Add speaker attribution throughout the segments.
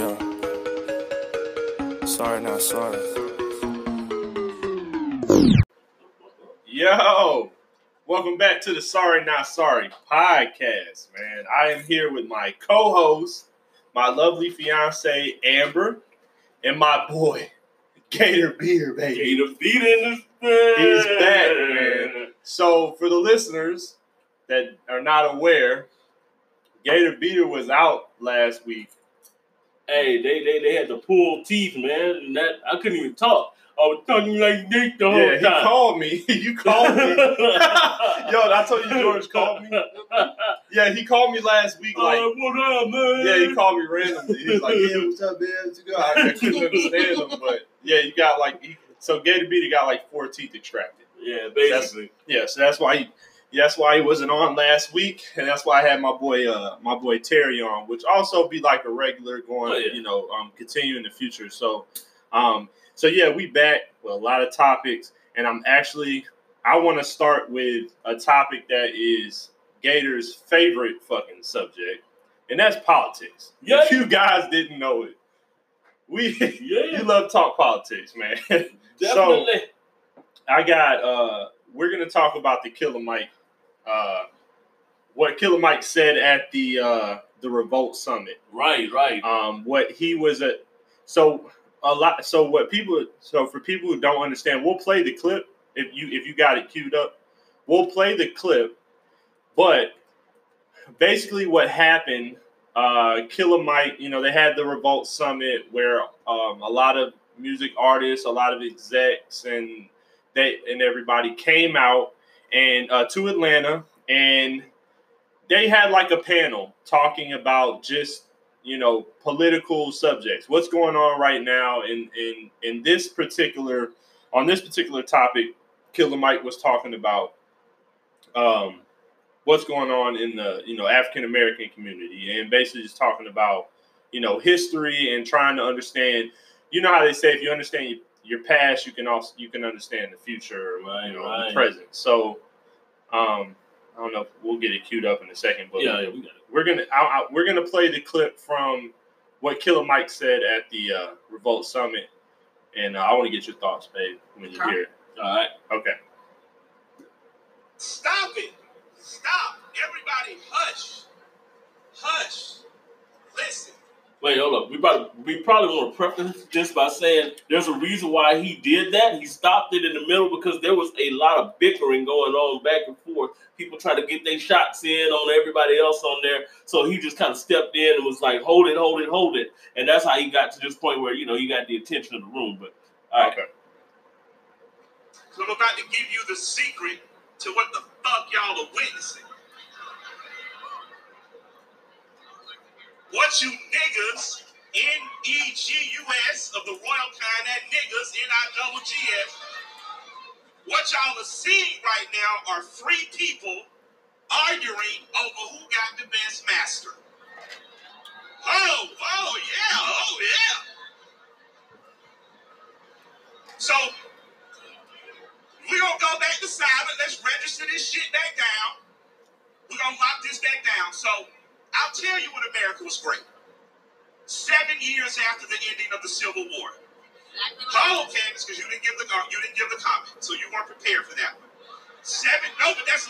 Speaker 1: Yeah. Sorry, not sorry.
Speaker 2: Yo, welcome back to the Sorry Not Sorry podcast, man. I am here with my co-host, my lovely fiance Amber, and my boy Gator Beer, baby.
Speaker 3: Gator feet in the
Speaker 2: He's back, man. So, for the listeners that are not aware, Gator Beater was out last week.
Speaker 3: Hey, they, they they had to pull teeth, man. And that I couldn't even talk. I was talking like this the whole
Speaker 2: Yeah, he
Speaker 3: time.
Speaker 2: called me. you called me. Yo, I told you George called me. Yeah, he called me last week. Like,
Speaker 3: Uh, what up, man?
Speaker 2: yeah, he called me randomly. He was like, "Yeah, what's up, man? What's good?" I, couldn't understand him, but yeah, you got like he, so Gator Beater got like four teeth extracted.
Speaker 3: Yeah, basically.
Speaker 2: Yeah, so that's why he. That's why he wasn't on last week, and that's why I had my boy, uh, my boy Terry on, which also be like a regular going,
Speaker 3: Oh, yeah.
Speaker 2: you know, um, continue in the future. So, um, so yeah, we back with a lot of topics, and I'm actually, I want to start with a topic that is Gator's favorite fucking subject, and that's politics.
Speaker 3: Yeah.
Speaker 2: If you guys didn't know it, we
Speaker 3: Yeah,
Speaker 2: you love talk politics, man. so
Speaker 3: definitely.
Speaker 2: I got uh we're gonna talk about the Killer Mike uh what Killer Mike said at the uh the Revolt Summit.
Speaker 3: right, right.
Speaker 2: Um what he was a so a lot so what people so for people who don't understand, we'll play the clip if you if you got it queued up. We'll play the clip, but basically what happened uh Killer Mike, you know, they had the Revolt Summit where um a lot of music artists, a lot of execs and they and everybody came out and uh, to Atlanta and they had like a panel talking about just you know political subjects. What's going on right now in in in this particular on this particular topic killer mike was talking about um what's going on in the you know african american community and basically just talking about you know history and trying to understand you know how they say if you understand your, your past you can also you can understand the future
Speaker 3: Right,
Speaker 2: you know
Speaker 3: right.
Speaker 2: the present so um i don't know if we'll get it queued up in a second but
Speaker 3: Yeah, yeah, we got it.
Speaker 2: we're gonna I, I, we're gonna play the clip from what Killer Mike said at the uh, Revolt Summit, and uh, I want to get your thoughts, babe, when you hear it.
Speaker 3: All right.
Speaker 2: Okay.
Speaker 4: Stop it. Stop. Everybody hush. Hush. Listen.
Speaker 3: Wait, hold up. We probably we probably want to preface this by saying there's a reason why he did that. He stopped it in the middle because there was a lot of bickering going on back and forth. People trying to get their shots in on everybody else on there. So he just kind of stepped in and was like, "Hold it, hold it, hold it." And that's how he got to this point where you know he got the attention of the room. But all right,
Speaker 2: Okay.
Speaker 4: So I'm about to give you the secret to what the fuck y'all are witnessing. What you niggas, N-E-G-U-S of the royal kind, that niggas, N-I-double-G-S, what y'all are seeing right now are three people arguing over who got the best master. Oh, oh yeah, oh yeah. So we're gonna go back to silent. Let's register this shit back down. We're gonna lock this back down. So tell you when America was great. Seven years after the ending of the Civil War. Hold on, Candace, because you didn't give the you didn't give the comment, so you weren't prepared for that one. Seven, no, but that's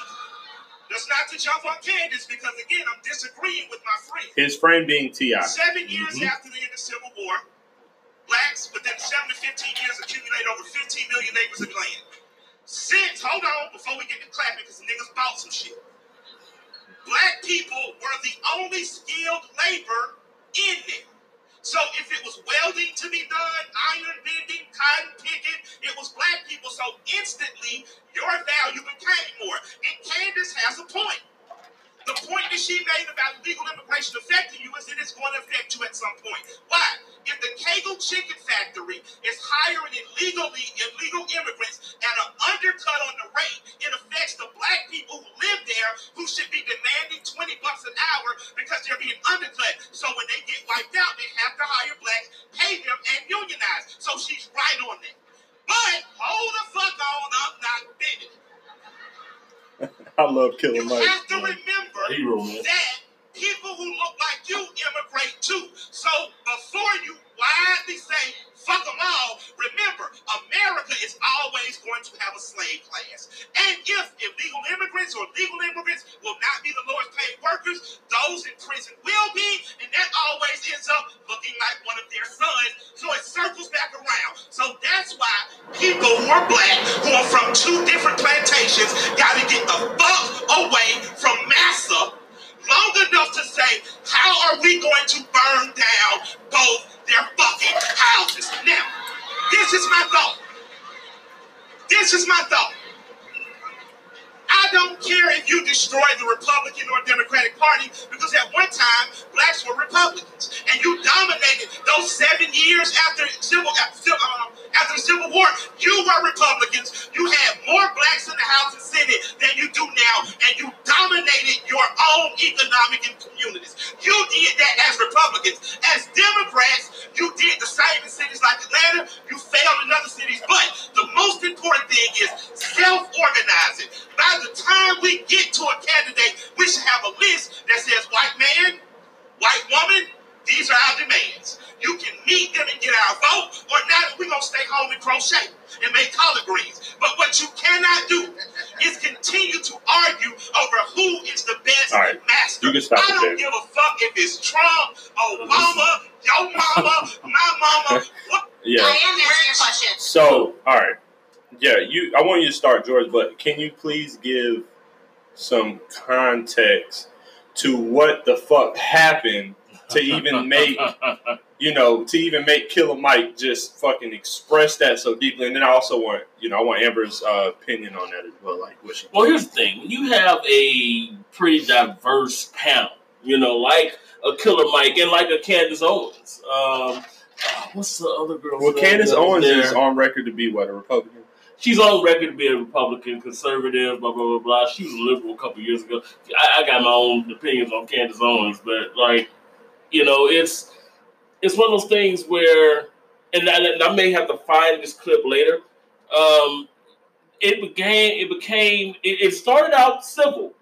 Speaker 4: that's not to jump on Candace because again, I'm disagreeing with my friend.
Speaker 2: His friend being Ti.
Speaker 4: Seven years
Speaker 3: Mhm.
Speaker 4: after the end of the Civil War, blacks within seven to 15 years accumulate over 15 million acres of land. Six, hold on, before we get to clapping, because niggas bought some shit. Black people were the only skilled labor in it. So if it was welding to be done, iron bending, cotton picking, it was black people. So instantly, your value became more. And Candace has a point. The point that she made about legal immigration affecting you is that it is going to affect you at some point. Why? If the Kegel Chicken Factory is hiring illegally illegal immigrants at an undercut on the rate, it affects the black people who live there who should be demanding 20 bucks an hour because they're being undercut. So when they get wiped out, they have to hire blacks, pay them, and unionize. So she's right on that. But hold the fuck on, I'm not finished.
Speaker 2: I love Killer
Speaker 4: You
Speaker 2: Mike.
Speaker 4: have to remember
Speaker 3: hero man.
Speaker 4: that people who look like you immigrate too. So before you widely say, fuck them all, remember, America is always going to have a slave class. And if illegal immigrants or legal immigrants will not be the lowest paid workers, those in prison will be, and that always ends up looking like one of their sons. So it circles back around. So that's why people who are black, who are from two different plantations, gotta get the fuck away from massa long enough to say, how are we going to burn down both their fucking houses? Now, this is my thought. This is my thought. I don't care if you destroy the Republican or Democratic Party because at one time blacks were Republicans and you dominated those seven years after civil after, uh, after the Civil War. You were Republicans. You had more blacks in the House and Senate than you do now, and you dominated your own economic and communities. You did that as Republicans. As Democrats, you did the same in cities like Atlanta. You failed in other cities, but the most important thing is self-organizing. By the time we get to a candidate, we should have a list that says white man, white woman, these are our demands. You can meet them and get our vote, or not, we're going to stay home and crochet and make collard greens. But what you cannot do is continue to argue over who is the best
Speaker 2: All right.
Speaker 4: master.
Speaker 2: You can stop
Speaker 4: I don't
Speaker 2: there.
Speaker 4: give a fuck if it's Trump, Obama, your mama, my mama. What?
Speaker 2: Yeah.
Speaker 1: I am answering your question.
Speaker 2: So, all right. Yeah, you. I want you to start, George, but can you please give some context to what the fuck happened to even make you know to even make Killer Mike just fucking express that so deeply? And then I also want you know I want Amber's uh, opinion on that as well. Like what she.
Speaker 3: Well, here's the thing: when you have a pretty diverse panel, you know, like a Killer Mike and like a Candace Owens. Um, what's the other girl?
Speaker 2: Well, Candace Owens is on record to be what a Republican.
Speaker 3: She's on record to be a Republican, conservative, blah blah blah blah. She was a liberal a couple years ago. I, I got my own opinions on Candace Owens, but like, you know, it's it's one of those things where, and I, and I may have to find this clip later. Um, it began. it became it, it started out civil.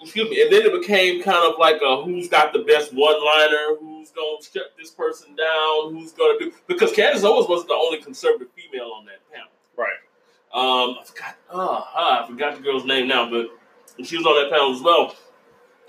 Speaker 3: Excuse me, and then it became kind of like a who's got the best one liner, who's gonna shut this person down, who's gonna do because Candace Owens wasn't the only conservative female on that panel.
Speaker 2: Right.
Speaker 3: Um, I forgot. Oh, I forgot the girl's name now, but she was on that panel as well,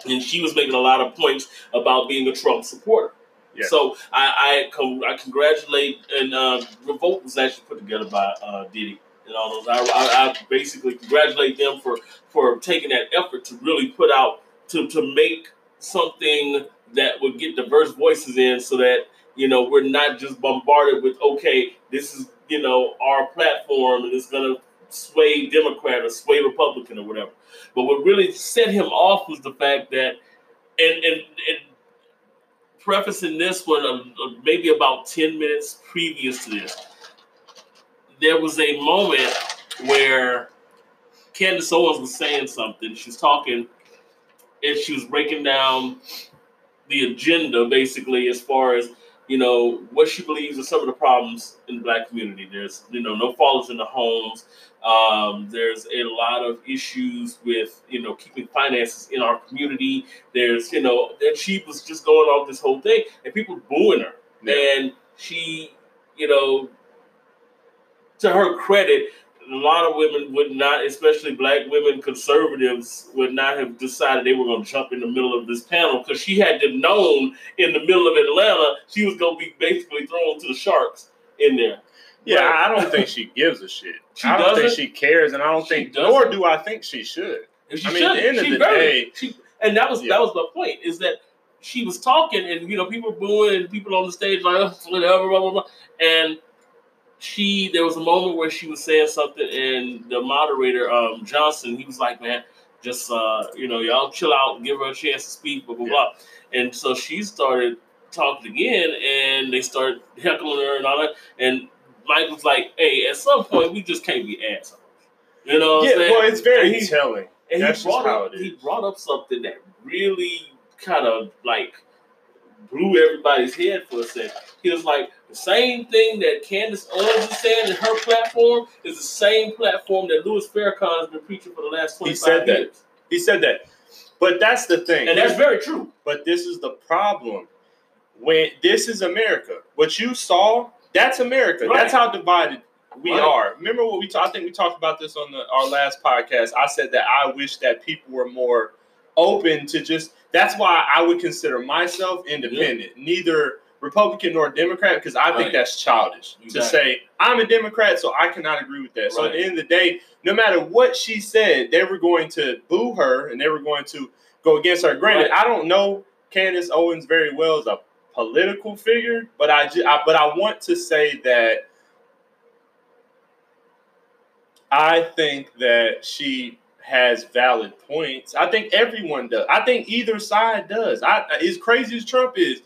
Speaker 3: and she was making a lot of points about being a Trump supporter.
Speaker 2: Yeah.
Speaker 3: So I I, con- I congratulate and uh, Revolt was actually put together by uh, Diddy and all those. I, I, I basically congratulate them for for taking that effort to really put out to to make something that would get diverse voices in, so that you know we're not just bombarded with okay, this is you know our platform and it's gonna sway Democrat or sway Republican or whatever. But what really set him off was the fact that and and, and prefacing this one, uh, maybe about 10 minutes previous to this, there was a moment where Candace Owens was saying something. She's talking and she was breaking down the agenda basically as far as you know what she believes are some of the problems in the black community there's you know no fathers in the homes um, there's a lot of issues with you know keeping finances in our community. There's you know and she was just going off this whole thing and people booing her. And she you know to her credit a lot of women would not, especially black women conservatives, would not have decided they were going to jump in the middle of this panel because she had to known in the middle of Atlanta she was going to be basically thrown to the sharks in there.
Speaker 2: Yeah,
Speaker 3: But-
Speaker 2: I don't think she gives a shit. I don't think she cares, and I don't think,
Speaker 3: doesn't?
Speaker 2: nor do I think she should.
Speaker 3: And she
Speaker 2: I mean, at the end of the
Speaker 3: very-
Speaker 2: day-
Speaker 3: she, and that was
Speaker 2: Yeah.
Speaker 3: that was my point is that she was talking, and you know, people were booing, and people on the stage like "Oh, whatever, blah blah blah, and she there was a moment where she was saying something, and the moderator um, Johnson, he was like, "Man, just uh, you know, y'all chill out, give her a chance to speak, blah blah
Speaker 2: Yeah.
Speaker 3: blah," and so she started talking again, and they started heckling her and all that, and Mike was like, "Hey, at some point, we just can't be assholes." You know what
Speaker 2: yeah,
Speaker 3: I'm saying?
Speaker 2: well, it's very
Speaker 3: And he-
Speaker 2: telling.
Speaker 3: and
Speaker 2: That's
Speaker 3: he brought
Speaker 2: how
Speaker 3: up he brought up something that really kind of like blew everybody's head for a second. He was like, the same thing that Candace Owens is saying in her platform is the same platform that Louis Farrakhan has been preaching for the last twenty five years.
Speaker 2: He
Speaker 3: 25
Speaker 2: said that. He said that, but that's the thing.
Speaker 3: And that's very true.
Speaker 2: But this is the problem. When this is America, what you saw, that's America.
Speaker 3: Right.
Speaker 2: That's how divided we
Speaker 3: Right.
Speaker 2: are. Remember what we talked? I think we talked about this on the, our last podcast. I said that I wish that people were more open to just. That's why I would consider myself independent. Neither Republican nor Democrat because I think that's childish to say I'm a Democrat, so I cannot agree with that. So at the end of the day, no matter what she said, they were going to boo her and they were going to go against her. Granted,
Speaker 3: Right.
Speaker 2: I don't know Candace Owens very well as a political figure, but I, ju- I but I want to say that I think that she has valid points. I think everyone does. I think either side does. I as crazy as Trump is,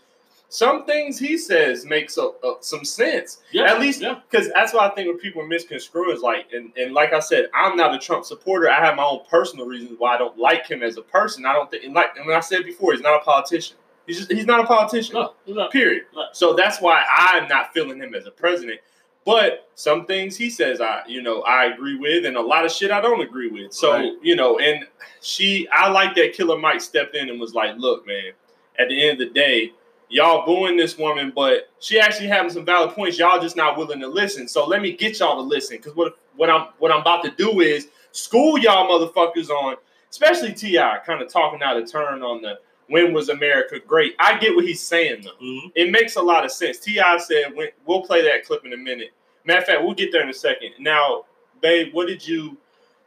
Speaker 2: some things he says makes a, a- some sense.
Speaker 3: Yeah,
Speaker 2: At least
Speaker 3: yeah.
Speaker 2: because that's what I think when people misconstrue is like, and, and like I said, I'm not a Trump supporter. I have my own personal reasons why I don't like him as a person. I don't think, and like, and when I said before, he's not a politician. He's just he's not a politician.
Speaker 3: No, not.
Speaker 2: Period. So that's why I'm not feeling him as a president. But some things he says I, you know, I agree with, and a lot of shit I don't agree with. So
Speaker 3: Right.
Speaker 2: you know, and she, I like that Killer Mike stepped in and was like, "Look, man, at the end of the day, y'all booing this woman, but she actually having some valid points. Y'all just not willing to listen. So let me get y'all to listen, because what what I'm what I'm about to do is school y'all motherfuckers on, especially Ti, kind of talking out of turn on the when was America great. I get what he's saying though
Speaker 3: Mhm.
Speaker 2: it makes a lot of sense. Ti said when, we'll play that clip in a minute. Matter of fact, we'll get there in a second. Now, babe, what did you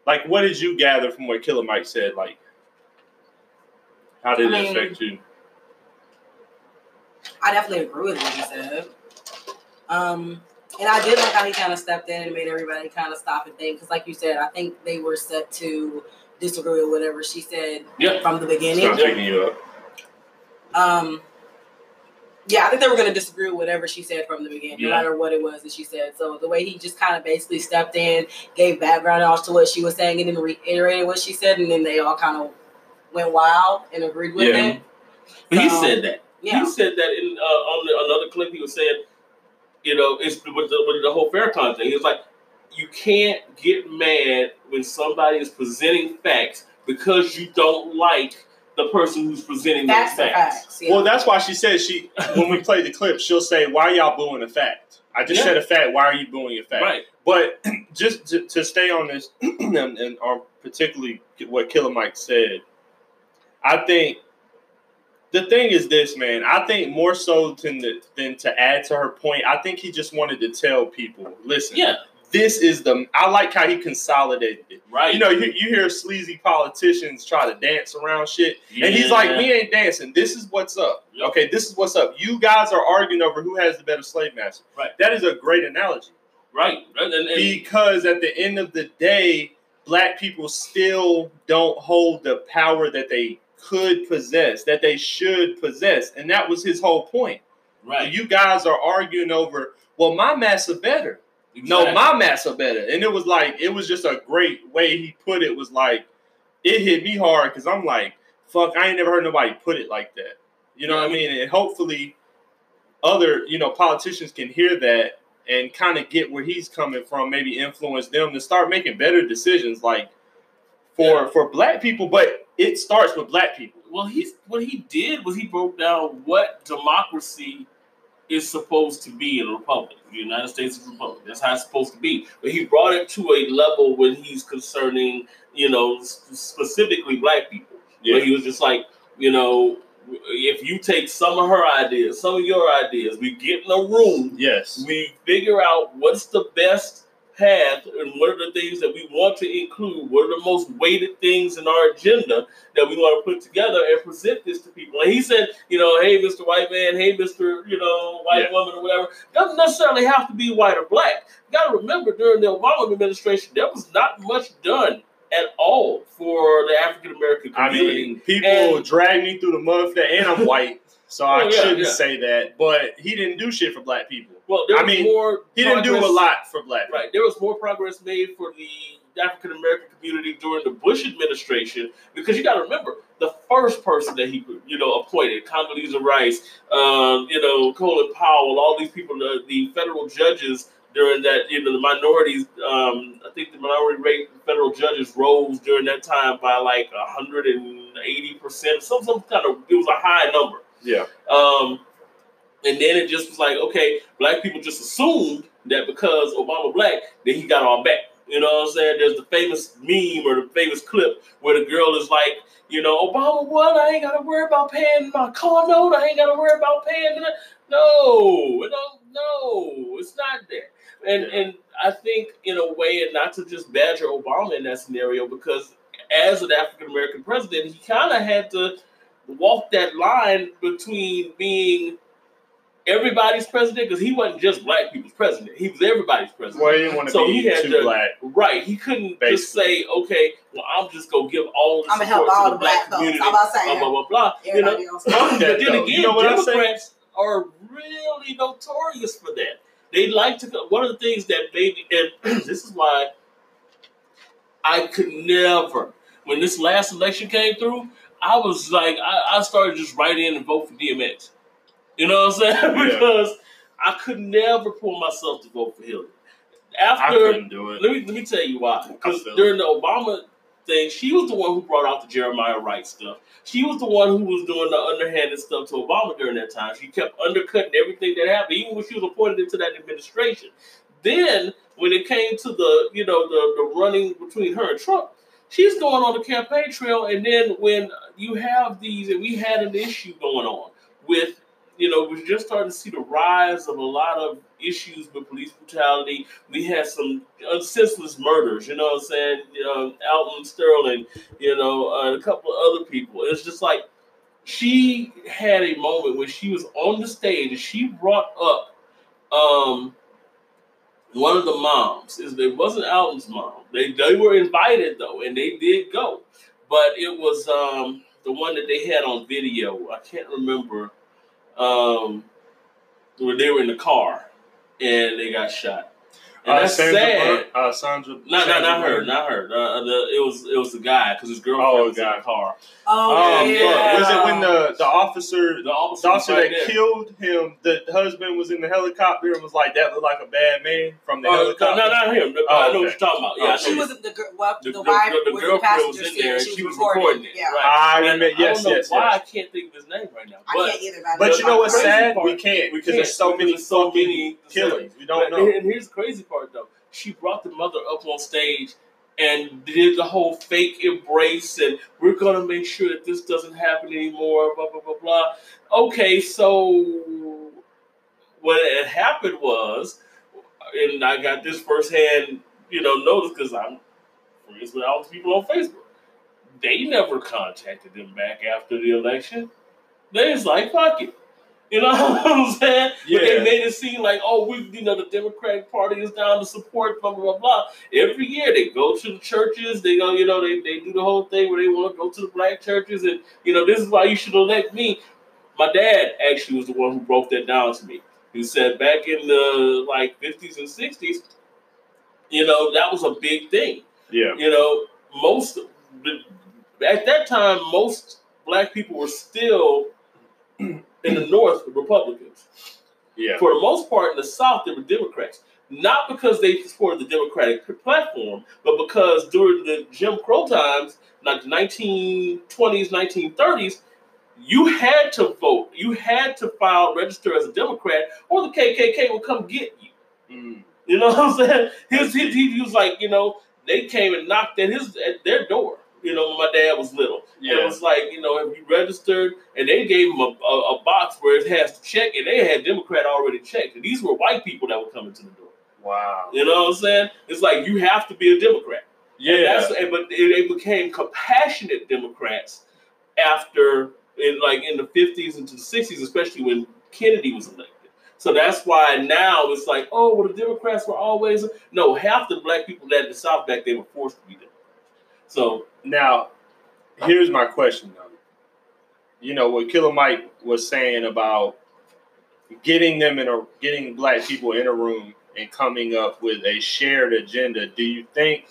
Speaker 2: like? What did you gather from what Killer Mike said? Like, how did
Speaker 1: I
Speaker 2: it
Speaker 1: mean-
Speaker 2: affect you?
Speaker 1: I definitely agree with what he said. Um, and I did like how he kind of stepped in and made everybody kind of stop and think. Because, like you said, I think they were set to disagree with whatever she said
Speaker 3: Yeah.
Speaker 1: from the beginning.
Speaker 2: Stop picking you up.
Speaker 1: Um, yeah, I think they were going to disagree with whatever she said from the beginning, no matter what it was that she said. So the way he just kind of basically stepped in, gave background knowledge to what she was saying, and then reiterated what she said, and then they all kind of went wild and agreed with
Speaker 3: Yeah.
Speaker 1: it.
Speaker 3: But he said that.
Speaker 1: Yeah,
Speaker 3: He said that in uh, on the, another clip. He was saying, you know, it's with the, with the whole Farrakhan thing. He was like, you can't get mad when somebody is presenting facts because you don't like the person who's presenting
Speaker 1: facts
Speaker 3: those facts.
Speaker 1: facts. Yeah.
Speaker 2: Well, that's why she said she when we play the clip, she'll say, "Why y'all booing a fact?" I just
Speaker 3: Yeah.
Speaker 2: said a fact. Why are you booing a fact?
Speaker 3: Right.
Speaker 2: But just to, to stay on this, and, and on particularly what Killer Mike said, I think the thing is this, man. I think more so than the, than to add to her point, I think he just wanted to tell people, listen,
Speaker 3: Yeah.
Speaker 2: This is the. I like how he consolidated it.
Speaker 3: Right.
Speaker 2: You know, you, you hear sleazy politicians try to dance around shit. And he's like, we ain't dancing. This is what's up.
Speaker 3: Yep.
Speaker 2: Okay, this is what's up. You guys are arguing over who has the better slave master.
Speaker 3: Right.
Speaker 2: That is a great analogy
Speaker 3: right. Right. And, and,
Speaker 2: because at the end of the day, black people still don't hold the power that they could possess, that they should possess. And that was his whole point.
Speaker 3: right.
Speaker 2: You guys are arguing over, well, my master better. No,
Speaker 3: Exactly.
Speaker 2: my massa better. And it was like, it was just a great way he put it, was like, it hit me hard because I'm like, fuck, I ain't never heard nobody put it like that. You know what I mean? And hopefully other, you know, politicians can hear that and kind of get where he's coming from, maybe influence them to start making better decisions like for
Speaker 3: Yeah.
Speaker 2: for black people, but it starts with black people.
Speaker 3: Well, he's what he did was he broke down what democracy is supposed to be in a republic. The United States is a republic. That's how it's supposed to be. But he brought it to a level when he's concerning, you know, specifically black people. Where he was just like, you know, if you take some of her ideas, some of your ideas, we get in a room,
Speaker 2: Yes.
Speaker 3: we figure out what's the best path and what are the things that we want to include, what are the most weighted things in our agenda that we want to put together and present this to people. And he said, you know, hey, Mr. White Man, hey, Mr. You know, white
Speaker 2: Yeah.
Speaker 3: woman or whatever. Doesn't necessarily have to be white or black. You got to remember, during the Obama administration, there was not much done at all for the African American community.
Speaker 2: I mean, people
Speaker 3: And-
Speaker 2: drag me through the mud for that, and I'm white, so I
Speaker 3: Oh, yeah,
Speaker 2: shouldn't
Speaker 3: yeah.
Speaker 2: say that. But he didn't do shit for black people.
Speaker 3: well, there
Speaker 2: I
Speaker 3: was
Speaker 2: mean,
Speaker 3: more.
Speaker 2: He didn't do a lot for black people.
Speaker 3: Right. There was more progress made for the African American community during the Bush administration because you got to remember the first person that he you know appointed, Condoleezza Rice, um, you know Colin Powell, all these people, the, the federal judges during that, you know, the minorities. Um, I think the minority rate of federal judges rose during that time by like hundred and eighty percent. Some some kind of it was a high number.
Speaker 2: Yeah.
Speaker 3: Um, and then it just was like, okay, black people just assumed that because Obama black, then he got all back. You know what I'm saying? There's the famous meme or the famous clip where the girl is like, you know, Obama won. I ain't got to worry about paying my car note. I ain't got to worry about paying. The... No, no, no, it's not there. And and I think in a way, and not to just badger Obama in that scenario, because as an African American president, he kind of had to walk that line between being everybody's president because he wasn't just black people's president; he was everybody's president.
Speaker 2: Well, he didn't want to
Speaker 3: So
Speaker 2: be
Speaker 3: he had
Speaker 2: too
Speaker 3: to-
Speaker 2: black.
Speaker 3: Right? He couldn't just say, "Okay, well, I'm just gonna give all the
Speaker 1: I'm gonna
Speaker 3: support
Speaker 1: help
Speaker 3: to
Speaker 1: all
Speaker 3: the
Speaker 1: the
Speaker 3: black
Speaker 1: black folks.
Speaker 3: community."
Speaker 1: I'm about
Speaker 3: Blah blah blah blah. You know,
Speaker 1: everybody else.
Speaker 2: Fuck
Speaker 3: but then
Speaker 2: though.
Speaker 3: again,
Speaker 2: You know what I say?
Speaker 3: Democrats are really notorious for that. They like to. One of the things that maybe, and this is why I could never, when this last election came through, I was like, I, I started just writing in and vote for DMX. You know what I'm saying?
Speaker 2: Yeah.
Speaker 3: because I could never pull myself to vote for Hillary.
Speaker 2: I
Speaker 3: After
Speaker 2: couldn't do it.
Speaker 3: let me let me tell you why. Because during the Obama thing, she was the one who brought out the Jeremiah Wright stuff. She was the one who was doing the underhanded stuff to Obama during that time. She kept undercutting everything that happened, even when she was appointed into that administration. Then, when it came to the you know the, the running between her and Trump, she's going on the campaign trail. And then when you have these, and we had an issue going on with you know, we're just starting to see the rise of a lot of issues with police brutality. We had some uh, senseless murders, you know what I'm saying? Know, Alton Sterling, you know, uh, a couple of other people. It's just like she had a moment where she was on the stage and she brought up um, one of the moms. It wasn't Alton's mom. They, they were invited, though, and they did go. But it was um, the one that they had on video. I can't remember um, where they were in the car and they got shot. And
Speaker 2: Uh,
Speaker 3: that's
Speaker 2: Sandra
Speaker 3: sad.
Speaker 2: Bur- uh, Sandra.
Speaker 3: Not, not,
Speaker 2: Sandra
Speaker 3: not her, not her. Uh, the, it was it was the guy because his girlfriend
Speaker 2: Oh,
Speaker 3: was in
Speaker 2: guy.
Speaker 3: the car.
Speaker 1: Oh
Speaker 2: Um,
Speaker 1: yeah.
Speaker 2: Was it when the the officer
Speaker 3: The officer,
Speaker 2: the officer
Speaker 3: right
Speaker 2: that
Speaker 3: there.
Speaker 2: killed him, the husband was in the helicopter and was like, "That looked like a bad man from the
Speaker 3: Uh, no,
Speaker 2: helicopter."
Speaker 3: no, not him.
Speaker 2: Oh,
Speaker 3: I know what you're talking about. Yeah,
Speaker 2: Oh,
Speaker 1: she was the girl. Well,
Speaker 3: The-
Speaker 1: the,
Speaker 3: the-
Speaker 1: wife
Speaker 3: the- the
Speaker 1: was the
Speaker 3: girlfriend
Speaker 1: passenger
Speaker 3: was in there
Speaker 1: and
Speaker 3: and
Speaker 1: She
Speaker 3: she
Speaker 1: was
Speaker 3: was recording it.
Speaker 1: Yeah.
Speaker 3: Right.
Speaker 2: I
Speaker 3: And
Speaker 2: remember.
Speaker 3: I
Speaker 2: Yes,
Speaker 3: don't know
Speaker 2: yes,
Speaker 3: why
Speaker 2: yes.
Speaker 3: I can't think of his name right now.
Speaker 1: I
Speaker 3: But
Speaker 1: can't either.
Speaker 2: But you know what's
Speaker 3: crazy
Speaker 2: sad? We can't because there's so many
Speaker 3: so
Speaker 2: fucking
Speaker 3: many
Speaker 2: killings. We don't know.
Speaker 3: And here's the crazy part, though. She brought the mother up on stage and did the whole fake embrace, and we're gonna make sure that this doesn't happen anymore. Blah blah blah blah. Okay, so what had happened was, and I got this firsthand, you know, notice because I'm friends with all the people on Facebook. They never contacted them back after the election. They was like, fuck it. You know what I'm saying? But they made it seem like, oh, we, you know, the Democratic Party is down to support, blah, blah, blah, blah. Every year they go to the churches, they go, you know, they, they do the whole thing where they want to go to the black churches and, you know, this is why you should elect me. My dad actually was the one who broke that down to me. He said back in the like 50s and 60s, you know, that was a big thing.
Speaker 2: Yeah.
Speaker 3: You know, most at that time, most black people were still in the North Republicans.
Speaker 2: Yeah.
Speaker 3: For the most part, in the South, they were Democrats. Not because they supported the Democratic platform, but because during the Jim Crow times, like the 1920s, 1930s, you had to vote. You had to file, register as a Democrat, or the KKK would come get you.
Speaker 2: Mm.
Speaker 3: You know what I'm saying? His, his, he was like, you know, they came and knocked at his at their door. You know, when my dad was little. And It was like, you know, if you registered, and they gave him a, a, a box where it has to check, and they had Democrat already checked. And these were white people that were coming to the door.
Speaker 2: Wow.
Speaker 3: You know what I'm saying? It's like you have to be a Democrat.
Speaker 2: Yeah.
Speaker 3: that's, and- but they they became compassionate Democrats after, in like in the 50s into the 60s, especially when Kennedy was elected. So that's why now it's like, oh, well, the Democrats were always no. Half the black people that in the South back then were forced to be Democrats. So
Speaker 2: Now, here's my question though. You know what Killer Mike was saying about getting them in a getting black people in a room and coming up with a shared agenda. Do you think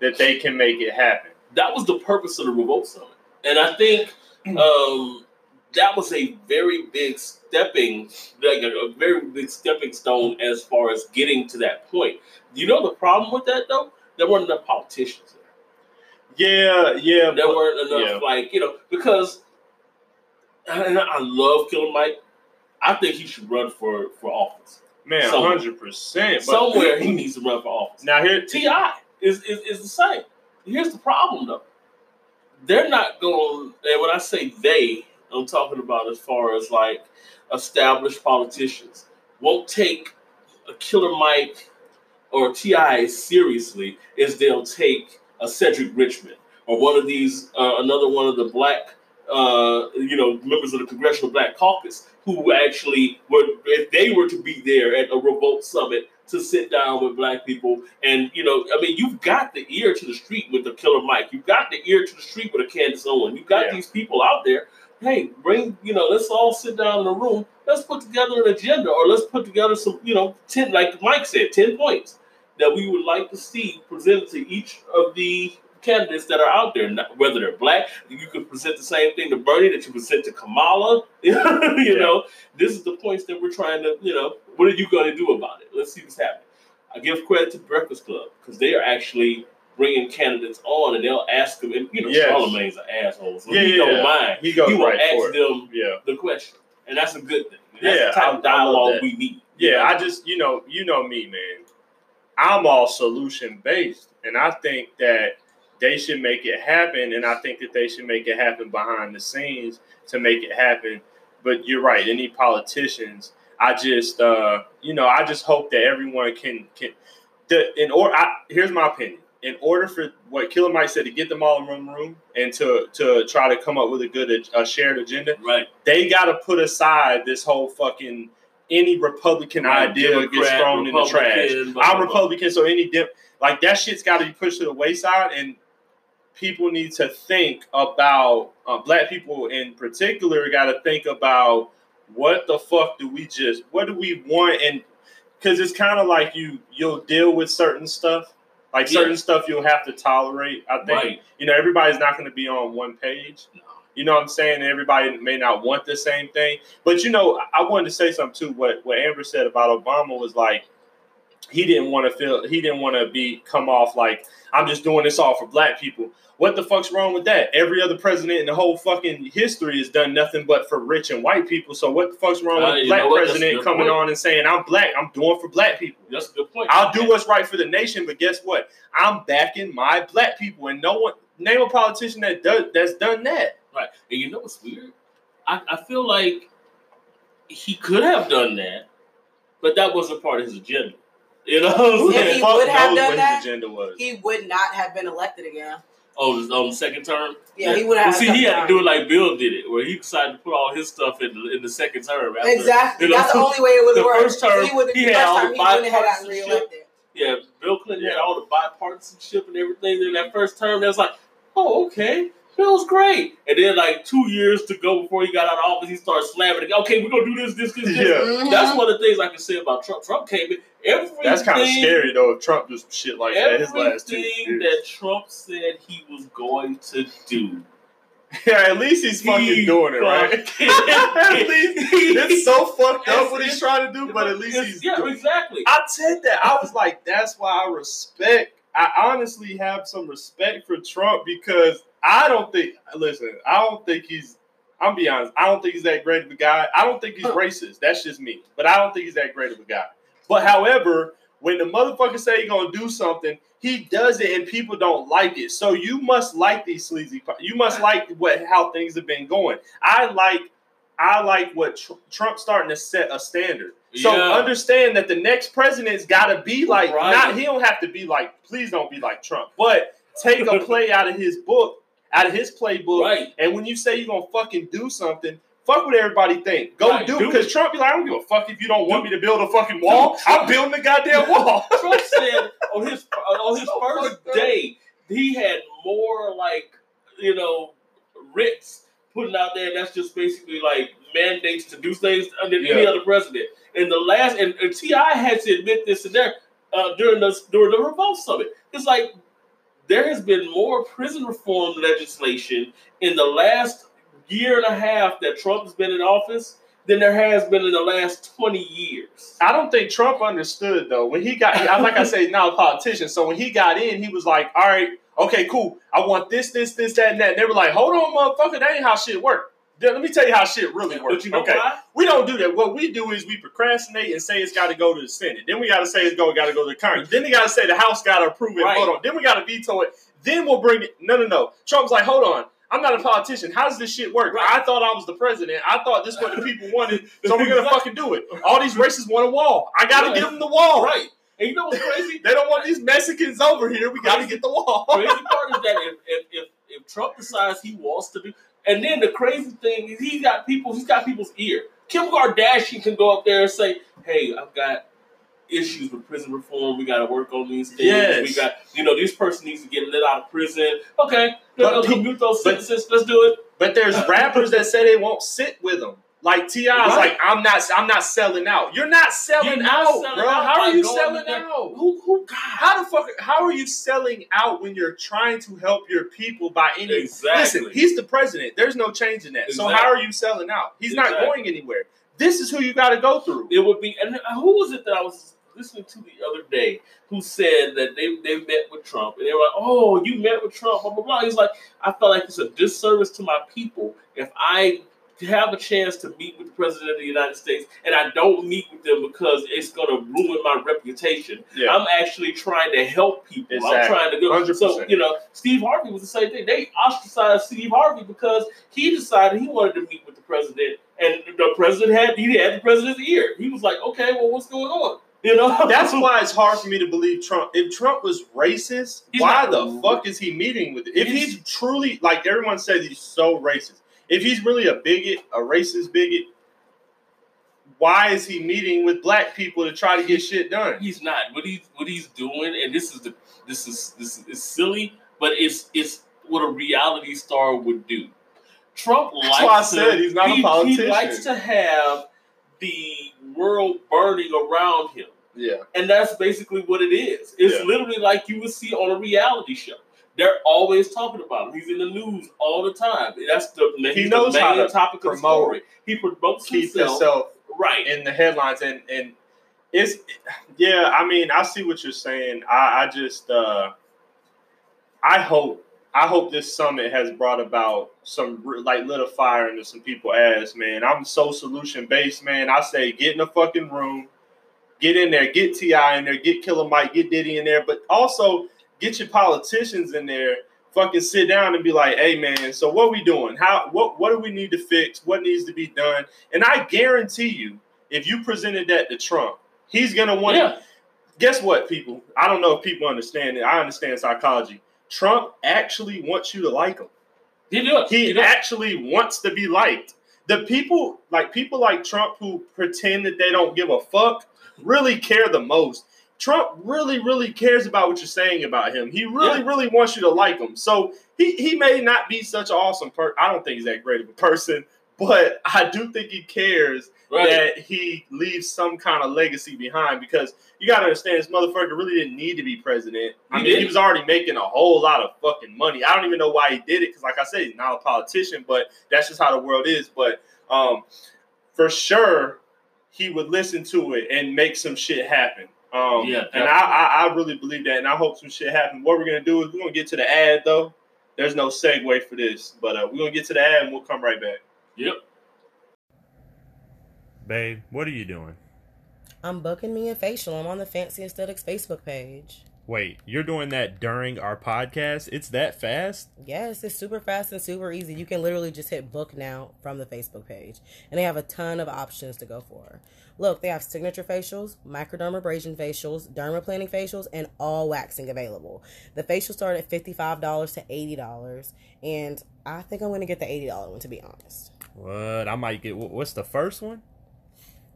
Speaker 2: that they can make it happen?
Speaker 3: that was the purpose of the Revolt Summit. And I think um, that was a very big stepping, like a, a very big stepping stone as far as getting to that point. You know the problem with that though? There weren't enough politicians.
Speaker 2: Yeah, yeah.
Speaker 3: There
Speaker 2: but-
Speaker 3: weren't enough,
Speaker 2: yeah.
Speaker 3: like you know, because and I love Killer Mike. I think he should run for for office
Speaker 2: man, hundred percent.
Speaker 3: somewhere. he needs to run for office.
Speaker 2: Now here,
Speaker 3: Ti, is, is is the same. Here's the problem though. They're not going and when I say they, I'm talking about as far as like established politicians won't take a killer Mike or Ti seriously as they'll take a Cedric Richmond or one of these uh, another one of the black uh, you know members of the Congressional Black Caucus who actually were if they were to be there at a revolt summit to sit down with black people. And you know I mean you've got the ear to the street with the Killer Mike you've got the ear to the street with a Candace Owen you've got
Speaker 2: Yeah.
Speaker 3: these people out there. Hey bring you know let's all sit down in a room. Let's put together an agenda or let's put together some you know 10 like Mike said 10 points that we would like to see presented to each of the candidates that are out there, whether they're black. You could present the same thing to Bernie that you present to Kamala. you know, this is the points that we're trying to, you know, what are you going to do about it? Let's see what's happening. I give credit to Breakfast Club because they are actually bringing candidates on and they'll ask them. And, you know,
Speaker 2: Yes.
Speaker 3: Charlemagne's an asshole, so
Speaker 2: Yeah,
Speaker 3: he
Speaker 2: yeah,
Speaker 3: don't
Speaker 2: yeah.
Speaker 3: mind.
Speaker 2: He goes
Speaker 3: he will
Speaker 2: right
Speaker 3: ask them
Speaker 2: Yeah.
Speaker 3: the question, and that's a good thing. That's
Speaker 2: Yeah,
Speaker 3: the type
Speaker 2: I-
Speaker 3: of dialogue we need.
Speaker 2: Yeah, I just you know you know me, man. I'm all solution based, and I think that they should make it happen, and I think that they should make it happen behind the scenes to make it happen. But you're right. Any politicians, I just uh, you know I just hope that everyone can can the in or I, here's my opinion. In order for what Killer Mike said to get them all in one room and to to try to come up with a good a shared agenda,
Speaker 3: right.
Speaker 2: they got to put aside this whole fucking any Republican idea gets
Speaker 3: Democrat,
Speaker 2: thrown in the trash.
Speaker 3: Republican, blah,
Speaker 2: I'm
Speaker 3: blah, blah.
Speaker 2: Republican, so any dip like that shit's got to be pushed to the wayside, and people need to think about uh, black people in particular. Got to think about what the fuck do we just what do we want, and because it's kind of like you you'll deal with certain stuff. Like certain
Speaker 3: Yeah.
Speaker 2: stuff you'll have to tolerate. I think
Speaker 3: Right.
Speaker 2: you know everybody's not going to be on one page. You know what I'm saying? Everybody may not want the same thing, but you know, I wanted to say something too. What what Amber said about Obama was like he didn't want to feel he didn't want to be come off like I'm just doing this all for black people. What the fuck's wrong with that? Every other president in the whole fucking history has done nothing but for rich and white people. So what the fuck's wrong
Speaker 3: Uh,
Speaker 2: with black
Speaker 3: know what? That's a
Speaker 2: president coming
Speaker 3: point.
Speaker 2: on and saying I'm black, I'm doing for black people.
Speaker 3: That's a good point.
Speaker 2: I'll do what's right for the nation, but guess what? I'm backing my black people, and no one name a politician that does that's done that.
Speaker 3: Right. And you know what's weird? I, I feel like he could have done that, but that wasn't part of his agenda. You know what I'm
Speaker 1: If
Speaker 3: saying?
Speaker 1: he
Speaker 2: Fuck
Speaker 1: would have
Speaker 2: knows
Speaker 1: done
Speaker 2: what
Speaker 1: that,
Speaker 2: his agenda was.
Speaker 1: he would not have been elected again.
Speaker 3: Oh, his um, second term?
Speaker 1: Yeah, he would have.
Speaker 3: Well, see, he had to do it like Bill did it, where he decided to put all his stuff in the, in the second term. After,
Speaker 1: Exactly.
Speaker 3: you know,
Speaker 1: That's the only way it would
Speaker 3: the
Speaker 1: have worked.
Speaker 3: first term,
Speaker 1: he would
Speaker 3: he
Speaker 1: the
Speaker 3: had all
Speaker 1: time
Speaker 3: the
Speaker 1: he wouldn't have gotten
Speaker 3: bipartisanship. Yeah, Bill Clinton had all the bipartisanship and everything in that first term. That was like, oh, okay, Bill's great. And then like two years to go before he got out of office, he started slamming it. Okay, we're gonna do this, this, this, this.
Speaker 2: Yeah.
Speaker 1: Mhm.
Speaker 3: That's one of the things I can say about Trump. Trump came in everything.
Speaker 2: That's kind of scary though. If Trump does shit like that his last two
Speaker 3: Everything
Speaker 2: years.
Speaker 3: that Trump said he was going to do,
Speaker 2: yeah, at least he's fucking
Speaker 3: he
Speaker 2: doing it right. at least it's so fucked up what he's trying to do, but at least he's
Speaker 3: yeah,
Speaker 2: doing.
Speaker 3: exactly.
Speaker 2: I said that. I was like, that's why I respect. I honestly have some respect for Trump because I don't think. Listen, I don't think he's. I'm be honest. I don't think he's that great of a guy. I don't think he's racist. That's just me. But I don't think he's that great of a guy. But however, when the motherfucker say he's gonna do something, he does it, and people don't like it. So you must like these sleazy. You must like what how things have been going. I like. I like what Tr- Trump's starting to set a standard. So
Speaker 3: Yeah.
Speaker 2: understand that the next president's got to be like
Speaker 3: Right.
Speaker 2: not. He don't have to be like. Please don't be like Trump. But take a play out of his book, out of his playbook.
Speaker 3: Right.
Speaker 2: And when you say you're gonna fucking do something, fuck what everybody think. Go
Speaker 3: Right,
Speaker 2: do because. Trump be like, I don't give a fuck if you don't want me to build a fucking wall. I'm building the goddamn wall.
Speaker 3: Trump said on his on his oh
Speaker 2: So
Speaker 3: first day he had more like you know writs putting out there, and that's just basically like mandates to do things than any other president. And the last and, and Ti had to admit this in there uh, during the during the revolt summit. It's like there has been more prison reform legislation in the last year and a half that Trump's been in office than there has been in the last twenty years.
Speaker 2: I don't think Trump understood though. When he got, I- like I say, now a politician. So when he got in, he was like, "All right, okay, cool. I want this, this, this, that, and that." And they were like, "Hold on, motherfucker, that ain't how shit work." Let me tell you how shit really works.
Speaker 3: You know
Speaker 2: okay,
Speaker 3: why?
Speaker 2: we don't do that. What we do is we procrastinate and say it's got to go to the Senate. Then we got to say it's go got to go to the Congress. Then they got to say the House got to approve it.
Speaker 3: Right.
Speaker 2: Hold on. Then we got to veto it. Then we'll bring it. No, no, no. Trump's like, hold on. I'm not a politician. How does this shit work?
Speaker 3: Right.
Speaker 2: I thought I was the president. I thought this is what the people wanted, so we're gonna fucking do it. All these racists want a wall. I gotta
Speaker 3: Right.
Speaker 2: give them the wall.
Speaker 3: Right. And you know what's crazy?
Speaker 2: They don't want these Mexicans over here. We gotta get the wall.
Speaker 3: crazy part is that if, if if if Trump decides he wants to do, and then the crazy thing is he's got people, he's got people's ear. Kim Kardashian can go up there and say, "Hey, I've got issues with prison reform. We got to work on these things.
Speaker 2: Yes.
Speaker 3: We got, you know, this person needs to get let out of prison. Okay,
Speaker 2: But
Speaker 3: commute those
Speaker 2: but-
Speaker 3: sentences. Let's do it.
Speaker 2: But there's rappers that say they won't sit with them. Like Ti is
Speaker 3: Right.
Speaker 2: like, I'm not, I'm not selling out. You're not selling
Speaker 3: You're not
Speaker 2: out,
Speaker 3: selling
Speaker 2: bro.
Speaker 3: out
Speaker 2: How are you selling out?
Speaker 3: Who, who, God,
Speaker 2: How the fuck? How are you selling out when you're trying to help your people by any?
Speaker 3: Exactly.
Speaker 2: Listen, he's the president. There's no change in that. So how are you selling out? He's not going anywhere. This is who you got to go through.
Speaker 3: it would be and who was it that I was listening to the other day who said that they, they met with Trump and they were like, Oh, you met with Trump, blah blah blah. He's like, I felt like it's a disservice to my people if I have a chance to meet with the president of the United States and I don't meet with them because it's gonna ruin my reputation.
Speaker 2: Yeah.
Speaker 3: I'm actually trying to help people. I'm trying to go. So
Speaker 2: 100%.
Speaker 3: you know, Steve Harvey was the same thing. They ostracized Steve Harvey because he decided he wanted to meet with the president, and the president had he had the president's ear. He was like, "Okay, well, what's going on?" You know,
Speaker 2: That's why it's hard for me to believe Trump. If Trump was racist,
Speaker 3: He's
Speaker 2: why the fuck is he meeting with? It? If
Speaker 3: He's-
Speaker 2: he's truly like everyone says, he's so racist. If he's really a bigot, a racist bigot, why is he meeting with black people to try to get shit done?
Speaker 3: he's not. What he's what he's doing, and this is the this is this is silly, but it's it's what a reality star would do. Trump likes
Speaker 2: That's why I
Speaker 3: to,
Speaker 2: he's not a
Speaker 3: he-
Speaker 2: politician.
Speaker 3: He likes to have the world burning around him.
Speaker 2: Yeah,
Speaker 3: And that's basically what it is. It's
Speaker 2: Yeah.
Speaker 3: literally like you would see on a reality show. They're always talking about him. He's in the news all the time. That's the
Speaker 2: He knows
Speaker 3: the
Speaker 2: how to
Speaker 3: topic of
Speaker 2: promote,
Speaker 3: story. He promotes
Speaker 2: keep
Speaker 3: himself
Speaker 2: himself
Speaker 3: right.
Speaker 2: in the headlines and and it's yeah i mean i see what you're saying i i just uh i hope i hope this summit has brought about some like lit a fire into some people ass man i'm so solution based man i say get in the fucking room get in there get ti in there get killer mike get diddy in there but also get your politicians in there fucking sit down and be like hey man so what we doing how what what do we need to fix what needs to be done and i guarantee you if you presented that to Trump, he's gonna want to.
Speaker 3: yeah.
Speaker 2: Guess what, people? I don't know if people understand it. I understand psychology. Trump actually wants you to like him.
Speaker 3: He do it.
Speaker 2: He
Speaker 3: does.
Speaker 2: actually wants to be liked. The people, like people like Trump, who pretend that they don't give a fuck, really care the most. Trump really, really cares about what you're saying about him. He really,
Speaker 3: Yeah.
Speaker 2: really wants you to like him. So he he may not be such an awesome person. I don't think he's that great of a person, but I do think he cares
Speaker 3: right.
Speaker 2: that he leaves some kind of legacy behind because you got to understand this motherfucker really didn't need to be president. I
Speaker 3: He
Speaker 2: mean,
Speaker 3: didn't.
Speaker 2: was already making a whole lot of fucking money. I don't even know why he did it because, like I said, he's not a politician, but that's just how the world is. But um, for sure, he would listen to it and make some shit happen. Um,
Speaker 3: Yeah,
Speaker 2: and I, I, I really believe that, and I hope some shit happens. What we're gonna do is we're gonna get to the ad though. There's no segue for this, but uh, we're gonna get to the ad and we'll come right back.
Speaker 3: Yep.
Speaker 5: Babe, what are you doing?
Speaker 1: I'm booking me a facial. I'm on the Fancy Aesthetics Facebook page.
Speaker 5: Wait, you're doing that during our podcast? It's that fast?
Speaker 1: Yes, it's super fast and super easy. You can literally just hit book now from the Facebook page. And they have a ton of options to go for. Look, they have signature facials, microdermabrasion facials, dermaplaning facials, and all waxing available. The facials start at $55 to $80. And I think I'm going to get the $80 one, to be honest.
Speaker 5: What? I might get. What's the first one?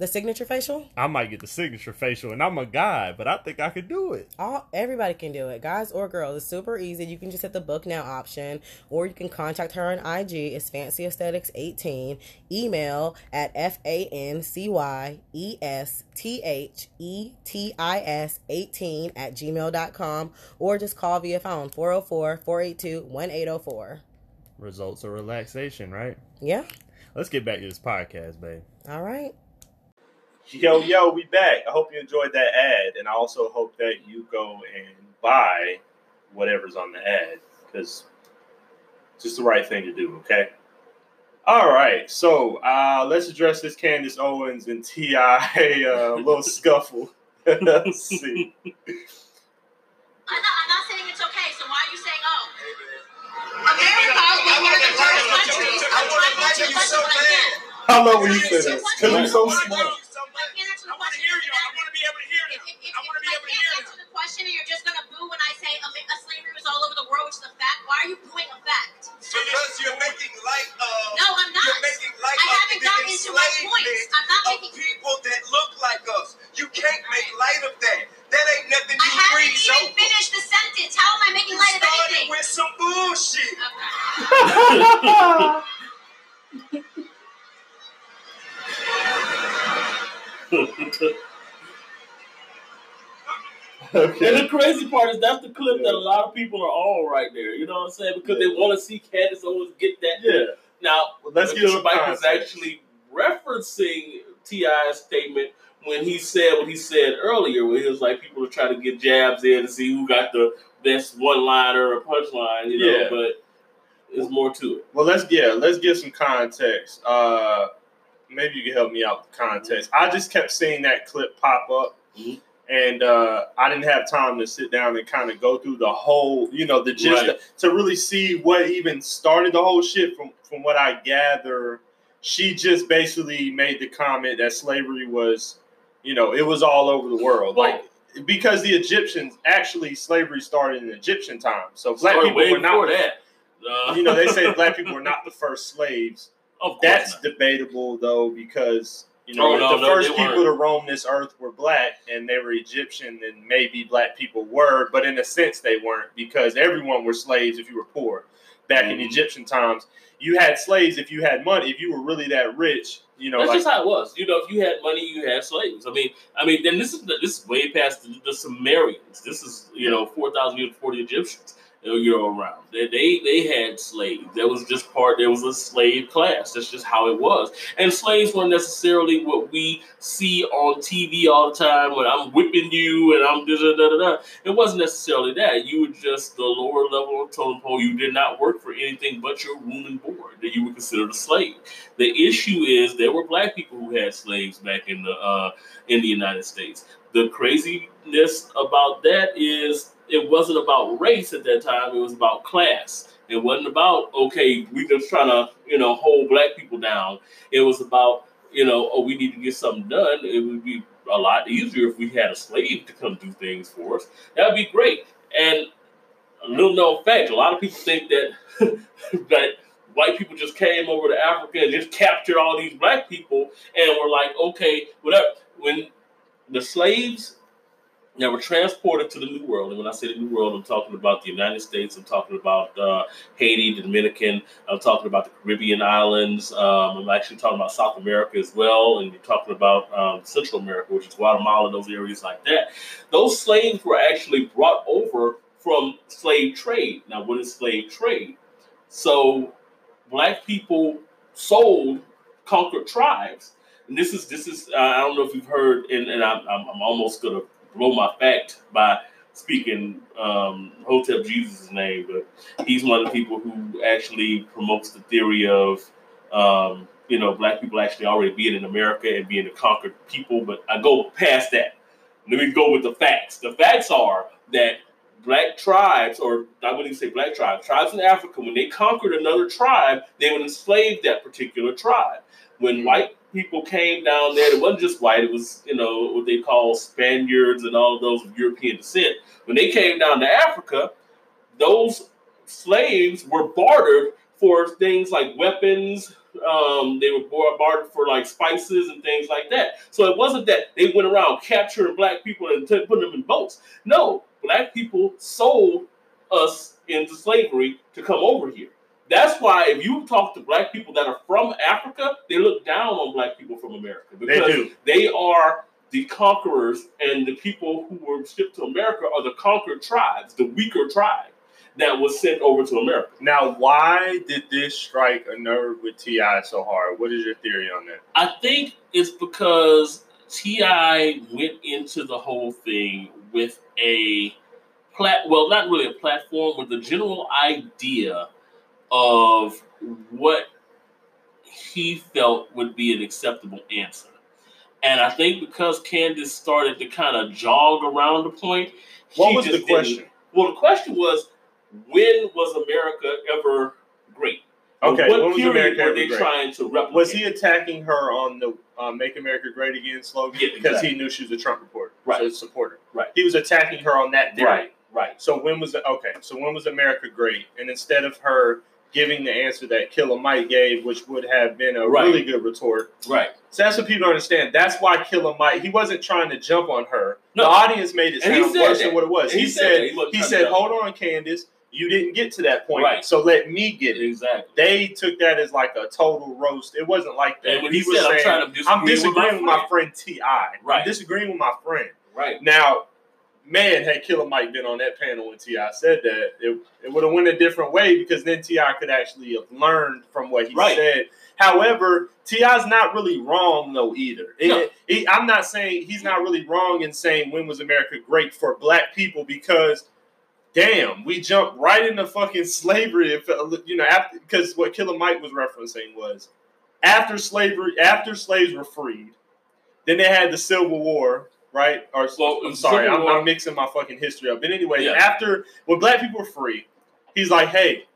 Speaker 1: The signature facial?
Speaker 5: I might get the signature facial, and I'm a guy, but I think I could do it.
Speaker 1: all everybody can do it guys or girls it's super easy you can just hit the book now option or you can contact her on ig it's fancy aesthetics 18 email at f-a-n-c-y-e-s-t-h-e-t-i-s 18 at gmail.com or just call via phone 404-482-1804
Speaker 5: Results of relaxation, right?
Speaker 1: yeah
Speaker 5: Let's get back to this podcast, babe.
Speaker 1: all right
Speaker 2: Yo, yo, we back. I hope you enjoyed that ad, and I also hope that you go and buy whatever's on the ad because it's just the right thing to do. Okay. All right, so uh, let's address this Candace Owens and Ti uh, little scuffle. let's see.
Speaker 6: I'm not, I'm not saying it's okay, so why are you saying, oh? America was one of the first countries
Speaker 4: I wanna
Speaker 6: try
Speaker 4: you so bad.
Speaker 2: How long will you say that? Because you're so smart.
Speaker 6: If, if, if,
Speaker 4: I want to be
Speaker 6: if
Speaker 4: able to
Speaker 6: I
Speaker 4: hear
Speaker 6: can't
Speaker 4: them.
Speaker 6: answer the question and you're just gonna boo when I say a, a slavery was all over the world, which is a fact, why are you booing a fact?
Speaker 4: Because you're making light of.
Speaker 6: No, I'm not.
Speaker 4: You're making light
Speaker 6: I
Speaker 4: of
Speaker 6: haven't
Speaker 4: the
Speaker 6: gotten into my points.
Speaker 4: enslavement
Speaker 6: I'm not making.
Speaker 4: people that look like us. You can't make light of that. That ain't nothing
Speaker 6: I
Speaker 4: you
Speaker 6: haven't even finished the sentence. How am I making
Speaker 4: You
Speaker 6: light of
Speaker 4: started
Speaker 6: anything?
Speaker 4: with some bullshit.
Speaker 6: Okay.
Speaker 2: Okay.
Speaker 3: And the crazy part is that's the clip that a lot of people are on right there. You know what I'm saying? Because they want to see Candace Owens get that.
Speaker 2: Yeah.
Speaker 3: Now,
Speaker 2: Well, let's get
Speaker 3: Mike
Speaker 2: context.
Speaker 3: actually referencing T.I.'s statement when he said what he said earlier, where he was like, people are trying to get jabs in to see who got the best one liner or punchline, you know,
Speaker 2: Yeah.
Speaker 3: but there's more to it.
Speaker 2: Well, let's yeah, let's get some context. Uh, maybe you can help me out with the context. I just kept seeing that clip pop up,
Speaker 3: Mhm.
Speaker 2: And uh, I didn't have time to sit down and kind of go through the whole, you know, the gist
Speaker 3: Right.
Speaker 2: to really see what even started the whole shit. From from what I gather, she just basically made the comment that slavery was, you know, it was all over the world,
Speaker 3: Well-
Speaker 2: like. Because the Egyptians actually slavery started in Egyptian times, so black people were not.
Speaker 3: that. Uh,
Speaker 2: You know, they say black people were not the first slaves.
Speaker 3: of course
Speaker 2: That's
Speaker 3: not.
Speaker 2: debatable though, because you know
Speaker 3: Oh, no,
Speaker 2: the
Speaker 3: no,
Speaker 2: first people
Speaker 3: weren't.
Speaker 2: to roam this earth were black, and they were Egyptian, and maybe black people were, but in a sense they weren't because everyone were slaves if you were poor. Back in
Speaker 3: Mhm.
Speaker 2: Egyptian times, you had slaves if you had money. If you were really that rich, you know,
Speaker 3: That's
Speaker 2: like
Speaker 3: just how it was. You know, if you had money, you had slaves. I mean, I mean, then this is this is way past the, the Sumerians. This is you know four thousand years before the Egyptians. Know, around they, they they had slaves. That was just part. There was a slave class. That's just how it was. And slaves weren't necessarily what we see on TV all the time. When I'm whipping you and I'm da da da da da. It wasn't necessarily that. You were just the lower level of totem pole. You did not work for anything but your room and board. That you were considered a slave. The issue is there were black people who had slaves back in the uh, in the United States. The craziness about that is it wasn't about race at that time. It was about class. It wasn't about okay, we just trying to you know hold black people down. It was about you know oh we need to get something done. It would be a lot easier if we had a slave to come do things for us. That would be great. And a little known fact, a lot of people think that that white people just came over to Africa and just captured all these black people and were like, okay, whatever. When the slaves that were transported to the New World, and when I say the New World, I'm talking about the United States, I'm talking about uh, Haiti, the Dominican, I'm talking about the Caribbean islands, um, I'm actually talking about South America as well, and you're talking about um, Central America, which is Guatemala, those areas like that. Those slaves were actually brought over from slave trade. Now, what is slave trade? So, black people sold conquered tribes, and this is this is uh, I don't know if you've heard, and, and I'm, I'm I'm almost gonna blow my fact by speaking um, Hotep Jesus' name, but he's one of the people who actually promotes the theory of um, you know black people actually already being in America and being a conquered people. But I go past that. Let me go with the facts. The facts are that black tribes, or I wouldn't even say black tribes, tribes in Africa, when they conquered another tribe, they would enslave that particular tribe. When white people came down there, it wasn't just white, it was, you know, what they call Spaniards and all those of European descent. When they came down to Africa, those slaves were bartered for things like weapons. Um, they were bartered for like spices and things like that. So it wasn't that they went around capturing black people and t- putting them in boats. No, black people sold us into slavery to come over here. That's why if you talk to black people that are from Africa, they look down on black people from America
Speaker 2: they
Speaker 3: because
Speaker 2: do.
Speaker 3: they are the conquerors, and the people who were shipped to America are the conquered tribes, the weaker tribe that was sent over to America.
Speaker 2: Now, why did this strike a nerve with T.I. so hard? What is your theory on that?
Speaker 3: I think it's because T.I. went into the whole thing with a plat well, not really a platform, with the general idea of what he felt would be an acceptable answer. And I think because Candace started to kind of jog around the point,
Speaker 2: What was the question?
Speaker 3: Well, the question was, when was America ever great?
Speaker 2: Okay,
Speaker 3: what
Speaker 2: when was
Speaker 3: period
Speaker 2: America
Speaker 3: were
Speaker 2: ever
Speaker 3: they
Speaker 2: great?
Speaker 3: trying to replicate?
Speaker 2: Was he attacking her on the uh, "Make America Great Again" slogan
Speaker 3: Yeah,
Speaker 2: because
Speaker 3: exactly.
Speaker 2: he knew she was a Trump reporter,
Speaker 3: Right.
Speaker 2: so supporter?
Speaker 3: Right.
Speaker 2: He was attacking her on that theory.
Speaker 3: right, right.
Speaker 2: So when was it? Okay, so when was America great? And instead of her giving the answer that Killer Mike gave, which would have been a
Speaker 3: Right.
Speaker 2: really good retort,
Speaker 3: Right.
Speaker 2: so that's what people don't understand. That's why Killer Mike he wasn't trying to jump on her.
Speaker 3: No.
Speaker 2: The audience made it
Speaker 3: he
Speaker 2: sound worse than what it was. He,
Speaker 3: he said
Speaker 2: said.
Speaker 3: He
Speaker 2: he said, "Hold on, Candace, you didn't get to that point,
Speaker 3: Right.
Speaker 2: so let me get it."
Speaker 3: Exactly.
Speaker 2: They took that as like a total roast. It wasn't like that.
Speaker 3: And when he, said, "I'm trying to disagree,
Speaker 2: I'm disagreeing
Speaker 3: with my friend,"
Speaker 2: Ti.
Speaker 3: Right.
Speaker 2: I'm disagreeing with my friend.
Speaker 3: right,
Speaker 2: Now, man, had Killer Mike been on that panel when T.I. said that, it, it would have went a different way because then T.I. could actually have learned from what he
Speaker 3: Right.
Speaker 2: said. However, T.I.'s not really wrong though either. It-
Speaker 3: No.
Speaker 2: he- I'm not saying he's not really wrong in saying when was America great for Black people because. Damn, we jumped right into fucking slavery. If, uh, you know, after because what Killer Mike was referencing was after slavery, after slaves were freed, then they had the Civil War, right? Or
Speaker 3: Well,
Speaker 2: I'm sorry, I'm, I'm mixing my fucking history up. But anyway,
Speaker 3: Yeah.
Speaker 2: after when black people were free, he's like, hey,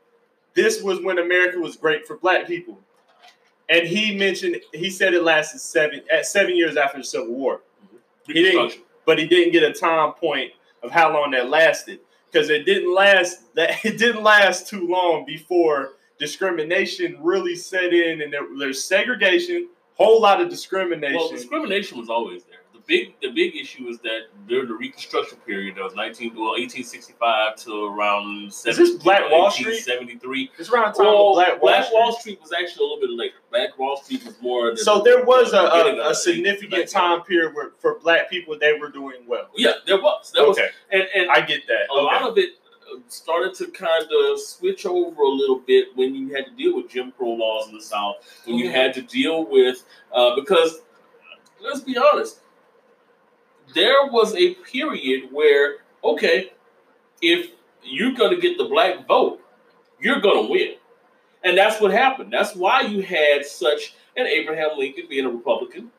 Speaker 2: this was when America was great for black people. And he mentioned he said it lasted seven at seven years after the Civil War. He didn't- But he didn't get a time point of how long that lasted. Because it didn't last that it didn't last too long before discrimination really set in and there, there's segregation, whole lot of discrimination.
Speaker 3: Well, discrimination was always big the big issue is that during the Reconstruction period, that was nineteen well eighteen sixty five to around is
Speaker 2: this Black Wall Street?
Speaker 3: seventy three.
Speaker 2: it's around the time
Speaker 3: Well,
Speaker 2: of Black Wall Street.
Speaker 3: Wall Street was actually a little bit later. Black Wall Street was more. than-
Speaker 2: So there was a,
Speaker 3: beginning
Speaker 2: a, a significant time period where for black people they were doing well.
Speaker 3: Yeah, there was. There was,
Speaker 2: okay,
Speaker 3: and and
Speaker 2: I get that.
Speaker 3: a lot of it uh, started to kind of switch over a little bit when you had to deal with Jim Crow laws in the South, when you had to deal with uh, because let's be honest, there was a period where okay, if you're going to get the black vote, you're going to win, and that's what happened. That's why you had such an Abraham Lincoln being a Republican.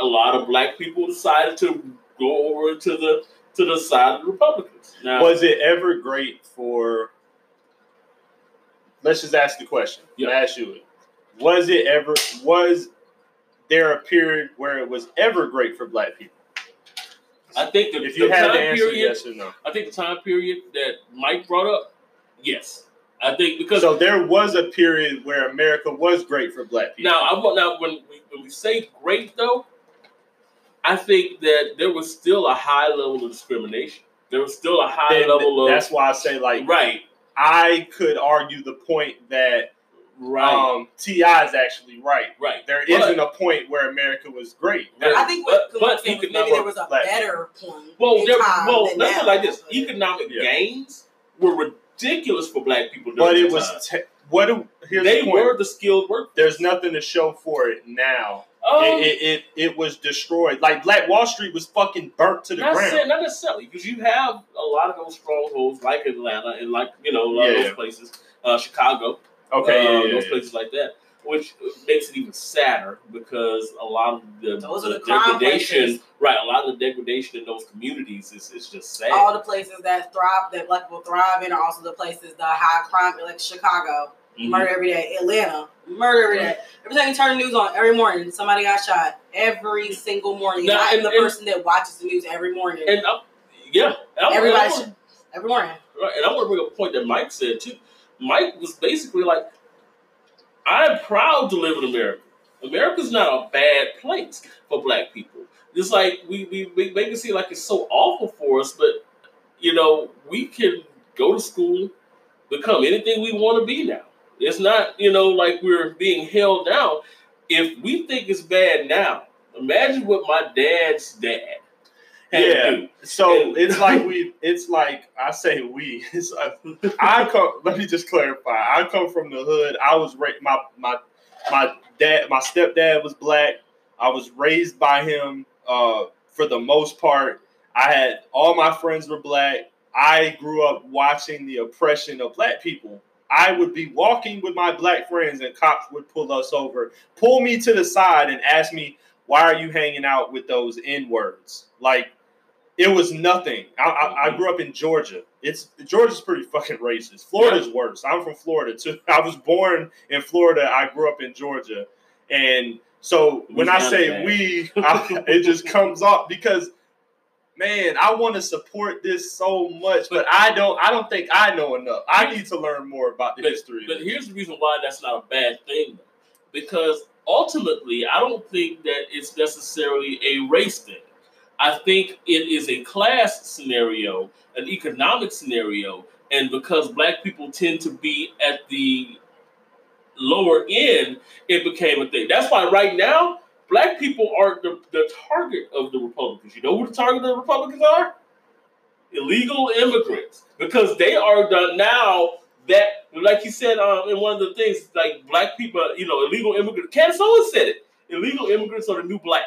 Speaker 3: A lot of black people decided to go over to the to the side of the Republicans. Now,
Speaker 2: Was it ever great for? Let's just ask the question.
Speaker 3: Yeah.
Speaker 2: Yeah. ask you it. Was it ever? Was there a period where it was ever great for black people?
Speaker 3: I think the,
Speaker 2: If you
Speaker 3: the
Speaker 2: had
Speaker 3: time
Speaker 2: to answer
Speaker 3: period,
Speaker 2: yes or no.
Speaker 3: I think the time period that Mike brought up, yes, I think because
Speaker 2: So there was a period where America was great for black people.
Speaker 3: now I want now when we, when we say great though, I think that there was still a high level of discrimination. There was still a high
Speaker 2: Then
Speaker 3: level of
Speaker 2: that's why I say like
Speaker 3: right,
Speaker 2: I could argue the point that
Speaker 3: right,
Speaker 2: um, T.I. is actually right.
Speaker 3: right.
Speaker 2: There
Speaker 3: But-
Speaker 2: not a point where America was great.
Speaker 3: Right.
Speaker 1: I think what
Speaker 3: But- but
Speaker 1: said was
Speaker 3: economic-
Speaker 1: maybe there was a
Speaker 2: Black-
Speaker 1: better point.
Speaker 3: Well,
Speaker 1: in
Speaker 3: there,
Speaker 1: time
Speaker 3: well, let's put like this: economic
Speaker 2: Yeah.
Speaker 3: gains were ridiculous for black people.
Speaker 2: But it was
Speaker 3: time.
Speaker 2: te- what? do- Here's
Speaker 3: they
Speaker 2: the
Speaker 3: were the skilled work.
Speaker 2: There's nothing to show for it now.
Speaker 3: Um,
Speaker 2: it, it, it it was destroyed. Like Black Wall Street was fucking burnt to the
Speaker 3: Not,
Speaker 2: ground.
Speaker 3: saying, not necessarily, because you have a lot of those strongholds like Atlanta and like you know a lot
Speaker 2: Yeah,
Speaker 3: of those places, uh, Chicago,
Speaker 2: Okay,
Speaker 3: uh,
Speaker 2: yeah, yeah,
Speaker 3: those
Speaker 2: yeah.
Speaker 3: places like that, which makes it even sadder because a lot of the,
Speaker 1: Those are
Speaker 3: the
Speaker 1: the
Speaker 3: degradation, right? A lot of the degradation in those communities is, is just sad.
Speaker 1: All the places that thrive, that black people thrive in, are also the places the high crime, like Chicago,
Speaker 3: Mhm.
Speaker 1: murder every day. Atlanta, murder every day. Every time you turn the news on, every morning somebody got shot. Every single morning.
Speaker 3: Now,
Speaker 1: I'm
Speaker 3: and-
Speaker 1: the
Speaker 3: and-
Speaker 1: person that watches the news every morning.
Speaker 3: And I'm, yeah, and I'm,
Speaker 1: Everybody
Speaker 3: and I'm-
Speaker 1: should. Every morning.
Speaker 3: Right, and I want to bring up a point that Mike said too. Mike was basically like, "I'm proud to live in America. America's not a bad place for Black people. It's like we we, we make it seem like it's so awful for us, but you know we can go to school, become anything we want to be now. It's not you know like we're being held down. If we think it's bad now, imagine what my dad's dad
Speaker 2: Yeah. So it's like we. It's like I say we. It's like, I come. Let me just clarify. I come from the hood. I was raised. My my my dad. My stepdad was black. I was raised by him. Uh, for the most part, I had all my friends were black. I grew up watching the oppression of black people I would be walking with my black friends and cops would pull us over, pull me to the side and ask me, why are you hanging out with those N words? Like, it was nothing. I, I, I mm-hmm. grew up in Georgia. It's Georgia's pretty fucking racist. Florida's worse. I'm from Florida too. I was born in Florida. I grew up in Georgia, and so when I say we, I, it just comes off because man, I want to support this so much, but I don't. I don't think I know enough. I need to learn more about the
Speaker 3: But,
Speaker 2: history.
Speaker 3: but here's the reason why that's not a bad thing, because ultimately, I don't think that it's necessarily a race thing. I think it is a class scenario, an economic scenario, and because black people tend to be at the lower end, it became a thing. That's why right now, black people are the, the target of the Republicans. You know who the target of the Republicans are? Illegal immigrants. Because they are the now that, like you said um, in one of the things, like black people, you know, illegal immigrants. Candace Owens said it. Illegal immigrants are the new black.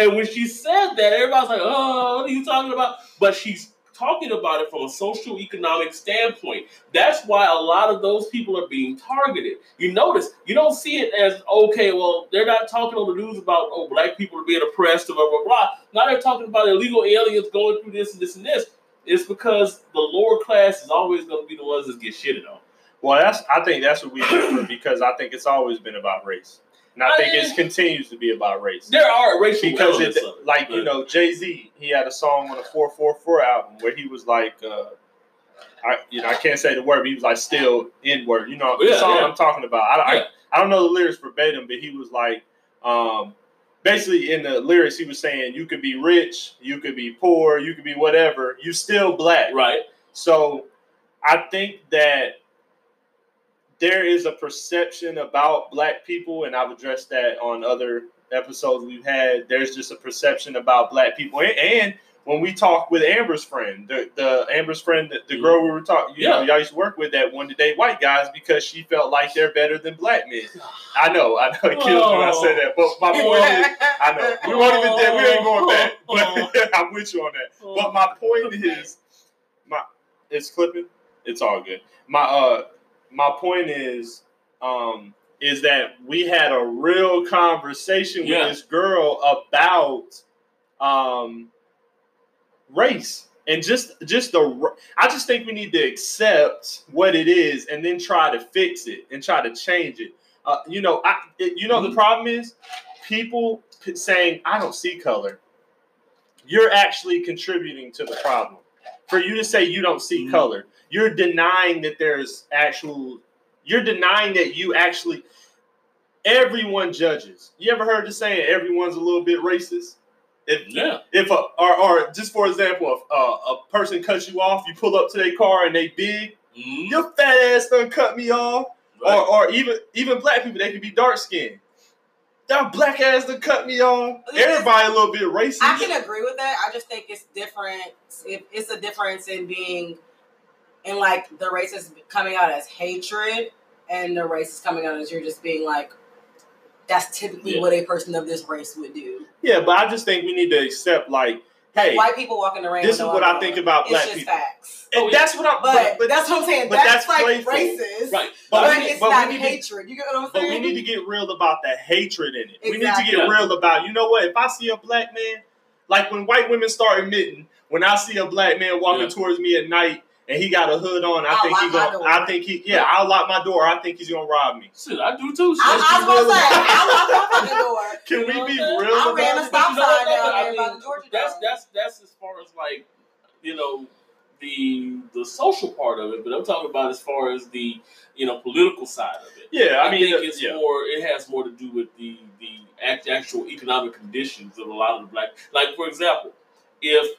Speaker 3: And when she said that, everybody's like, oh, what are you talking about? But she's talking about it from a social economic standpoint. That's why a lot of those people are being targeted. You notice, you don't see it as, okay, well, they're not talking on the news about, oh, black people are being oppressed, or blah, blah, blah. Now they're talking about illegal aliens going through this and this and this. It's because the lower class is always going to be the ones that get shitted on.
Speaker 2: well, that's. I think that's what we differ because I think it's always been about race, and I think it continues to be about race.
Speaker 3: There are racial
Speaker 2: because
Speaker 3: elements
Speaker 2: it,
Speaker 3: of it,
Speaker 2: like you know Jay Z, he had a song on the four four four album where he was like, uh, I you know I can't say the word, but he was like still N word. You know the
Speaker 3: Yeah,
Speaker 2: song
Speaker 3: yeah.
Speaker 2: I'm talking about. I,
Speaker 3: Yeah.
Speaker 2: I I don't know the lyrics verbatim, but he was like, um, basically in the lyrics he was saying you could be rich, you could be poor, you could be whatever, you still black.
Speaker 3: right.
Speaker 2: So I think that there is a perception about black people, and I've addressed that on other episodes we've had. There's just a perception about black people, and, and when we talk with Amber's friend, the, the Amber's friend, the, the girl we were talking, you know,
Speaker 3: Yeah.
Speaker 2: y'all used to work with that wanted to date white guys because she felt like they're better than black men. I know, I know, it kills me when I say that, but my point is, I know we won't even we ain't going back, but I'm with you on that. But my point is, my it's clipping. It's all good. My uh, my point is, um, is that we had a real conversation
Speaker 3: Yeah.
Speaker 2: with this girl about, um, race and just just the. i just think we need to accept what it is and then try to fix it and try to change it. Uh, you know, I it, you know the
Speaker 3: Mhm.
Speaker 2: problem is people saying I don't see color. You're actually contributing to the problem. For you to say you don't see
Speaker 3: Mhm.
Speaker 2: color, you're denying that there's actual. You're denying that you actually. Everyone judges. You ever heard the saying everyone's a little bit racist? If
Speaker 3: Yeah.
Speaker 2: if a or, or just for example, if uh, a person cuts you off, you pull up to their car and they big,
Speaker 3: Mhm.
Speaker 2: your fat ass done cut me off.
Speaker 3: Right.
Speaker 2: Or, or even even black people, they can be dark skinned. That black ass done cut me off. Everybody a little bit racist.
Speaker 1: I can agree with that. I just think it's different. It's a difference in being, in like the racist coming out as hatred, and the racist coming out as you're just being like, that's typically
Speaker 3: Yeah.
Speaker 1: what a person of this race would do.
Speaker 2: yeah, but I just think we need to accept like, hey,
Speaker 1: White people walk in the rain.
Speaker 2: this is what I think about black
Speaker 1: it's just
Speaker 2: people.
Speaker 1: facts.
Speaker 2: and
Speaker 3: Oh, yeah.
Speaker 2: that's what I'm.
Speaker 1: But, but, that's what I'm saying.
Speaker 2: but
Speaker 1: that's,
Speaker 2: that's
Speaker 1: like
Speaker 2: playful.
Speaker 1: racist.
Speaker 3: Right.
Speaker 2: But
Speaker 1: But,
Speaker 2: need-
Speaker 1: it's
Speaker 2: but
Speaker 1: not
Speaker 2: need to-
Speaker 1: hatred. You get what I'm saying?
Speaker 2: But we need to get real about the hatred in it. Exactly. We need to get real about, you know what? If I see a black man, like when white women start admitting, when I see a black man walking
Speaker 3: Yeah.
Speaker 2: towards me at night and he got a hood on, I
Speaker 1: I'll
Speaker 2: think he
Speaker 1: lock my
Speaker 2: gonna. I think he, yeah, I'll lock my door. I think he's gonna rob me.
Speaker 3: Shit, I do too. Shit.
Speaker 1: I, I was gonna
Speaker 2: real
Speaker 1: say, I locked my fucking door.
Speaker 2: Can
Speaker 3: You
Speaker 2: we be
Speaker 3: what I'm saying?
Speaker 2: real
Speaker 1: I
Speaker 2: about
Speaker 1: ran a
Speaker 2: it?
Speaker 1: stop
Speaker 3: But you
Speaker 1: sign down
Speaker 3: I
Speaker 1: there by
Speaker 3: mean,
Speaker 1: the Georgia
Speaker 3: That's that's that's as far as like you know the the social part of it, but I'm talking about as far as the you know political side of it.
Speaker 2: Yeah, I, mean,
Speaker 3: think
Speaker 2: uh,
Speaker 3: it's
Speaker 2: yeah.
Speaker 3: more. It has more to do with the the act, actual economic conditions of a lot of the black. Like for example, if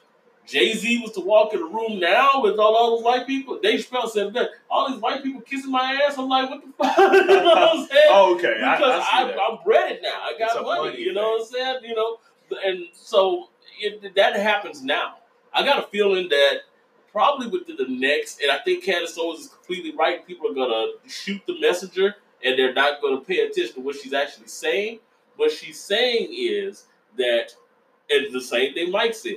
Speaker 3: Jay Z was to walk in a room now with all, all those white people, Dave Chappelle said that all these white people kissing my ass. I'm like, what the fuck? you know what I'm saying?
Speaker 2: Oh, okay,
Speaker 3: because
Speaker 2: I see
Speaker 3: I,
Speaker 2: that.
Speaker 3: I'm breaded now. I got money,
Speaker 2: money
Speaker 3: You know what I'm saying? You know, and so it, that happens now. I got a feeling that probably within the next, and I think Candace Owens is completely right. People are gonna shoot the messenger, and they're not gonna pay attention to what she's actually saying. What she's saying is that, and the same thing Mike said.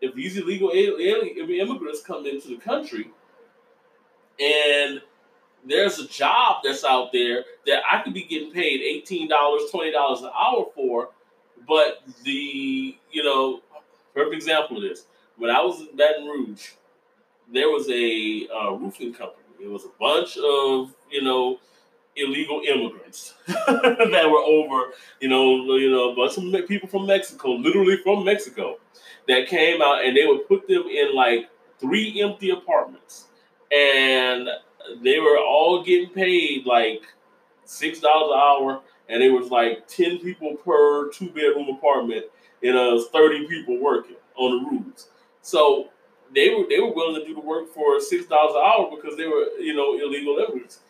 Speaker 3: If these illegal immigrants come into the country, and there's a job that's out there that I could be getting paid eighteen dollars, twenty dollars an hour for, but the you know, perfect example of this. When I was in Baton Rouge, there was a uh, roofing company. It was a bunch of you know illegal immigrants that were over you know you know a bunch of people from Mexico, literally from Mexico, that came out and they would put them in like three empty apartments, and they were all getting paid like six dollars an hour, and it was like ten people per two bedroom apartment, and uh, thirty people working on the roofs. So they were they were willing to do the work for six dollars an hour because they were you know illegal immigrants.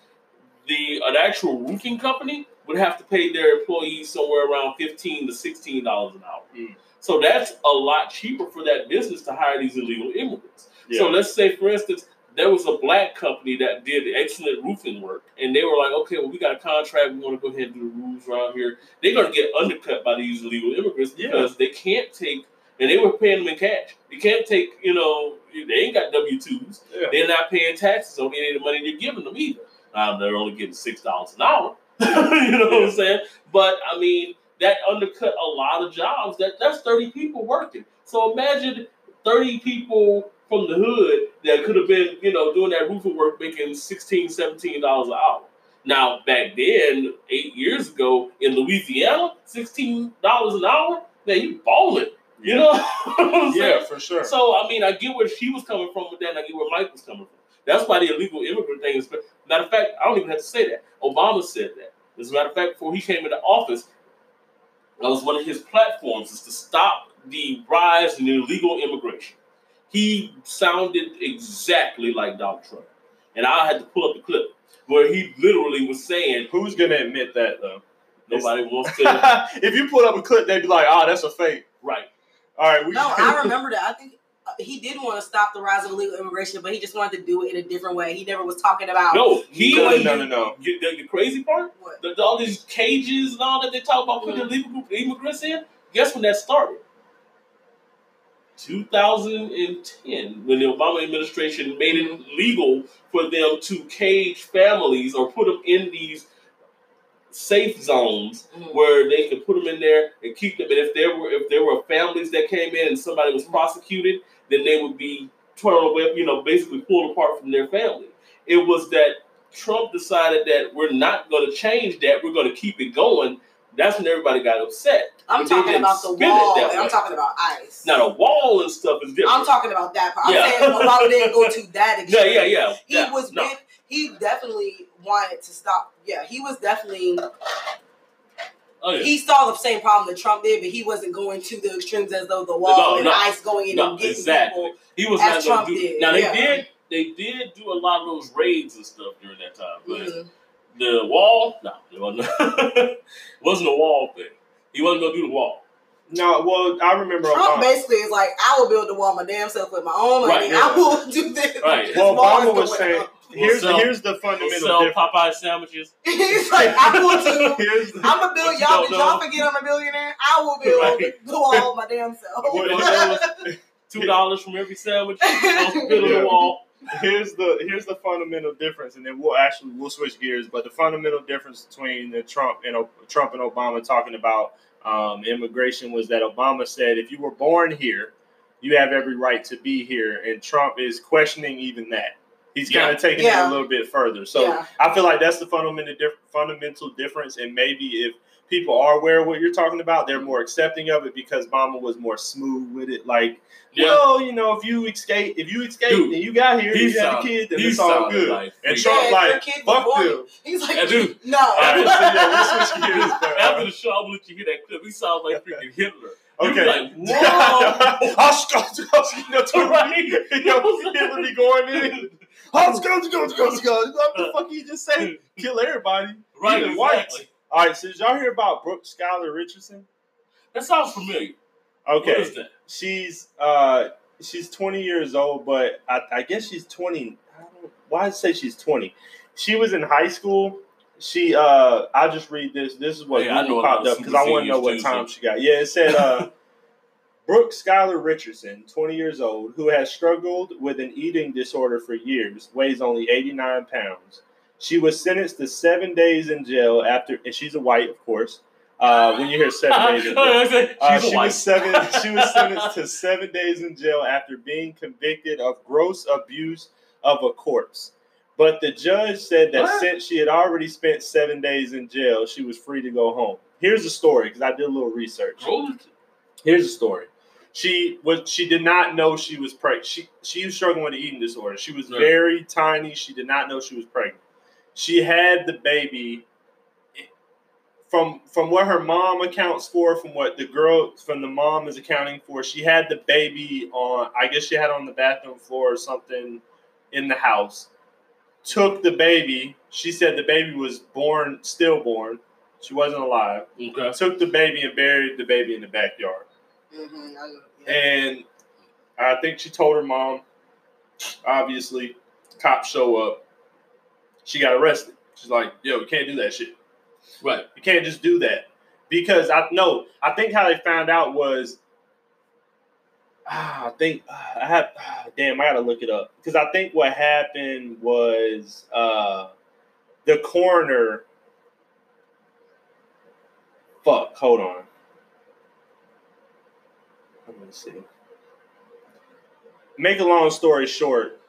Speaker 3: The an actual roofing company would have to pay their employees somewhere around fifteen to sixteen dollars an hour.
Speaker 2: Mm.
Speaker 3: So that's a lot cheaper for that business to hire these illegal immigrants. So let's say, for instance, there was a black company that did excellent roofing work, and they were like, "Okay, well, we got a contract. We want to go ahead and do the roofs around here." They're going to get undercut by these illegal immigrants
Speaker 2: Yeah.
Speaker 3: because they can't take, and they were paying them in cash. You can't take, you know, they ain't got W twos.
Speaker 2: Yeah.
Speaker 3: They're not paying taxes on any of the money they're giving them either. Um, they're only getting six dollars an hour. you know what I'm saying? But I mean, that undercut a lot of jobs. That that's 30 people working. So imagine 30 people from the hood that could have been, you know, doing that roofing work making 16 17 dollars an hour. Now back then, eight years ago in Louisiana, sixteen dollars an hour, man, you balling. You know what I'm saying?
Speaker 2: Yeah, for sure.
Speaker 3: So I mean, I get where she was coming from with that, and I get where Mike was coming from. That's why the illegal immigrant thing is. Matter of fact, I don't even have to say that. Obama said that. As a matter of fact, before he came into office, that was one of his platforms is to stop the rise in illegal immigration. He sounded exactly like Donald Trump, and I had to pull up the clip where he literally was saying,
Speaker 2: Who's gonna admit that though?
Speaker 3: "Nobody wants to."
Speaker 2: if you put up a clip, they'd be like, "Oh, that's a fake."
Speaker 3: right.
Speaker 2: All right, we
Speaker 1: No, I remember that. I think he did want to stop the rise of illegal immigration, but he just wanted to do it in a different way. He never was talking about
Speaker 3: No, he
Speaker 2: no, no, no, no.
Speaker 3: The, the crazy part the, all these cages and all that they talk about putting illegal immigrants in. Guess when that started? 2010, when the Obama administration made it legal for them to cage families or put them in these safe zones
Speaker 1: Mm.
Speaker 3: where they could put them in there and keep them. And if there were if there were families that came in and somebody was prosecuted, then they would be torn away, you know, basically pulled apart from their family. It was that Trump decided that we're not going to change that. We're going to keep it going. That's when everybody got upset.
Speaker 1: I'm talking about the wall. I'm talking about ICE.
Speaker 3: Now the wall and stuff is different.
Speaker 1: I'm talking about that part. I'm
Speaker 3: Yeah.
Speaker 1: saying Obama didn't go to that
Speaker 3: Yeah,
Speaker 1: extreme.
Speaker 3: yeah, yeah.
Speaker 1: He
Speaker 3: yeah.
Speaker 1: was
Speaker 3: no.
Speaker 1: with, he definitely wanted to stop. Yeah, he was definitely
Speaker 3: Oh, yeah.
Speaker 1: he saw the same problem that Trump did, but he wasn't going to the extremes as though the wall
Speaker 3: No,
Speaker 1: and
Speaker 3: no.
Speaker 1: ICE going in
Speaker 3: No,
Speaker 1: and getting
Speaker 3: exactly.
Speaker 1: people.
Speaker 3: He was
Speaker 1: as
Speaker 3: not
Speaker 1: Trump
Speaker 3: going to do.
Speaker 1: did,
Speaker 3: Now they
Speaker 1: yeah.
Speaker 3: did. They did do a lot of those raids and stuff during that time, but
Speaker 1: Mhm.
Speaker 3: the wall, no, it wasn't. it wasn't a wall thing. He wasn't going to do the wall.
Speaker 2: No, well, I remember.
Speaker 1: Trump
Speaker 2: Obama.
Speaker 1: basically is like, I will build the wall my damn self with my own money.
Speaker 3: Right, yeah.
Speaker 1: I will do this.
Speaker 3: Right.
Speaker 1: This
Speaker 2: Well, Obama was
Speaker 1: going
Speaker 2: saying,
Speaker 1: up.
Speaker 2: here's
Speaker 3: sell-
Speaker 2: here's the
Speaker 3: We'll
Speaker 2: fundamental
Speaker 3: sell
Speaker 2: difference.
Speaker 3: Popeye sandwiches.
Speaker 1: He's like, I will do.
Speaker 2: Here's the,
Speaker 1: I'm a bill.
Speaker 3: What you
Speaker 1: Y'all,
Speaker 3: don't
Speaker 1: did y'all forget I'm a billionaire? I will build
Speaker 3: Right.
Speaker 1: the wall my damn self.
Speaker 2: What-
Speaker 3: You know, Two dollars from every sandwich. Goes to build
Speaker 2: Yeah.
Speaker 3: the wall.
Speaker 2: here's the here's the fundamental difference, and then we'll actually we'll switch gears. But the fundamental difference between the Trump and O- Trump and Obama talking about um, immigration was that Obama said if you were born here, you have every right to be here, and Trump is questioning even that. He's kind of taking
Speaker 1: Yeah.
Speaker 2: it a little bit further. So
Speaker 1: Yeah.
Speaker 2: I feel like that's the fundamental diff- fundamental difference, and maybe if people are aware of what you're talking about, they're more accepting of it because Obama was more smooth with it. Like,
Speaker 3: Yeah.
Speaker 2: well, you know, if you escape, if you escape
Speaker 3: Dude,
Speaker 2: and you got here,
Speaker 3: he
Speaker 2: you got a kid, then
Speaker 3: he
Speaker 2: it's all good.
Speaker 3: like
Speaker 2: and. Trump
Speaker 1: Yeah,
Speaker 2: like,
Speaker 1: kid
Speaker 2: fuck
Speaker 1: born.
Speaker 2: them.
Speaker 1: He's like,
Speaker 3: Yeah, dude.
Speaker 1: no.
Speaker 2: right, so yeah, switch gears, but, uh,
Speaker 3: After the show, I'm gonna let you hear that clip. He sounds like freaking Hitler.
Speaker 2: Okay.
Speaker 3: like, whoa.
Speaker 2: Oscar, Oscar, you know, to
Speaker 3: Right.
Speaker 2: you know, Hitler be going in. Oscar, Oscar, Oscar, Oscar. What the fuck you just say? Kill everybody.
Speaker 3: right,
Speaker 2: Even white.
Speaker 3: exactly.
Speaker 2: All right, so did y'all hear about Brooke Skylar Richardson?
Speaker 3: That sounds familiar.
Speaker 2: Okay,
Speaker 3: What is that?
Speaker 2: she's uh she's 20 years old, but I, I guess she's 20. I don't, why say she's 20? She was in high school. She uh I'll just read this. This is what
Speaker 3: Hey,
Speaker 2: Google popped up because I want to know what
Speaker 3: too,
Speaker 2: time
Speaker 3: so-
Speaker 2: she got. Yeah, it said uh Brooke Skylar Richardson, 20 years old, who has struggled with an eating disorder for years, weighs only 89 pounds. She was sentenced to seven days in jail after, and she's a white, of course. Uh, when you hear seven days in jail, uh, she was seven. She was sentenced to seven days in jail after being convicted of gross abuse of a corpse. But the judge said that
Speaker 3: What?
Speaker 2: since she had already spent seven days in jail, she was free to go home. Here's the story because I did a little research. Here's the story. She was she did not know she was pregnant. She she was struggling with an eating disorder. She was
Speaker 3: Right.
Speaker 2: very tiny. She did not know she was pregnant. She had the baby from from what her mom accounts for, from what the girl from the mom is accounting for. She had the baby on. I guess she had it on the bathroom floor or something in the house. Took the baby. She said the baby was born stillborn. She wasn't alive
Speaker 3: Okay.
Speaker 2: took the baby and buried the baby in the backyard.
Speaker 1: Mhm, yeah.
Speaker 2: And I think she told her mom. Obviously, cops show up. She got arrested. She's like, "Yo, you can't do that shit.
Speaker 3: Right.
Speaker 2: You can't just do that." Because I know, I think how they found out was, ah, I think ah, I have. ah, damn, I gotta look it up because I think what happened was uh, the coroner. Fuck, hold on. Let me see. Make a long story short,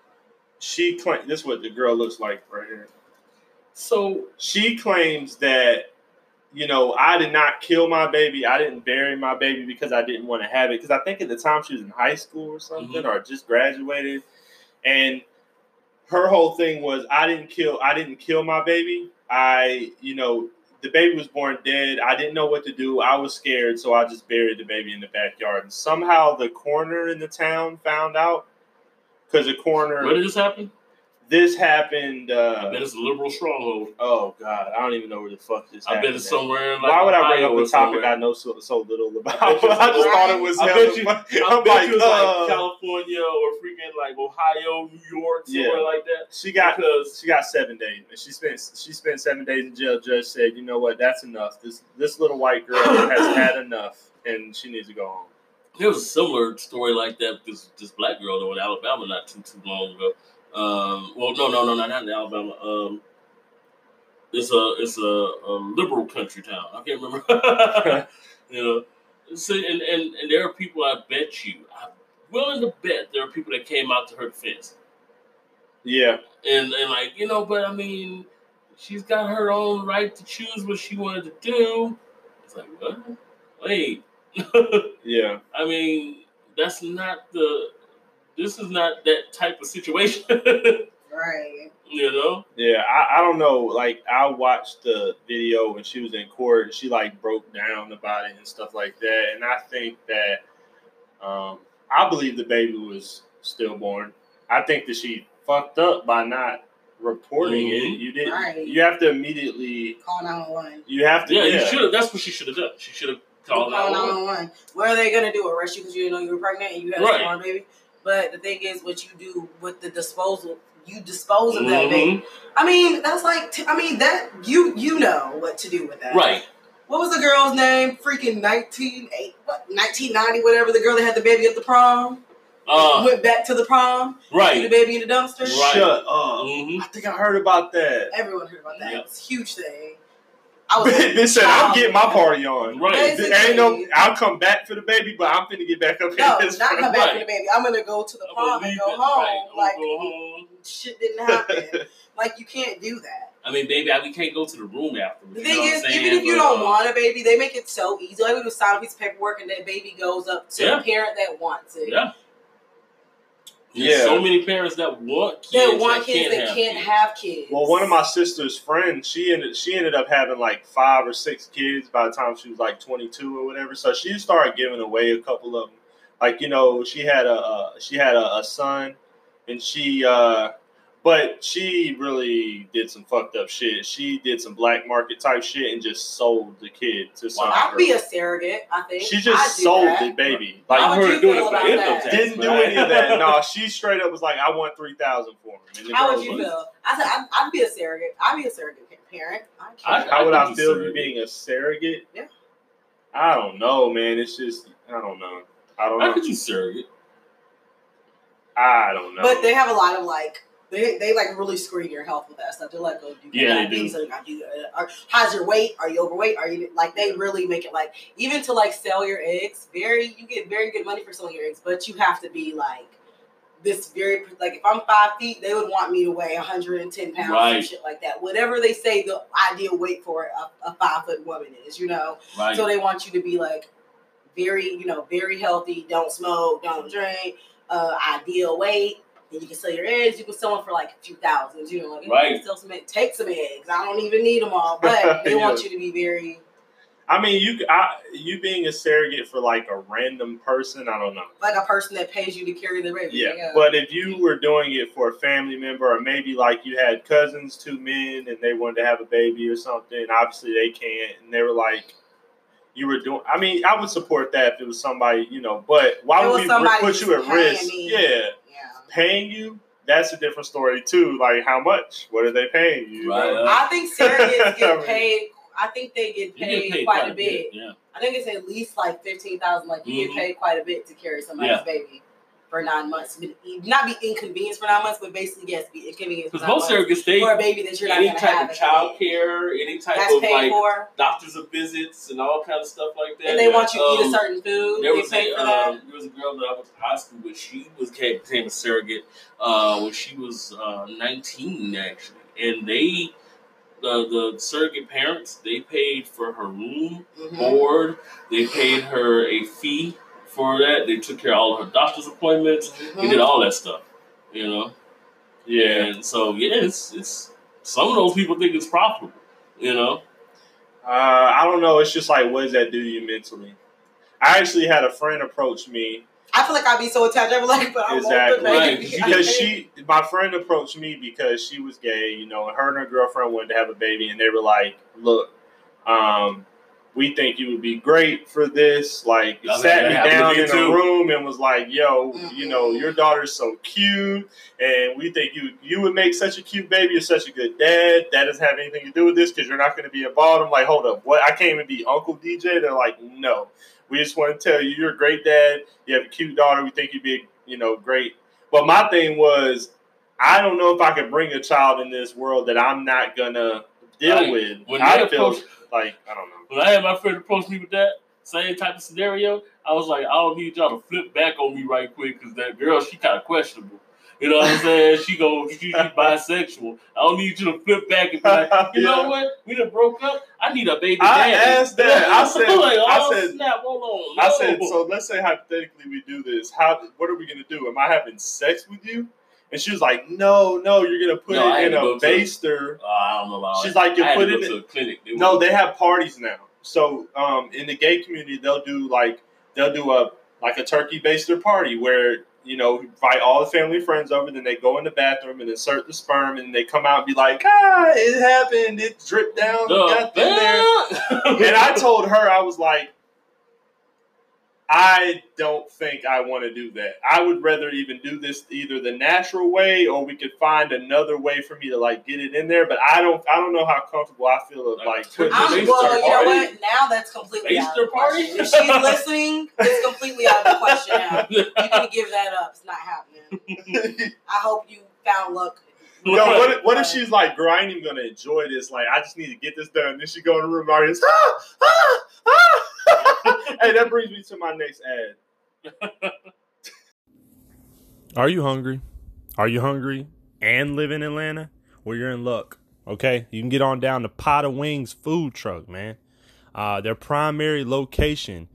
Speaker 2: she claims this is what the girl looks like right here.
Speaker 3: So
Speaker 2: She claims that, you know, I did not kill my baby. I didn't bury my baby because I didn't want to have it. Because I think at the time she was in high school or something, mm-hmm. or just graduated, and her whole thing was I didn't kill. I didn't kill my baby. I, you know, the baby was born dead. I didn't know what to do. I was scared, so I just buried the baby in the backyard. And somehow the coroner in the town found out because the coroner.
Speaker 3: where did this happen?
Speaker 2: this happened.
Speaker 3: I
Speaker 2: Uh,
Speaker 3: bet it's a liberal stronghold.
Speaker 2: oh God, I don't even know where the fuck this
Speaker 3: I
Speaker 2: happened.
Speaker 3: bet it's
Speaker 2: at.
Speaker 3: somewhere in like
Speaker 2: Why would I bring up a topic
Speaker 3: somewhere.
Speaker 2: I know so, so little about?
Speaker 3: I
Speaker 2: I, just thought it was.
Speaker 3: I bet you- I bet
Speaker 2: like,
Speaker 3: you it's
Speaker 2: uh,
Speaker 3: like California or freaking like Ohio, New York, somewhere
Speaker 2: Yeah.
Speaker 3: like that.
Speaker 2: she got
Speaker 3: because
Speaker 2: she got seven days. And she spent she spent seven days in jail. Judge said, you know what, that's enough. This this little white girl has had enough, and she needs to go home.
Speaker 3: There was a similar story like that. This this black girl though in Alabama not too too long ago. Um, well, no, no, no, no, not in Alabama. Um, it's a it's a, a liberal country town. I can't remember. you know, so and, and and there are people. I bet you, I'm willing to bet there are people that came out to her defense.
Speaker 2: Yeah,
Speaker 3: and and like you know, but I mean, she's got her own right to choose what she wanted to do. It's like what? Wait,
Speaker 2: yeah.
Speaker 3: I mean, that's not the. This is not that type of situation.
Speaker 1: Right.
Speaker 3: you know.
Speaker 2: Yeah, I, I don't know. Like I watched the video when she was in court and she like broke down about it and stuff like that. And I think that um I believe the baby was stillborn. I think that she fucked up by not reporting
Speaker 3: Mhm.
Speaker 2: it. You didn't
Speaker 1: Right.
Speaker 2: you have to immediately
Speaker 1: Call 911.
Speaker 2: you have to
Speaker 3: Yeah,
Speaker 2: yeah,
Speaker 3: you should. That's what she should have done. She should have called
Speaker 1: Call
Speaker 3: out.
Speaker 1: 911. What are they gonna do? Arrest you because you didn't know you were pregnant and you had a
Speaker 3: Right.
Speaker 1: stillborn baby? But the thing is, what you do with the disposal, you dispose of that baby.
Speaker 3: Mhm.
Speaker 1: I mean, that's like, t- I mean, that you you know what to do with that,
Speaker 3: Right.
Speaker 1: What was the girl's name? Freaking 19, eight, what, 1990, whatever. The girl that had the baby at the prom
Speaker 3: Uh,
Speaker 1: went back to the prom, threw the baby in the dumpster.
Speaker 3: Right.
Speaker 2: Shut up.
Speaker 3: Mhm.
Speaker 2: I think I heard about that.
Speaker 1: Everyone heard about that.
Speaker 3: Yeah.
Speaker 1: It's a huge thing. I was
Speaker 2: Bitch said, "I'll get my party on."
Speaker 3: Right.
Speaker 1: Basically-
Speaker 2: Ain't no, I'll come back for the baby, but I'm finna get back up
Speaker 1: No,
Speaker 2: in
Speaker 1: not come back
Speaker 3: Right.
Speaker 1: for the baby. I'm gonna go to the
Speaker 3: I'm
Speaker 1: prom and go
Speaker 3: it.
Speaker 1: home.
Speaker 3: Right.
Speaker 1: Like
Speaker 3: go home.
Speaker 1: shit didn't happen. like you can't do that.
Speaker 3: I mean, baby, we can't go to the room afterwards.
Speaker 1: The thing
Speaker 3: know what
Speaker 1: is,
Speaker 3: I'm saying?
Speaker 1: even if you
Speaker 3: But,
Speaker 1: don't
Speaker 3: uh,
Speaker 1: want a baby, they make it so easy. Like we just sign a piece of paperwork and that baby goes up to
Speaker 3: Yeah.
Speaker 1: the parent that wants it.
Speaker 3: Yeah. There's
Speaker 2: Yeah.
Speaker 3: so many parents that want kids
Speaker 1: That want
Speaker 3: that
Speaker 1: kids
Speaker 3: can't
Speaker 1: that
Speaker 3: have
Speaker 1: can't
Speaker 3: kids.
Speaker 1: have kids.
Speaker 2: Well, one of my sister's friends, she ended she ended up having like five or six kids by the time she was like 22 or whatever. So she started giving away a couple of them. Like you know, she had a uh, she had a, a son, and she uh, but she really did some fucked up shit. She did some black market type shit and just sold the kid to some.
Speaker 1: I'd
Speaker 2: girl.
Speaker 1: be a surrogate. I think
Speaker 2: she
Speaker 1: I'd
Speaker 2: just sold
Speaker 1: that.
Speaker 2: the baby.
Speaker 3: I
Speaker 1: How
Speaker 2: Like
Speaker 1: would
Speaker 3: heard
Speaker 1: you
Speaker 3: doing
Speaker 1: feel
Speaker 3: it for
Speaker 1: about that?
Speaker 3: tax.
Speaker 2: didn't do any of that. No, she straight up was like, "I want three thousand for him." And
Speaker 1: How would you
Speaker 2: was-
Speaker 1: feel? I said I'd, I'd be a surrogate. I'd be a surrogate parent. I
Speaker 3: I-
Speaker 2: How would I feel
Speaker 3: surrogate.
Speaker 2: being a surrogate?
Speaker 1: Yeah.
Speaker 2: I don't know, man. It's just I don't know. I don't
Speaker 3: How
Speaker 2: know.
Speaker 3: could you surrogate?
Speaker 2: I don't know.
Speaker 1: But they have a lot of like They, they like really screen your health with that stuff. They're like, oh, you
Speaker 3: Yeah, they do.
Speaker 1: you you, uh, how's your weight? Are you overweight? Are you like they really make it like even to like sell your eggs? Very, you get very good money for selling your eggs, but you have to be like this very like if I'm five feet, they would want me to weigh 110 pounds
Speaker 3: Right.
Speaker 1: and shit like that. Whatever they say the ideal weight for a, a five foot woman is, you know.
Speaker 3: Right.
Speaker 1: So they want you to be like very, you know, very healthy. Don't smoke, don't drink. Uh, ideal weight. And you can sell your eggs. You can sell them for like a few thousands. You know, like
Speaker 3: Right.
Speaker 1: you can sell some. eggs. Take some eggs. I don't even need them all, but they want you to be very
Speaker 2: I mean, you I, you being a surrogate for like a random person, I don't know.
Speaker 1: like a person that pays you to carry the baby.
Speaker 2: Yeah, but if you were doing it for a family member, or maybe like you had cousins, two men, and they wanted to have a baby or something, obviously they can't, and they were like, you were doing. I mean, I would support that if it was somebody, you know. But why would we put you at risk?
Speaker 1: me.
Speaker 2: Yeah,
Speaker 1: yeah.
Speaker 2: Paying you. That's a different story too. Like how much? What are they paying you? you
Speaker 3: Right,
Speaker 2: know?
Speaker 3: uh,
Speaker 1: I think surrogates
Speaker 2: I
Speaker 1: get paid. I think they get paid,
Speaker 3: get paid
Speaker 1: quite, a bit.
Speaker 3: Yeah.
Speaker 1: I think it's at least like fifteen thousand. Like you
Speaker 3: Mhm.
Speaker 1: get paid quite a bit to carry somebody's
Speaker 3: Yeah.
Speaker 1: baby for nine months. Not be inconvenienced for nine months, but basically yes, be inconvenienced
Speaker 3: Because most
Speaker 1: months
Speaker 3: surrogates, they
Speaker 1: for a baby that you're not
Speaker 3: any type
Speaker 1: have.
Speaker 3: of child care, any type
Speaker 1: That's
Speaker 3: of like
Speaker 1: for,
Speaker 3: doctors of visits and all kind of stuff like that.
Speaker 1: and they want you to eat a
Speaker 3: Um,
Speaker 1: certain food.
Speaker 3: There was a
Speaker 1: for that.
Speaker 3: um, there was a girl that I went to high school with. She was became, became a surrogate uh, when she was uh, nineteen actually, and they the the surrogate parents they paid for her room
Speaker 1: Mhm.
Speaker 3: board. They paid her a fee for that. They took care of all of her doctor's appointments. They
Speaker 1: Mhm.
Speaker 3: did all that stuff. You know. Yeah, and so yeah, it's it's some of those people think it's profitable. You know.
Speaker 2: Uh, I don't know. It's just like, what does that do to you mentally? I actually had a friend approach me
Speaker 1: I feel like I'd be so attached. I'd be like, but I
Speaker 2: Exactly.
Speaker 1: want the
Speaker 3: Right,
Speaker 1: baby.
Speaker 2: because she, my friend approached me because she was gay, you know, and her and her girlfriend wanted to have a baby, and they were like, "Look, um, we think you would be great for this." Like,
Speaker 3: I
Speaker 2: sat me down
Speaker 3: me
Speaker 2: in
Speaker 3: too.
Speaker 2: a room and was like, "Yo, you know, your daughter's so cute, and we think you you would make such a cute baby. You're such a good dad. That doesn't have anything to do with this because you're not going to be involved." I'm like, "Hold up, what? I can't even be Uncle DJ." They're like, "No." We just want to tell you you're a great dad. You have a cute daughter. We think you'd be, you know, great. But my thing was, I don't know if I could bring a child in this world that I'm not gonna deal
Speaker 3: Like,
Speaker 2: with. I feel
Speaker 3: approach-
Speaker 2: like I don't know.
Speaker 3: When I had my friend approach me with that same type of scenario, I was like, I don't need y'all to flip back on me right quick because that girl, she kind of questionable. You know what I'm saying? She go, she, she bisexual. I don't need you to flip back and be like, you know what? We done broke up. I need a baby
Speaker 2: I
Speaker 3: daddy.
Speaker 2: asked that. I said-
Speaker 3: like,
Speaker 2: I
Speaker 3: oh,
Speaker 2: said-
Speaker 3: snap, hold on.
Speaker 2: I
Speaker 3: No.
Speaker 2: said, so let's say hypothetically we do this. How? What are we gonna do? Am I having sex with you? And she was like, No, no, you're gonna put
Speaker 3: No,
Speaker 2: it in a
Speaker 3: go to-
Speaker 2: baster.
Speaker 3: Uh, I don't know about
Speaker 2: She's like, you put it in-
Speaker 3: a clinic. They
Speaker 2: No, they have parties now. So um, in the gay community, they'll do like they'll do a like a turkey baster party where you know invite all the family and friends over. Then they go in the bathroom and insert the sperm, and they come out and be like, "Ah, it happened. It dripped down,
Speaker 3: The
Speaker 2: got in there." And I told her, I was like, I don't think I want to do that. I would rather even do this either the natural way or we could find another way for me to like get it in there. But I don't I don't know how comfortable I feel of like putting
Speaker 1: I'm,
Speaker 2: this
Speaker 3: Baster
Speaker 1: well, you know what? Now that's completely out of
Speaker 3: party?
Speaker 1: If she's listening, it's completely out of the question now. You can give that up. It's not happening. I hope you found luck.
Speaker 2: Yo, what if, what if she's like, girl, I ain't even gonna enjoy this. Like, I just need to get this done. Then she go in the room, and is ah, ah. Hey, that brings me to my next ad.
Speaker 5: Are you hungry? Are you hungry and live in Atlanta? Well, you're in luck. Okay, you can get on down to Pot of Wings food truck, man. Uh, their primary location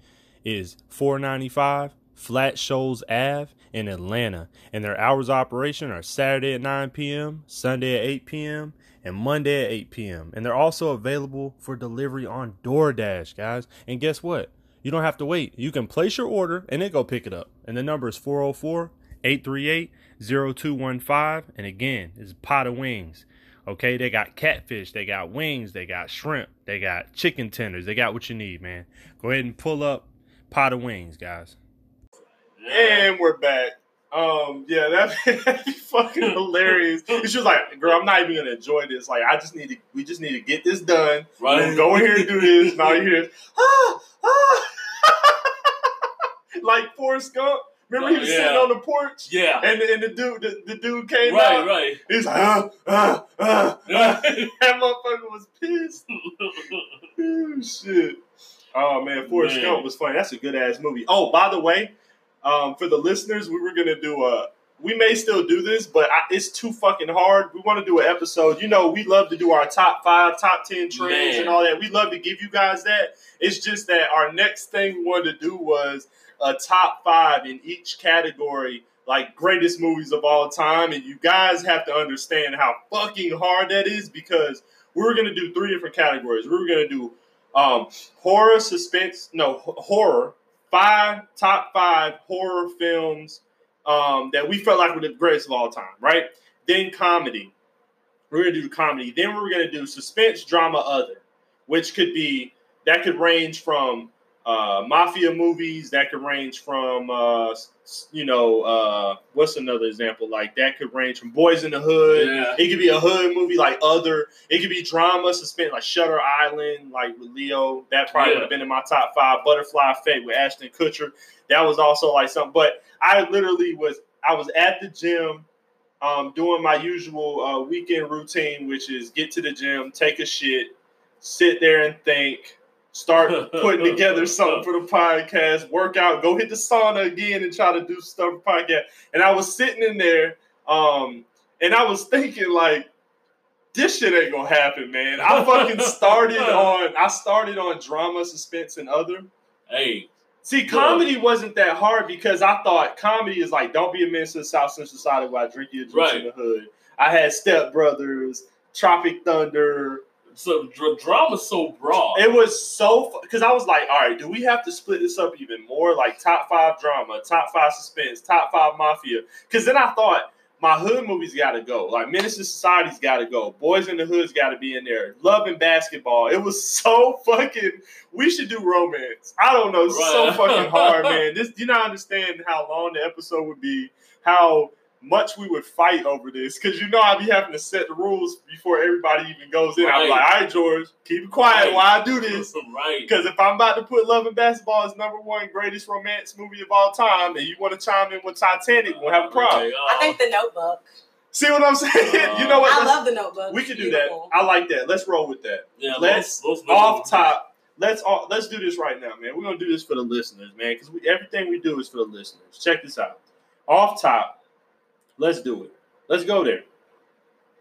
Speaker 5: is 495 Flat Shoals Ave in Atlanta, and their hours of operation are Saturday at 9 p.m., Sunday at 8 p.m., and Monday at 8 p.m. And they're also available for delivery on DoorDash, guys. And guess what? You don't have to wait. You can place your order and then go pick it up. And the number is 404 838 0215. And again, it's Pot of Wings. Okay, they got catfish, they got wings, they got shrimp, they got chicken tenders, they got what you need, man. Go ahead and pull up Pot of Wings, guys.
Speaker 2: And we're back. Um, yeah, that'd be fucking hilarious. And she was like, "Girl, I'm not even gonna enjoy this. Like, I just need to. We just need to get this done.
Speaker 3: Right.
Speaker 2: Go in here and do this. Now you hear is ah ah, like Forrest Gump Remember he was
Speaker 3: Yeah.
Speaker 2: sitting on the porch,
Speaker 3: Yeah.
Speaker 2: and and the dude the, the dude came
Speaker 3: Right,
Speaker 2: out.
Speaker 3: right. right.
Speaker 2: He's like, ah, ah, ah. That motherfucker was pissed. Oh, shit. Oh man, Forrest
Speaker 3: Man.
Speaker 2: Gump was funny. That's a good ass movie. Oh, by the way, um, for the listeners, we were gonna do a. We may still do this, but I, it's too fucking hard. We want to do an episode. You know, we love to do our top five, top ten trends,
Speaker 3: Man.
Speaker 2: and all that. We love to give you guys that. It's just that our next thing we wanted to do was a top five in each category, like greatest movies of all time. And you guys have to understand how fucking hard that is because we were gonna do three different categories. We were gonna do um, horror, suspense, no horror. Five top five horror films um, that we felt like were the greatest of all time, right? Then comedy. We're gonna do comedy. Then we're gonna do suspense, drama, other, which could be that could range from uh, mafia movies. That could range from uh, you know uh, what's another example like that could range from Boys in the Hood.
Speaker 3: Yeah.
Speaker 2: It could be a hood movie like Other. It could be drama, suspense like Shutter Island, like with Leo. That probably
Speaker 3: Yeah.
Speaker 2: would have been in my top five. Butterfly Effect with Ashton Kutcher. That was also like something. But I literally was I was at the gym um, doing my usual uh, weekend routine, which is get to the gym, take a shit, sit there and think, start putting together something for the podcast, work out, go hit the sauna again, and try to do stuff for podcast. And I was sitting in there, um, and I was thinking like. This shit ain't gonna happen, man. I fucking started on I started on drama, suspense, and other.
Speaker 3: Hey,
Speaker 2: See, comedy wasn't that hard because I thought comedy is like, don't be a menace to the South Central Society while drinking your juice in the hood. I had Step Brothers, Tropic Thunder.
Speaker 3: So dr- drama's so broad.
Speaker 2: It was so because I was like, all right, do we have to split this up even more? Like top five drama, top five suspense, top five mafia. Because then I thought my hood movies got to go. Like Menace to Society's got to go. Boys in the Hood's got to be in there. Love and Basketball. It was so fucking. We should do romance. I don't know. It's so fucking hard, man. This you not understand how long the episode would be. How much we would fight over this because you know I'd be having to set the rules before everybody even goes in. I'm
Speaker 3: Right.
Speaker 2: like, all right, George, keep it quiet
Speaker 3: Right.
Speaker 2: while I do this.
Speaker 3: right.
Speaker 2: Because if I'm about to put Love and Basketball as number one greatest romance movie of all time, and you want to chime in with Titanic, we'll have a problem.
Speaker 3: Okay,
Speaker 1: I
Speaker 3: uh,
Speaker 1: think the Notebook.
Speaker 2: See what I'm saying? you know what?
Speaker 1: I love the Notebook.
Speaker 2: we can do that. I like that. Let's roll with that.
Speaker 3: yeah,
Speaker 2: let's
Speaker 3: those- those
Speaker 2: Off top. Let's all, let's do this right now, man. We're gonna do this for the listeners, man, because we, everything we do is for the listeners. Check this out. Off top, let's do it. Let's go there.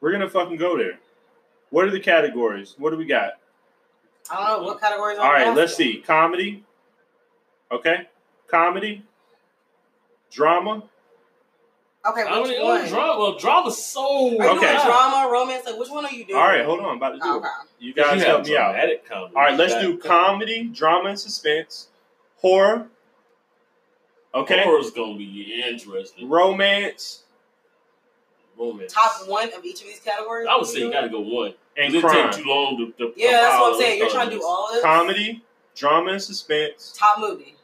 Speaker 2: We're gonna fucking go there. What are the categories? What do we got?
Speaker 1: I don't know what categories.
Speaker 2: All right, let's see. Comedy. Okay. Comedy. Drama.
Speaker 1: Okay,
Speaker 3: I
Speaker 1: which
Speaker 3: mean,
Speaker 1: one?
Speaker 3: drama. Well, drama's so.
Speaker 1: Are you
Speaker 2: Okay.
Speaker 1: doing drama, romance? Like, which one are you doing?
Speaker 2: All right, hold on. I'm about to do
Speaker 1: Oh,
Speaker 2: it.
Speaker 1: okay.
Speaker 2: You guys
Speaker 3: You
Speaker 2: help me out.
Speaker 3: comedy.
Speaker 2: All right, let's
Speaker 3: You
Speaker 2: do
Speaker 3: got-
Speaker 2: comedy, drama, and suspense, horror. Okay.
Speaker 3: Horror's gonna be interesting.
Speaker 2: Romance
Speaker 3: Romance.
Speaker 1: Top one of each of these categories.
Speaker 3: I would say you gotta go one.
Speaker 2: and
Speaker 3: it
Speaker 2: crime.
Speaker 3: take too long to. to
Speaker 1: Yeah, that's what I'm saying. You're trying to do all of this.
Speaker 2: Comedy, drama, and suspense.
Speaker 1: Top movie.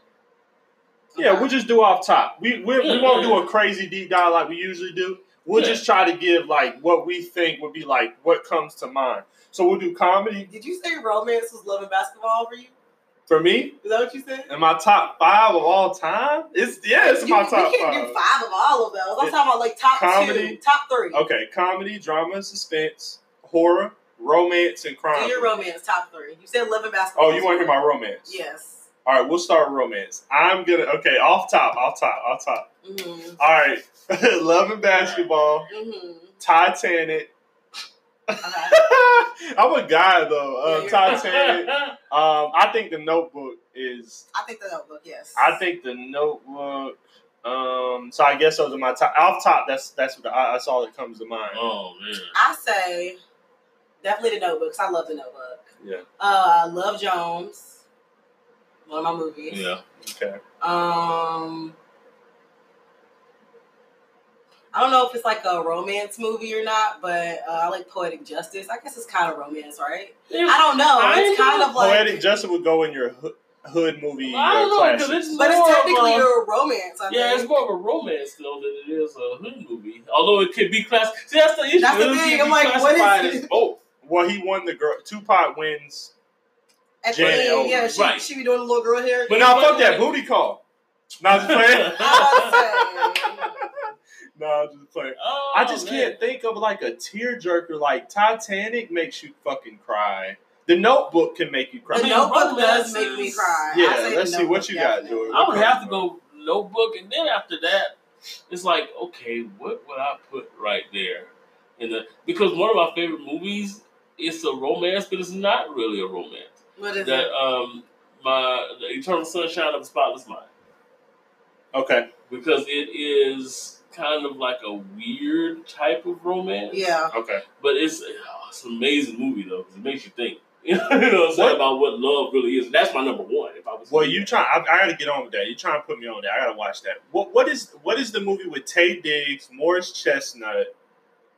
Speaker 2: Yeah,
Speaker 1: Okay.
Speaker 2: we'll just do off top. We we, we won't
Speaker 3: yeah,
Speaker 2: do a crazy deep dive like we usually do. We'll
Speaker 3: Yeah.
Speaker 2: just try to give like what we think would be like what comes to mind. So we'll do comedy
Speaker 1: Did you say romance was love and basketball for you?
Speaker 2: For me.
Speaker 1: Is that what you said?
Speaker 2: In my top five of all time, it's yeah, it's
Speaker 1: You-
Speaker 2: my top
Speaker 1: we can't
Speaker 2: five.
Speaker 1: do five of all of those. I'm talking about like top
Speaker 2: Comedy.
Speaker 1: two, top three.
Speaker 2: Okay, comedy, drama, suspense, horror, romance, and crime.
Speaker 1: Do your romance top three. You said love and basketball.
Speaker 2: Oh, you want to hear my romance?
Speaker 1: Yes.
Speaker 2: All right, we'll start with romance. I'm gonna okay, off top, off top, off top.
Speaker 1: Mm-hmm.
Speaker 2: All right, love and basketball,
Speaker 1: Mm-hmm.
Speaker 2: Titanic.
Speaker 1: Okay.
Speaker 2: I'm a guy though. Uh,
Speaker 1: Yeah, you're-
Speaker 2: Titanic. Um, I think the Notebook is.
Speaker 1: I think the notebook, yes.
Speaker 2: I think the Notebook. Um, so I guess those are my top. Off top, that's that's what I, that's all that comes to mind.
Speaker 3: Oh man.
Speaker 1: I say definitely the notebook 'cause I love the notebook.
Speaker 2: Yeah.
Speaker 1: Uh, I love Jones. One of my movies.
Speaker 3: Yeah.
Speaker 2: Okay.
Speaker 1: Um, I don't know if it's like a romance movie or not, but uh, I like Poetic Justice. I guess it's kind of romance, right? I don't know.
Speaker 3: I
Speaker 1: It's kind
Speaker 3: know.
Speaker 1: of like,
Speaker 2: Poetic Justice would go in your hood, hood movie.
Speaker 3: I don't know because it's
Speaker 1: but it's
Speaker 3: more of
Speaker 1: technically
Speaker 3: a-
Speaker 1: a romance. I
Speaker 3: Yeah, it's more of a romance though than it is a hood movie. Although it could be class. See, that's the issue.
Speaker 1: That's the
Speaker 3: It
Speaker 1: thing. I'm
Speaker 3: be
Speaker 1: like, what is it?
Speaker 3: Both.
Speaker 2: Well, he won the girl. Tupac wins.
Speaker 1: At the
Speaker 2: Janet
Speaker 1: end, yeah,
Speaker 2: Owens.
Speaker 1: she,
Speaker 3: Right.
Speaker 1: she be doing the little girl hair.
Speaker 3: But now,
Speaker 2: fuck that booty call. Not just playing.
Speaker 1: I
Speaker 2: no, just playing.
Speaker 3: Oh,
Speaker 2: I just
Speaker 3: man.
Speaker 2: can't think of like a tearjerker like Titanic makes you fucking cry. The Notebook can make you cry.
Speaker 1: The
Speaker 3: mean,
Speaker 1: Notebook does make me cry.
Speaker 2: Yeah, let's
Speaker 1: The
Speaker 2: see what
Speaker 1: Notebook
Speaker 2: you got,
Speaker 1: definitely.
Speaker 2: Joey.
Speaker 3: I would have to go notebook, and then after that, it's like, okay, what would I put right there? In the because one of my favorite movies is a romance, but it's not really a romance.
Speaker 1: What is
Speaker 3: That
Speaker 1: it?
Speaker 3: um, my the Eternal Sunshine of the Spotless Mind,
Speaker 2: Okay.
Speaker 3: because it is kind of like a weird type of romance.
Speaker 1: Yeah.
Speaker 2: Okay.
Speaker 3: but it's oh, it's an amazing movie though. 'cause it makes you think. You know, what I'm saying
Speaker 2: What?
Speaker 3: about what love really is. And that's my number one. If I was
Speaker 2: Well, you try. I, I got to get on with that. You trying to put me on that? I got to watch that. What What is What is the movie with Taye Diggs, Morris Chestnut,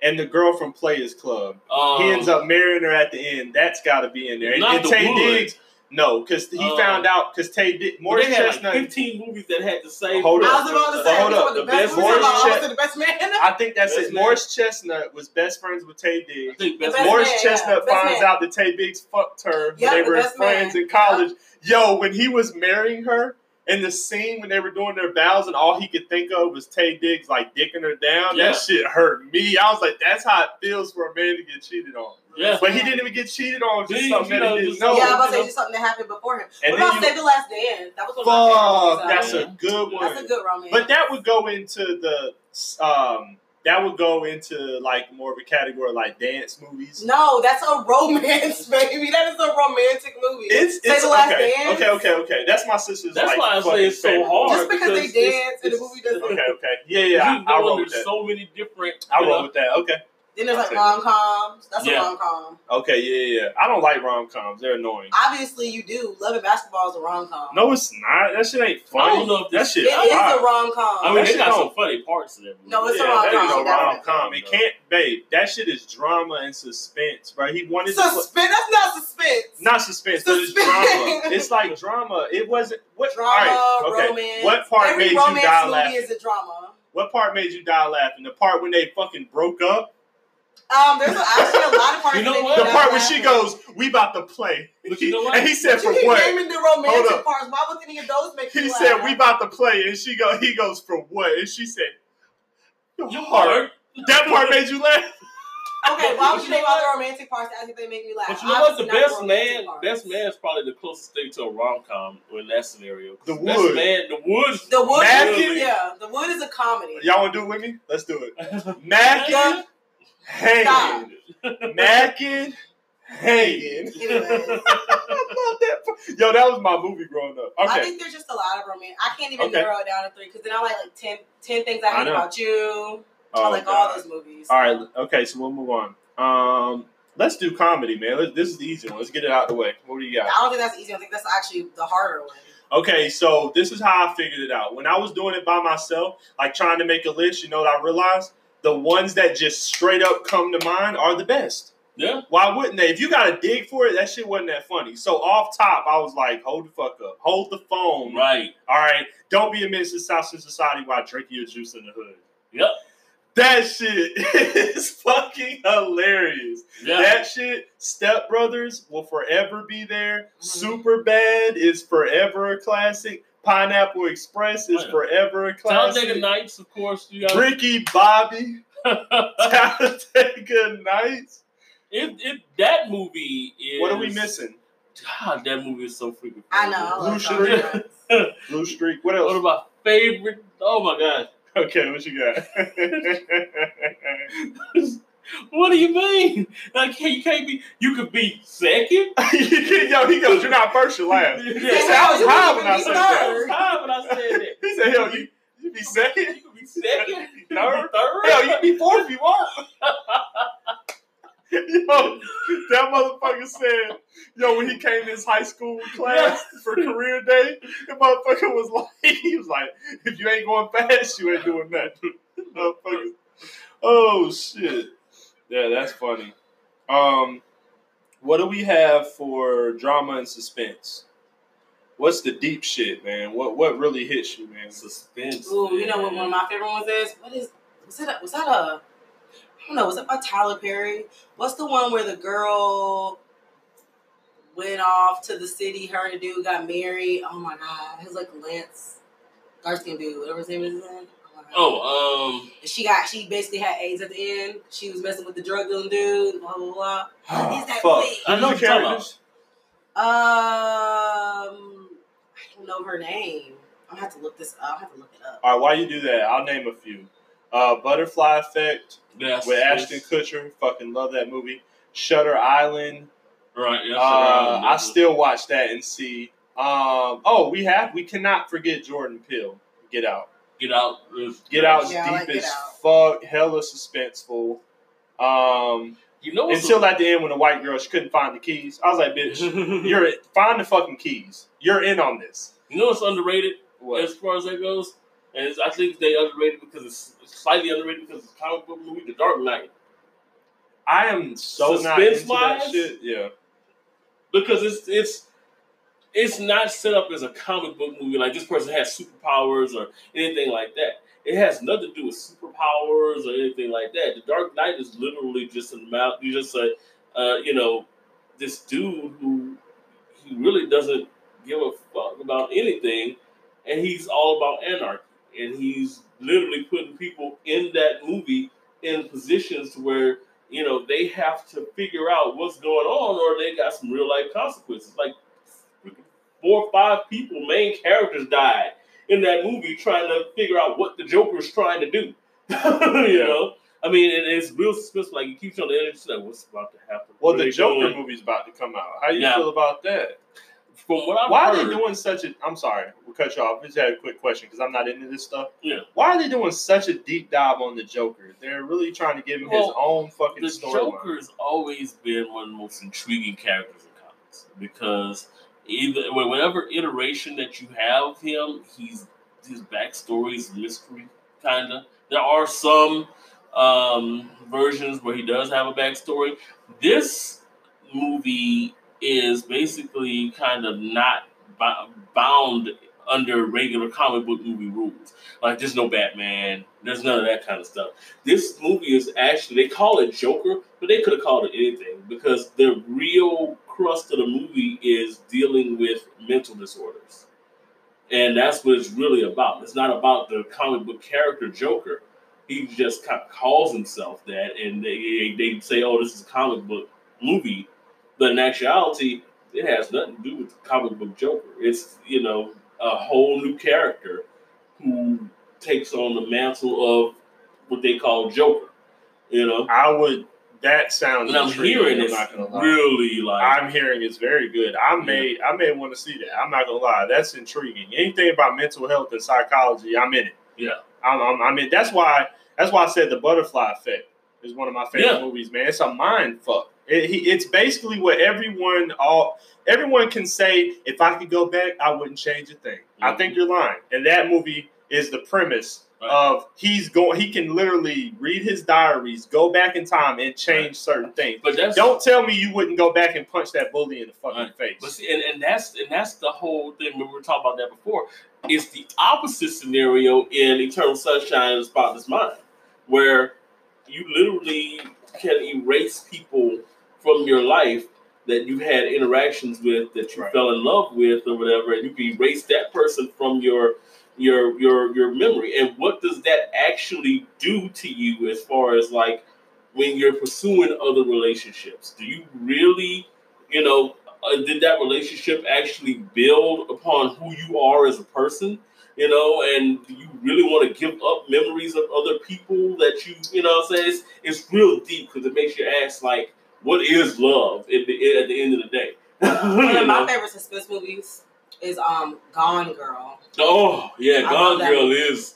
Speaker 2: and the girl from Players Club?
Speaker 3: um,
Speaker 2: he ends up marrying her at the end. That's got to be in there. And,
Speaker 3: Not
Speaker 2: and
Speaker 3: the
Speaker 2: Tay
Speaker 3: Wood.
Speaker 2: Diggs, no, because he
Speaker 3: Uh,
Speaker 2: found out because Taye Diggs, Morris
Speaker 3: they had
Speaker 2: Chestnut.
Speaker 3: like 15 movies that had the same.
Speaker 2: Hold
Speaker 1: I was about to say,
Speaker 2: hold
Speaker 1: hold
Speaker 2: up,
Speaker 1: the
Speaker 3: the
Speaker 1: best,
Speaker 3: best
Speaker 1: we talking about
Speaker 2: Morris
Speaker 1: Almost the best man.
Speaker 2: I think that's
Speaker 3: Best
Speaker 2: it.
Speaker 3: man.
Speaker 2: Morris Chestnut was best friends with Tay
Speaker 3: I
Speaker 2: Diggs.
Speaker 3: think best
Speaker 1: best
Speaker 2: Morris
Speaker 1: man.
Speaker 2: Chestnut
Speaker 1: Best
Speaker 2: finds
Speaker 1: man.
Speaker 2: out that Taye Diggs fucked her when
Speaker 1: Yep,
Speaker 2: they were
Speaker 1: best
Speaker 2: friends
Speaker 1: man.
Speaker 2: in college. Yo, when he was marrying her, in the scene when they were doing their vows, and all he could think of was Taye Diggs like dicking her down.
Speaker 3: Yeah.
Speaker 2: That shit hurt me. I was like, that's how it feels for a man to get cheated on.
Speaker 3: Yeah.
Speaker 2: But he didn't even get cheated on. Just
Speaker 3: He-
Speaker 2: something that he didn't know.
Speaker 1: yeah, I was about to say just something that happened before him.
Speaker 2: And
Speaker 1: what about
Speaker 2: you-
Speaker 1: Save the Last Dance? That was one of my
Speaker 2: Fuck,
Speaker 1: movies.
Speaker 2: that's a good one.
Speaker 1: That's a good romance.
Speaker 2: But that would go into the um that would go into like more of a category like dance movies.
Speaker 1: no, that's a romance, baby. That is a romantic movie.
Speaker 2: It's
Speaker 1: Save
Speaker 2: it's
Speaker 1: the Last
Speaker 2: okay.
Speaker 1: Dance.
Speaker 2: okay, okay, okay. That's my sister's.
Speaker 3: That's
Speaker 2: like,
Speaker 3: why I say it's so hard.
Speaker 1: Just because they
Speaker 3: because it's-
Speaker 1: dance and the movie doesn't.
Speaker 2: Okay, okay, yeah, yeah. I, I
Speaker 3: go
Speaker 2: roll with that.
Speaker 3: so many different.
Speaker 2: I
Speaker 3: you
Speaker 2: roll with that. Okay,
Speaker 1: Then there's
Speaker 2: I'll
Speaker 1: like
Speaker 2: take
Speaker 1: rom coms. That's
Speaker 3: Yeah.
Speaker 1: a rom com.
Speaker 2: okay, yeah, yeah. I don't like rom coms. They're annoying.
Speaker 1: Obviously, you do. Love and Basketball is a rom com.
Speaker 2: No, it's not. That shit ain't
Speaker 3: I
Speaker 2: funny.
Speaker 3: don't know if
Speaker 2: that shit.
Speaker 1: it is
Speaker 2: fire.
Speaker 1: a rom com.
Speaker 3: I mean,
Speaker 2: That
Speaker 3: they got some funny parts in it.
Speaker 1: No, it's a rom-com,
Speaker 2: that is a
Speaker 1: definitely.
Speaker 2: rom com. It can't, babe. That shit is drama and suspense, right? He wanted to.
Speaker 1: suspense. That's not suspense.
Speaker 2: Not suspense, but it's
Speaker 1: Suspense.
Speaker 2: drama. It's like drama. It wasn't what
Speaker 1: drama,
Speaker 2: all right, okay.
Speaker 1: romance.
Speaker 2: What part
Speaker 1: Every
Speaker 2: made you
Speaker 1: romance
Speaker 2: die
Speaker 1: movie
Speaker 2: laughing?
Speaker 1: is a drama.
Speaker 2: What part made you die laughing? The part when they fucking broke up?
Speaker 1: Um, there's actually a lot of parts.
Speaker 3: You know what?
Speaker 2: The part where she goes, "We about to play,"
Speaker 3: But you know what?
Speaker 2: and he said, "For
Speaker 1: you keep
Speaker 2: what?"
Speaker 1: naming the
Speaker 2: Hold
Speaker 1: romantic
Speaker 2: up.
Speaker 1: parts. Why would any of those make you
Speaker 2: He
Speaker 1: laugh?
Speaker 2: said, "We about to play," and she go, he goes, "For what?" And she said, "Your
Speaker 3: Your
Speaker 2: heart."
Speaker 3: part.
Speaker 2: That part made you laugh.
Speaker 1: Okay, why would
Speaker 3: But
Speaker 1: you
Speaker 3: you
Speaker 1: name
Speaker 3: know
Speaker 1: all the romantic parts that I think they make me laugh?
Speaker 3: But you know what? The best man,
Speaker 1: parts.
Speaker 3: best man is probably the closest thing to a rom com in that scenario.
Speaker 2: The
Speaker 3: best
Speaker 2: Wood.
Speaker 3: man, the woods.
Speaker 1: The Wood,
Speaker 2: Mackin?
Speaker 1: yeah, The Wood is a comedy.
Speaker 2: Y'all want to do it with me? Let's do it. Mackin,
Speaker 1: Stop.
Speaker 2: hanging, macking, hanging. I love that. Yo, that was my movie growing up.
Speaker 1: I think there's just a lot of romance. I can't even
Speaker 2: Okay.
Speaker 1: narrow it down to three because then I like like 10, 10 things I
Speaker 2: I
Speaker 1: hate
Speaker 2: know.
Speaker 1: about you. I
Speaker 2: Oh,
Speaker 1: like all those movies.
Speaker 2: All right. Okay. So we'll move on. Um, let's do comedy, man. Let's, this is the easy one. Let's get it out of the way. What do you got?
Speaker 1: I don't think that's easy. I think that's actually the harder one.
Speaker 2: Okay, so this is how I figured it out. When I was doing it by myself, like trying to make a list, you know what I realized? The ones that just straight up come to mind are the best.
Speaker 3: Yeah.
Speaker 2: Why wouldn't they? If you got to dig for it, that shit wasn't that funny. So off top, I was like, hold the fuck up. Hold the phone.
Speaker 3: Right.
Speaker 2: All right. Don't be a menace to South Central Society while drinking your juice in the hood.
Speaker 3: Yep.
Speaker 2: That shit is fucking hilarious.
Speaker 3: Yeah.
Speaker 2: That shit, Step Brothers will forever be there.
Speaker 1: Mhm.
Speaker 2: Superbad is forever a classic. Pineapple Express is
Speaker 3: yeah.
Speaker 2: forever a
Speaker 3: Talladega
Speaker 2: classic.
Speaker 3: Nights, of course. You got
Speaker 2: Ricky Bobby, Talladega Nights.
Speaker 3: it, it. That movie is.
Speaker 2: What are we missing?
Speaker 3: God, that movie is so freaking.
Speaker 1: I know.
Speaker 2: Blue Streak. Blue Streak. What else?
Speaker 3: One of my favorite. Oh my god.
Speaker 2: Okay, what you got?
Speaker 3: what do you mean? Like you can't be. You could be second.
Speaker 2: Yo, he goes, You're not first, you're last. He
Speaker 3: Yeah.
Speaker 2: said, I was
Speaker 1: You
Speaker 2: high when I
Speaker 1: be
Speaker 2: said
Speaker 3: I
Speaker 2: that.
Speaker 3: was high when I said that.
Speaker 2: He said, Hell, you, you be second?
Speaker 3: You could be second,
Speaker 2: Third?
Speaker 3: third.
Speaker 2: Hell, you can be fourth if you want. Yo, that motherfucker said, yo, when he came to his high school class for career day, the motherfucker was like, he was like, if you ain't going fast, you ain't doing nothing. Motherfucker. Oh shit. Yeah, that's funny. Um, what do we have for drama and suspense? What's the deep shit, man? What what really hits you, man?
Speaker 3: Suspense.
Speaker 1: Ooh, you know what one of my favorite ones is? What is was that? A, was that a? I don't know. Was it by Tyler Perry? What's the one where the girl went off to the city? Her and the dude got married. Oh my god, his like Lance. dark skinned dude, whatever his name is.
Speaker 3: Oh, um,
Speaker 1: she got she basically had AIDS at the end. She was messing with the drug dealing dude. Blah blah blah. He's that
Speaker 2: Fuck.
Speaker 1: big.
Speaker 3: I know
Speaker 2: Who's
Speaker 3: what you're
Speaker 2: characters?
Speaker 1: Um, I don't know her name. I'll have to look this. Up. I'll have to look it up.
Speaker 2: All right, while you do that, I'll name a few. Uh, Butterfly Effect
Speaker 3: that's
Speaker 2: with Ashton Kutcher. Fucking love that movie. Shutter Island.
Speaker 3: Right. Yeah,
Speaker 2: Uh,
Speaker 3: sure,
Speaker 2: I still watch that and see. Um, oh, we have. We cannot forget Jordan Peele. Get out.
Speaker 3: Get out. is-
Speaker 2: Get out.
Speaker 1: Yeah,
Speaker 2: deep
Speaker 1: like Get
Speaker 2: as
Speaker 1: Out.
Speaker 2: fuck. Hella suspenseful. Um,
Speaker 3: You know what's
Speaker 2: until at the end when the white girl she couldn't find the keys. I was like, bitch, you're find the fucking keys. You're in on this.
Speaker 3: you know what's underrated
Speaker 2: What?
Speaker 3: as far as that goes, and it's, I think they underrated because it's slightly underrated because it's a comic book movie, The Dark Knight.
Speaker 2: I am so not into that shit. Yeah.
Speaker 3: because it's it's it's not set up as a comic book movie like this person has superpowers or anything like that. It has nothing to do with superpowers or anything like that. The Dark Knight is literally just an amount. You just a uh, you know this dude who he really doesn't give a fuck about anything, and he's all about anarchy, and he's literally putting people in that movie in positions where you know, they have to figure out what's going on or they got some real life consequences. Like four or five people, main characters died in that movie trying to figure out what the Joker's trying to do. you know? I mean, and it's real suspenseful. Like, you keep on the edge, it's like, what's about to happen?
Speaker 2: Well,
Speaker 3: What
Speaker 2: the Joker
Speaker 3: doing?
Speaker 2: movie's about to come out. How do you
Speaker 3: Yeah.
Speaker 2: feel about that?
Speaker 3: From what I've
Speaker 2: Why are they doing such a? I'm sorry, we'll cut you off. I Just had a quick question because I'm not into this stuff.
Speaker 3: Yeah.
Speaker 2: Why are they doing such a deep dive on the Joker? They're really trying to give him his own fucking
Speaker 3: the
Speaker 2: storyline.
Speaker 3: Joker's always been one of the most intriguing characters in comics because either whatever iteration that you have him, he's his backstory is mystery, kind of. There are some um, versions where he does have a backstory. This movie is basically kind of not bound under regular comic book movie rules. Like, there's no Batman, there's none of that kind of stuff. This movie is actually, they call it Joker, but they could have called it anything because the real crust of the movie is dealing with mental disorders. And that's what it's really about. It's not about the comic book character Joker. He just kind of calls himself that, and they, they say, oh, this is a comic book movie. But in actuality, it has nothing to do with the comic book Joker. It's, you know, a whole new character who takes on the mantle of what they call Joker. You know?
Speaker 2: I would. That sounds.
Speaker 3: I'm hearing
Speaker 2: I'm
Speaker 3: it's
Speaker 2: not gonna lie.
Speaker 3: really like
Speaker 2: I'm hearing it's very good. I may I may want to see that. I'm not gonna lie. That's intriguing. Anything about mental health and psychology, I'm in it.
Speaker 3: Yeah.
Speaker 2: I'm, I'm, I'm in. That's why. That's why I said the Butterfly Effect is one of my favorite
Speaker 3: Yeah.
Speaker 2: movies. Man, it's a mind fuck. It, it's basically what everyone all everyone can say. If I could go back, I wouldn't change a thing. I
Speaker 3: Mhm.
Speaker 2: think you're lying. And that movie is the premise
Speaker 3: Right.
Speaker 2: of he's going. He can literally read his diaries, go back in time, and change certain things.
Speaker 3: but that's
Speaker 2: Don't tell me you wouldn't go back and punch that bully in the fucking
Speaker 3: Right.
Speaker 2: face.
Speaker 3: But see, and, and that's and that's the whole thing. We were talking about that before, it's the opposite scenario in Eternal Sunshine of the Spotless Mind, where you literally can erase people from your life that you've had interactions with, that you
Speaker 2: Right.
Speaker 3: fell in love with, or whatever, and you can erase that person from your your your your memory. And what does that actually do to you as far as like when you're pursuing other relationships? Do you really, you know, uh, did that relationship actually build upon who you are as a person? You know, and do you really want to give up memories of other people that you, you know, I'm saying it's, it's real deep because it makes you ask like, what is love at the at the end of the day?
Speaker 1: One of my favorite suspense movies is um Gone Girl.
Speaker 3: Oh yeah,
Speaker 1: I
Speaker 3: Gone Girl
Speaker 1: movie.
Speaker 3: is.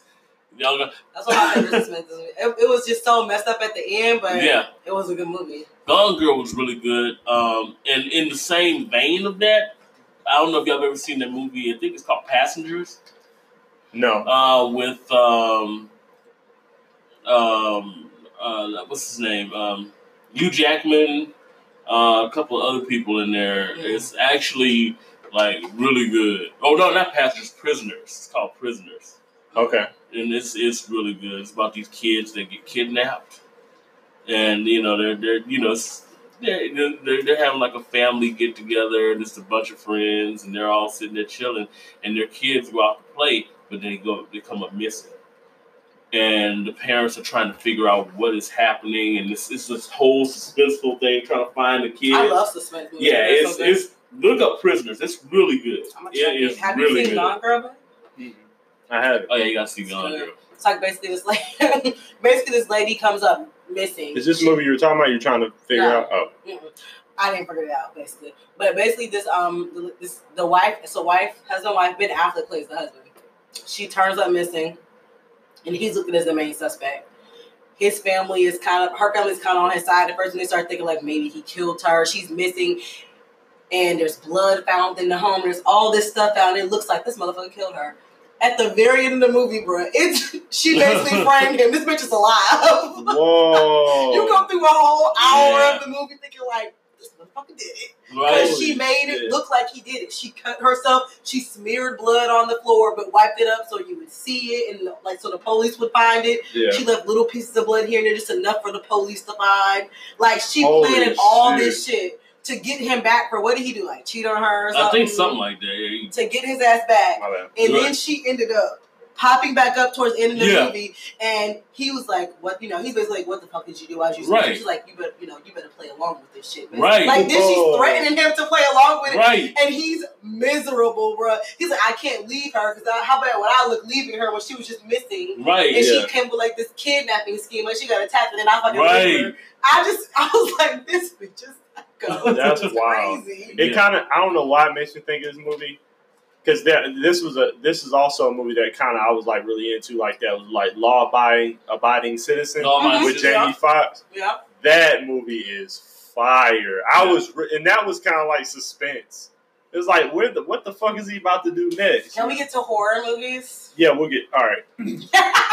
Speaker 3: Y'all
Speaker 1: That's one of my favorite. It, it was just so messed up at the end, but
Speaker 3: Yeah,
Speaker 1: it was a good movie.
Speaker 3: Gone Girl was really good. Um, and in the same vein of that, I don't know if y'all have ever seen that movie. I think it's called Passengers.
Speaker 2: no,
Speaker 3: uh, with um, um, uh, what's his name? Um, Hugh Jackman, uh, a couple of other people in there.
Speaker 1: Mm.
Speaker 3: It's actually like really good. Oh no, not passengers, prisoners. It's called Prisoners,
Speaker 2: okay.
Speaker 3: and it's it's really good. It's about these kids that get kidnapped, and you know they're they're you know. They're, they're, they're having like a family get together, and it's a bunch of friends, and they're all sitting there chilling, and their kids go out to play, but then he go they come up missing. And the parents are trying to figure out what is happening, and this is this whole suspenseful thing trying to find the kid.
Speaker 1: I love suspense
Speaker 3: yeah, it's it's look up prisoners. It's really good.
Speaker 1: I'm gonna check
Speaker 3: It
Speaker 1: it.
Speaker 3: is
Speaker 1: Have
Speaker 3: really
Speaker 1: you seen
Speaker 3: good.
Speaker 1: Gone Girl?
Speaker 2: I have.
Speaker 3: Oh yeah, you gotta see
Speaker 1: It's
Speaker 3: Gone. Girl.
Speaker 1: It's like basically this lady, basically this lady comes up missing.
Speaker 2: Is this movie you were talking about? You're trying to figure
Speaker 1: No.
Speaker 2: out? Oh,
Speaker 1: Mm-mm. I didn't figure it out basically, but basically this um the- this the wife so wife husband wife Ben Affleck plays the husband. She turns up missing, and he's looking as the main suspect. His family is kind of her family is kind of on his side. At first, when they start thinking like maybe he killed her, she's missing, and there's blood found in the home. There's all this stuff found. It looks like this motherfucker killed her. At the very end of the movie, bro, it's she basically framed him. This bitch is alive.
Speaker 2: whoa!
Speaker 1: You go through a whole hour
Speaker 3: Yeah.
Speaker 1: of the movie thinking like, this motherfucker did it.
Speaker 3: Right.
Speaker 1: Because she made it
Speaker 3: Yeah.
Speaker 1: look like he did it. She cut herself, she smeared blood on the floor, but wiped it up so you would see it and like so the police would find it.
Speaker 2: yeah.
Speaker 1: She left little pieces of blood here and there, just enough for the police to find. Like she
Speaker 2: Holy
Speaker 1: planted all
Speaker 2: shit.
Speaker 1: this shit to get him back for what did he do? Like cheat on her or
Speaker 3: I think something like that. Yeah, he-
Speaker 1: to get his ass back.
Speaker 2: My bad.
Speaker 1: And then she ended up popping back up towards the end of the
Speaker 3: Yeah.
Speaker 1: movie, and he was like, "What? You know?" He's basically like, "What the fuck did you do?" As you
Speaker 3: Right.
Speaker 1: She's like, "You better, you know, you better play along with this shit." man."
Speaker 3: Right.
Speaker 1: Like then
Speaker 2: Oh.
Speaker 1: she's threatening him to play along with it,
Speaker 3: right.
Speaker 1: and he's miserable, bro. He's like, "I can't leave her because how bad would I look leaving her when she was just missing?"
Speaker 3: Right.
Speaker 1: And
Speaker 2: Yeah.
Speaker 1: she came with like this kidnapping scheme, like she got attacked, and then I fucking
Speaker 3: Right.
Speaker 1: leave her. I just, I was like, "This bitch is psycho."
Speaker 2: That's
Speaker 1: It's
Speaker 2: wild.
Speaker 1: crazy.
Speaker 2: It
Speaker 3: Yeah.
Speaker 2: kind of I don't know why it makes me think of this movie because that this was a this is also a movie that kind of I was like really into like that was like law abiding abiding citizen
Speaker 3: Law Abiding
Speaker 2: with
Speaker 3: Citizen,
Speaker 2: Jamie Foxx.
Speaker 1: Yeah.
Speaker 2: That movie is fire. I was re- and that was kind of like suspense. It was like where the what the fuck is he about to do next?
Speaker 1: Can we get to horror movies?
Speaker 2: Yeah, we'll get all right.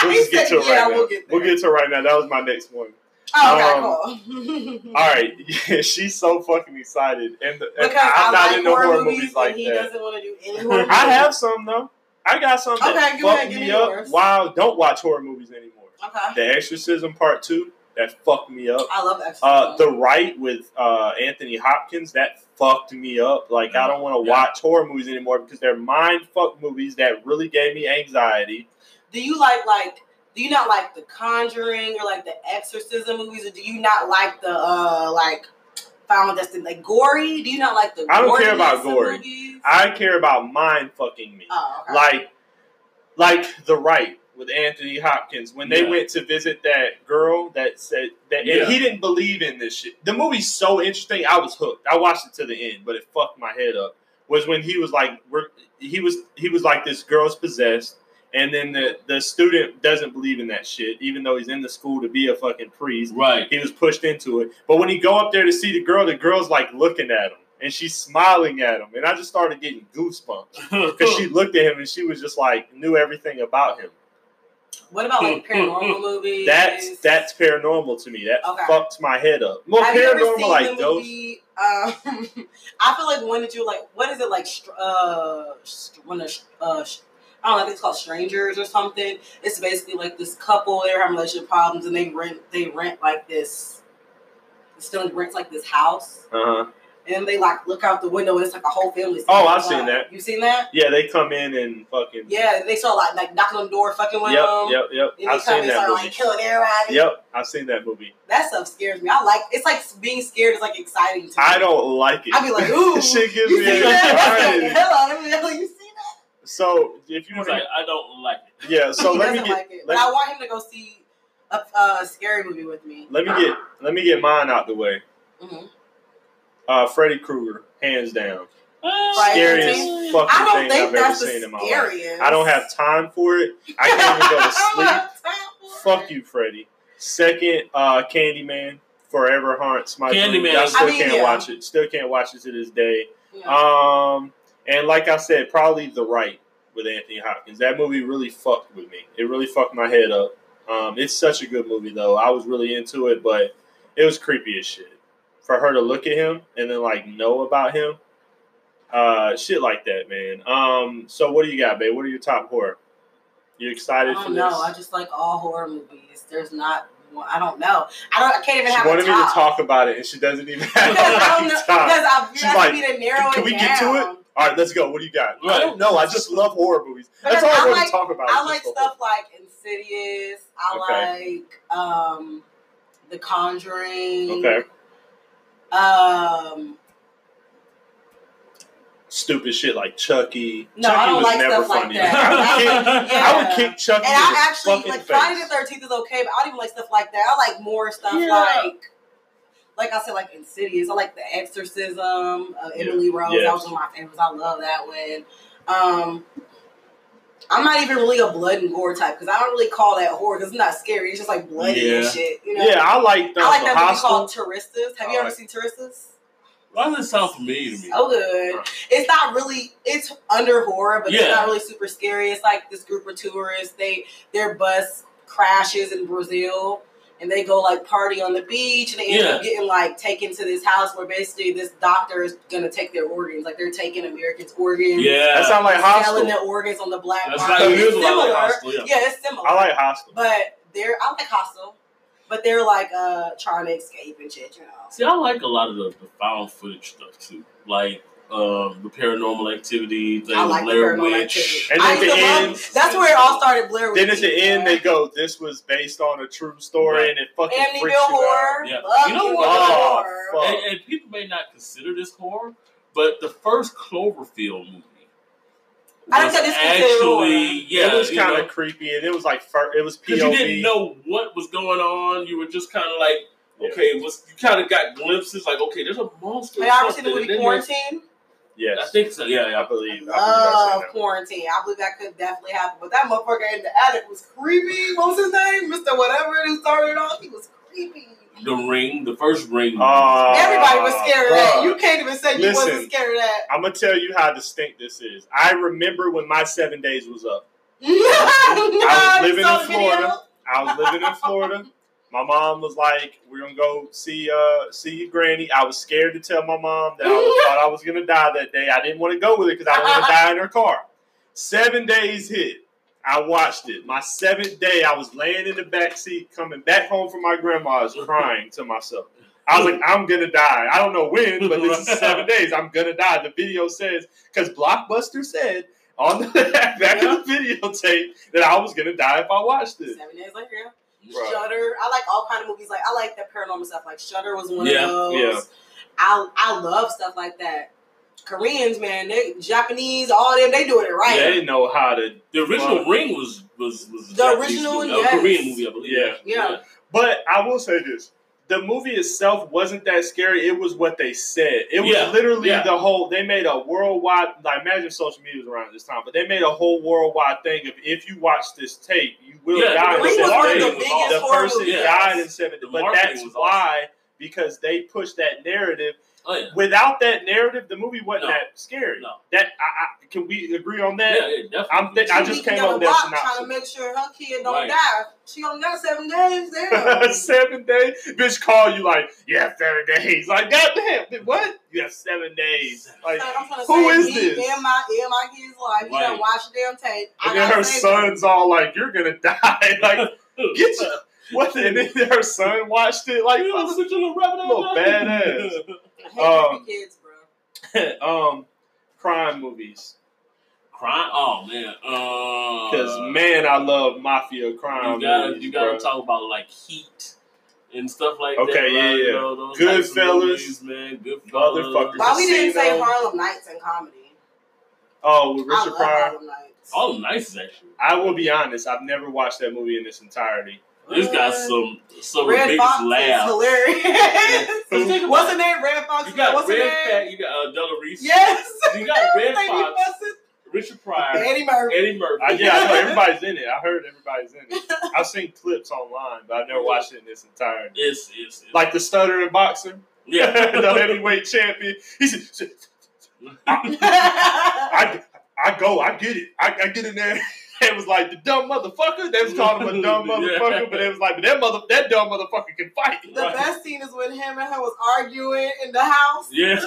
Speaker 2: We'll just get to it
Speaker 1: yeah,
Speaker 2: right
Speaker 1: we'll
Speaker 2: now.
Speaker 1: get there.
Speaker 2: We'll get to it right now. That was my next one.
Speaker 1: Oh, okay, cool.
Speaker 2: All right, yeah, she's so fucking excited, and, the, and
Speaker 1: Because
Speaker 2: I'm
Speaker 1: I
Speaker 2: not
Speaker 1: like
Speaker 2: into
Speaker 1: horror,
Speaker 2: horror
Speaker 1: movies,
Speaker 2: movies like
Speaker 1: and he
Speaker 2: that.
Speaker 1: doesn't want to do any horror.
Speaker 2: I have some though. I got some that
Speaker 1: Okay, go
Speaker 2: fucked
Speaker 1: ahead, give
Speaker 2: me
Speaker 1: me
Speaker 2: up.
Speaker 1: yours.
Speaker 2: Wow, don't watch horror movies anymore.
Speaker 1: Okay.
Speaker 2: The Exorcism Part Two that fucked me up.
Speaker 1: I love Exorcism.
Speaker 2: Uh, the Rite with uh, Anthony Hopkins that fucked me up. Like I don't want to
Speaker 3: Yeah.
Speaker 2: watch horror movies anymore because they're mind fuck movies that really gave me anxiety.
Speaker 1: do you like like? Do you not like the Conjuring or like the Exorcism movies, or do you not like the uh like Final Destination, like gory? Do you not like the?
Speaker 2: I don't care about gory.
Speaker 1: Movies?
Speaker 2: I care about mind fucking me.
Speaker 1: oh, okay.
Speaker 2: like like the Rite with Anthony Hopkins when they
Speaker 3: Yeah.
Speaker 2: went to visit that girl that said that
Speaker 3: Yeah.
Speaker 2: he didn't believe in this shit. The movie's so interesting. I was hooked. I watched it to the end, but it fucked my head up. Was when he was like, we're, he was he was like this girl's possessed, and then the the student doesn't believe in that shit, even though he's in the school to be a fucking priest.
Speaker 3: Right.
Speaker 2: He was pushed into it. But when he go up there to see the girl, the girl's like looking at him and she's smiling at him, and I just started getting goosebumps because she looked at him and she was just like knew everything about him.
Speaker 1: what about like paranormal movies?
Speaker 2: That's that's paranormal to me. That
Speaker 1: Okay.
Speaker 2: fucks my head up. Well,
Speaker 1: Have you ever
Speaker 2: paranormal
Speaker 1: seen
Speaker 2: like
Speaker 1: the
Speaker 2: ghosts.
Speaker 1: movie? Um, I feel like one that you like. What is it like? str- Uh, str- one of uh, sh- I don't know. I it's called Strangers or something. It's basically like this couple. They're having relationship problems, and they rent. They rent like this. Still rents like this house,
Speaker 2: Uh huh.
Speaker 1: and they like look out the window, and it's like a whole family.
Speaker 2: Oh, I've
Speaker 1: sitting
Speaker 2: seen that.
Speaker 1: You seen that?
Speaker 2: Yeah, they come in and fucking.
Speaker 1: Yeah, they start like like knocking on the door, fucking with
Speaker 2: Yep,
Speaker 1: them.
Speaker 2: yep, yep.
Speaker 1: And they
Speaker 2: I've
Speaker 1: come
Speaker 2: seen
Speaker 1: and
Speaker 2: that
Speaker 1: start
Speaker 2: movie.
Speaker 1: like killing everybody.
Speaker 2: Yep, I've seen that movie.
Speaker 1: That stuff scares me. I like. It's like being scared is like exciting to me.
Speaker 2: I don't like it.
Speaker 1: I'd be like, ooh,
Speaker 2: shit gives me
Speaker 1: see that?
Speaker 2: anxiety.
Speaker 1: Hell out me. You see?
Speaker 2: So if you
Speaker 3: He was
Speaker 2: want
Speaker 3: like, I don't like it.
Speaker 2: yeah. So
Speaker 1: he
Speaker 2: let me get
Speaker 1: like it.
Speaker 2: let
Speaker 1: But I want him to go see a, a scary movie with me.
Speaker 2: let me get let me get mine out the way.
Speaker 1: Mhm.
Speaker 2: Uh, Freddy Krueger, hands down,
Speaker 1: Right.
Speaker 2: scariest
Speaker 1: I
Speaker 2: fucking
Speaker 1: don't
Speaker 2: thing
Speaker 1: think
Speaker 2: I've ever seen
Speaker 1: the
Speaker 2: in my life. I don't have time for it. I can't even go to sleep.
Speaker 1: have time for
Speaker 2: Fuck
Speaker 1: it.
Speaker 2: you, Freddy. Second, uh, Candyman, Forever haunts my
Speaker 3: Candyman,
Speaker 2: dreams. I
Speaker 3: I
Speaker 2: still
Speaker 1: mean,
Speaker 2: can't
Speaker 1: yeah.
Speaker 2: watch it. Still can't watch it to this day.
Speaker 1: Yeah.
Speaker 2: Um, and like I said, probably The Rite with Anthony Hopkins. That movie really fucked with me. It really fucked my head up. Um, it's such a good movie though. I was really into it, but it was creepy as shit. For her to look at him and then like know about him, uh, shit like that, man. Um, so what do you got, babe? What are your top horror? You excited for this?
Speaker 1: know. I just like all horror movies. There's not. one- I don't know. I don't. I can't even
Speaker 2: She
Speaker 1: have
Speaker 2: wanted
Speaker 1: a
Speaker 2: me to talk about it, and she doesn't even have
Speaker 1: because I don't know.
Speaker 2: top.
Speaker 1: Because I'm
Speaker 2: She's like,
Speaker 1: me to narrow
Speaker 2: "Can
Speaker 1: it
Speaker 2: we
Speaker 1: down.
Speaker 2: get to it?" All right, let's go. What do you got? I don't know. I just love horror movies. That's all I,
Speaker 1: I
Speaker 2: want
Speaker 1: like-
Speaker 2: to talk about.
Speaker 1: I like
Speaker 2: just the
Speaker 1: stuff like Insidious. I like um, The Conjuring.
Speaker 2: Okay.
Speaker 1: Um,
Speaker 2: Stupid shit like Chucky.
Speaker 1: No,
Speaker 2: Chucky
Speaker 1: I don't
Speaker 2: was
Speaker 1: like
Speaker 2: never
Speaker 1: stuff like
Speaker 2: funny.
Speaker 1: that.
Speaker 2: I would kick,
Speaker 1: Yeah.
Speaker 2: I would kick Chucky
Speaker 1: and
Speaker 2: in
Speaker 1: I actually like. Friday the Thirteenth is okay, but I don't even like stuff like that. I like more stuff
Speaker 3: Yeah.
Speaker 1: like, like I said, like Insidious. I like The Exorcism. Uh, Emily Rose.
Speaker 2: Yeah.
Speaker 1: That was one of my favorites. I love that one. Um, I'm not even really a blood and gore type because I don't really call that horror because it's not scary. It's just like bloody and
Speaker 3: Yeah.
Speaker 1: shit. You know?
Speaker 2: Yeah, I like the,
Speaker 1: I like
Speaker 2: the
Speaker 1: that movie called Turistas. Have you
Speaker 2: I
Speaker 1: ever
Speaker 2: like-
Speaker 1: seen Turistas?
Speaker 3: Why does it sound familiar to me?
Speaker 1: Oh, good. It's not really. It's under horror, but it's not really super scary. It's like this group of tourists. They their bus crashes in Brazil, and they go like party on the beach, and they end up getting like taken to this house where basically this doctor is gonna take their organs. Like they're taking Americans' organs.
Speaker 3: Yeah.
Speaker 2: That sound like
Speaker 1: selling
Speaker 2: hostel.
Speaker 1: their organs on the black
Speaker 3: That's
Speaker 1: market.
Speaker 3: like it is
Speaker 1: It's
Speaker 3: like
Speaker 1: similar.
Speaker 3: Yeah.
Speaker 1: Yeah, it's similar.
Speaker 2: I like hostel.
Speaker 1: but they're I like hostel, but they're like uh trying to escape and shit. You know.
Speaker 3: See, I like a lot of the, the found footage stuff too, like um, the paranormal activity, thing,
Speaker 1: I like
Speaker 3: Blair
Speaker 1: paranormal
Speaker 3: Witch.
Speaker 1: activity.
Speaker 2: And
Speaker 1: I
Speaker 2: at the
Speaker 1: used to love-
Speaker 2: end-
Speaker 1: that's where it all started. Blair Witch.
Speaker 2: Then at the
Speaker 1: Project,
Speaker 2: end, they go, "This was based on a true story,"
Speaker 3: Right.
Speaker 2: and it fucking
Speaker 1: Amityville
Speaker 2: freaks you out.
Speaker 1: horror.
Speaker 3: Yeah. You know what?
Speaker 2: Oh,
Speaker 1: horror.
Speaker 3: And, and people may not consider this horror, but the first Cloverfield movie.
Speaker 1: I
Speaker 3: was
Speaker 1: think this considered horror.
Speaker 3: actually, yeah,
Speaker 2: it was kind of creepy, and it was like it was
Speaker 3: because you didn't know what was going on. You were just kind of like,
Speaker 2: Yeah.
Speaker 3: okay, what's, you kind of got glimpses like, okay, there's a monster.
Speaker 1: Have
Speaker 3: or
Speaker 1: y'all ever seen the movie Quarantine?
Speaker 2: Yes,
Speaker 3: I think so. Yeah,
Speaker 2: I
Speaker 3: yeah.
Speaker 2: believe. I believe I've
Speaker 1: Love
Speaker 2: that.
Speaker 1: Quarantine. I believe that could definitely happen. But that motherfucker in the attic was creepy. What was his name? Mr. Whatever it started off. He was creepy.
Speaker 3: The Ring, the first Ring.
Speaker 2: Uh,
Speaker 1: Everybody was scared of that. You can't even say you
Speaker 2: Listen.
Speaker 1: wasn't scared of that.
Speaker 2: I'm gonna tell you how distinct this is. I remember when my seven days was up.
Speaker 1: I
Speaker 2: was living in Florida. I was living in Florida. My mom was like, "We're gonna go see uh see your granny." I was scared to tell my mom that I was, thought I was gonna die that day. I didn't want to go with her because I didn't want to die in her car. Seven days hit. I watched it. My seventh day, I was laying in the back seat, coming back home from my grandma's, crying to myself. I was like, "I'm gonna die. I don't know when, but this is seven days. I'm gonna die." The video says because Blockbuster said on the back of the videotape that I was gonna die if I watched it.
Speaker 1: Seven days later, yeah.
Speaker 2: Bruh.
Speaker 1: Shutter. I like all kind of movies. Like I like the paranormal stuff. Like Shutter was one
Speaker 3: Yeah,
Speaker 1: of those.
Speaker 2: yeah.
Speaker 1: I I love stuff like that. Koreans, man, they Japanese, all them, they doing it right.
Speaker 2: They know how to
Speaker 3: The original
Speaker 2: Well,
Speaker 3: Ring was was was
Speaker 1: The
Speaker 3: Japanese
Speaker 1: original,
Speaker 3: movie,
Speaker 1: yes.
Speaker 3: a Korean movie, I believe.
Speaker 2: Yeah.
Speaker 1: Yeah.
Speaker 2: But I will say this: the movie itself wasn't that scary. It was what they said. It was
Speaker 3: Yeah,
Speaker 2: literally
Speaker 3: yeah.
Speaker 2: the whole. They made a worldwide. Like imagine social media was around at this time, but they made a whole worldwide thing of if you watch this tape, you will
Speaker 3: Yeah,
Speaker 2: die.
Speaker 3: the
Speaker 2: in seven
Speaker 1: the
Speaker 2: days.
Speaker 1: biggest
Speaker 2: The person died in seven.
Speaker 3: The
Speaker 2: But that's why because they pushed that narrative.
Speaker 3: Oh yeah.
Speaker 2: Without that narrative, the movie wasn't
Speaker 3: No.
Speaker 2: that scary.
Speaker 3: No.
Speaker 2: That I, I, can we agree on that?
Speaker 3: yeah, definitely.
Speaker 2: I'm thi- I just came
Speaker 1: together
Speaker 2: up with that
Speaker 1: rock
Speaker 2: synopsis.
Speaker 1: trying to make sure her kid don't
Speaker 3: Right.
Speaker 1: die. She only got seven days. Damn.
Speaker 2: seven days. Bitch call you like, you have seven days. Like, goddamn, bitch, what? You have seven days. Like,
Speaker 1: I'm trying to
Speaker 2: who
Speaker 1: save
Speaker 2: is
Speaker 1: me
Speaker 2: this?
Speaker 1: And my, and my kid's life. You
Speaker 3: Right.
Speaker 1: don't watch the damn tape. I
Speaker 2: and then her
Speaker 1: save
Speaker 2: son's all like, you're gonna die. Like, get you. What? And then her son watched it. Like,
Speaker 3: You know, such a little rabbit
Speaker 2: Little badass.
Speaker 1: them. I hate
Speaker 2: Um,
Speaker 1: creepy kids, bro.
Speaker 2: um, crime movies.
Speaker 3: Crime. Oh man. Uh,
Speaker 2: Because man, I love mafia crime
Speaker 3: you gotta
Speaker 2: movies.
Speaker 3: you gotta
Speaker 2: bro.
Speaker 3: talk about like Heat and stuff like
Speaker 2: Okay,
Speaker 3: that.
Speaker 2: yeah, yeah.
Speaker 3: You know,
Speaker 2: Goodfellas.
Speaker 3: movies, man. Good
Speaker 2: Motherfuckers.
Speaker 1: Why we didn't say
Speaker 2: Casino.
Speaker 1: Harlem Nights and comedy?
Speaker 2: Oh, with
Speaker 1: I
Speaker 2: Richard
Speaker 1: love
Speaker 2: Pryor.
Speaker 1: Harlem Nights.
Speaker 3: All the nice actually.
Speaker 2: I will be honest. I've never watched that movie in its entirety.
Speaker 3: This got some some
Speaker 1: Red
Speaker 3: big
Speaker 1: Fox is
Speaker 3: laugh.
Speaker 1: hilarious. What's her name? Redd Foxx.
Speaker 3: You got
Speaker 1: What's
Speaker 3: Red
Speaker 1: her name?
Speaker 3: Fat. You got uh, Della Reese.
Speaker 1: Yes.
Speaker 3: You got Red
Speaker 1: Lady
Speaker 3: Fox.
Speaker 1: Fussett.
Speaker 3: Richard Pryor.
Speaker 1: Eddie Murphy.
Speaker 3: Eddie Murphy.
Speaker 2: I, yeah, I know everybody's in it. I heard everybody's in it. I've seen clips online, but I've never watched it in its entirety.
Speaker 3: It's, it's, it's
Speaker 2: Like the stuttering boxer,
Speaker 3: yeah.
Speaker 2: the heavyweight champion. He said, I, I go, I get it. I, I get in there. It was like the dumb motherfucker. They was calling him a dumb
Speaker 3: Yeah.
Speaker 2: motherfucker, but it was like, but that mother, that dumb motherfucker can fight.
Speaker 1: The best scene is when him and her was arguing in the house.
Speaker 3: yeah.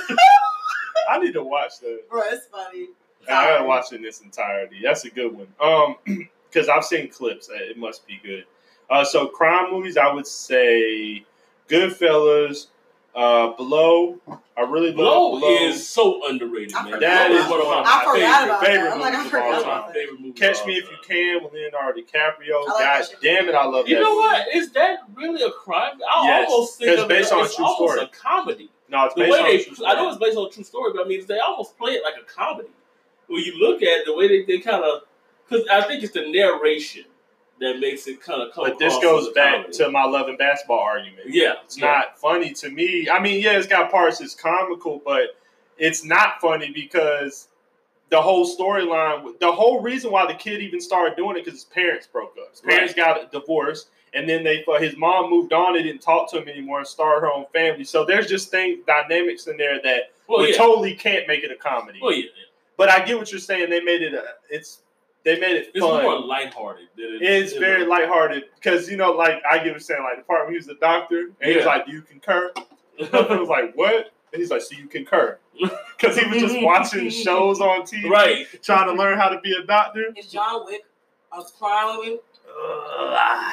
Speaker 2: I need to watch that.
Speaker 1: Bro, it's funny.
Speaker 2: I gotta watch it in its entirety. That's a good one. Um, because I've seen clips. Uh, It must be good. Uh, so crime movies, I would say Goodfellas, Uh, Blow. I really
Speaker 3: Blow
Speaker 2: love Blow.
Speaker 3: is so underrated,
Speaker 1: I
Speaker 3: man.
Speaker 1: forgot
Speaker 2: That
Speaker 3: Blow
Speaker 2: is
Speaker 3: one of my
Speaker 1: I forgot
Speaker 3: favorite,
Speaker 1: about
Speaker 3: favorite
Speaker 1: that. I'm like, I
Speaker 3: movies of all
Speaker 1: forgot
Speaker 3: time.
Speaker 1: that.
Speaker 3: Favorite movies
Speaker 2: Catch
Speaker 3: of
Speaker 2: Me
Speaker 3: all
Speaker 2: If You
Speaker 3: time.
Speaker 2: Can with Leonardo DiCaprio.
Speaker 1: like
Speaker 2: God
Speaker 1: that shit.
Speaker 2: damn it, I love
Speaker 3: You
Speaker 2: that.
Speaker 3: know what? Is that really a crime? I
Speaker 2: Yes,
Speaker 3: almost think
Speaker 2: it's
Speaker 3: of it
Speaker 2: based on a
Speaker 3: it's
Speaker 2: true
Speaker 3: almost
Speaker 2: story.
Speaker 3: a comedy.
Speaker 2: No, it's
Speaker 3: The
Speaker 2: based
Speaker 3: way
Speaker 2: on a
Speaker 3: they,
Speaker 2: true
Speaker 3: I know it's based on a true story, but I mean, they almost play it like a comedy. When you look at it, the way they, they kind of, because I think it's the narration that makes it kind of come.
Speaker 2: But this goes back
Speaker 3: comedy.
Speaker 2: to my love and basketball argument.
Speaker 3: yeah,
Speaker 2: It's
Speaker 3: yeah.
Speaker 2: not funny to me. I mean, yeah, it's got parts that's comical, but it's not funny because the whole storyline, the whole reason why the kid even started doing it because his parents broke up. His parents got a divorce, and then they uh, his mom moved on. They didn't talk to him anymore and started her own family. So there's just things dynamics in there that
Speaker 3: Well,
Speaker 2: we
Speaker 3: yeah.
Speaker 2: totally can't make it a comedy.
Speaker 3: Well, yeah.
Speaker 2: But I get what you're saying. They made it. A, it's they made it
Speaker 3: It's
Speaker 2: fun.
Speaker 3: more lighthearted. Than it,
Speaker 2: It's
Speaker 3: you
Speaker 2: very
Speaker 3: know.
Speaker 2: lighthearted because you know, like I give what saying, like the part where he was the doctor and he was like, "Do you concur?" I was like, "What?" And he's like, "So you concur?" Because he was just watching shows on TV,
Speaker 3: right.
Speaker 2: trying to learn how to be a doctor.
Speaker 1: Is John Wick a crime movie?
Speaker 2: Uh,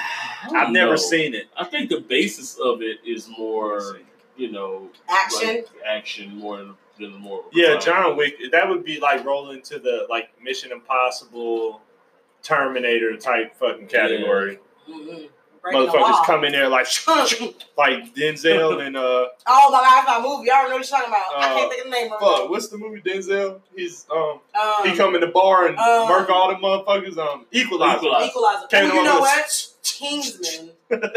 Speaker 2: I've never
Speaker 3: know.
Speaker 2: seen it.
Speaker 3: I think the basis of it is more, you know,
Speaker 1: Action.
Speaker 3: like action more than, than more. of
Speaker 2: Yeah. John Wick. That would be like rolling to the like Mission Impossible, Terminator type fucking category.
Speaker 1: Mm-hmm.
Speaker 2: Motherfuckers
Speaker 1: law.
Speaker 2: come in there like like Denzel and uh
Speaker 1: Oh my god, that's my movie. I already know what you're talking about. I
Speaker 2: Uh,
Speaker 1: can't think of the name of
Speaker 2: fuck,
Speaker 1: it.
Speaker 2: what's the movie Denzel? He's um
Speaker 1: Um,
Speaker 2: he come in the bar and
Speaker 1: um,
Speaker 2: murk all the motherfuckers. Um, Equalizer.
Speaker 3: Equalizer.
Speaker 1: Equalizer.
Speaker 2: Came
Speaker 1: Ooh,
Speaker 2: to
Speaker 1: you know what? Kingsman.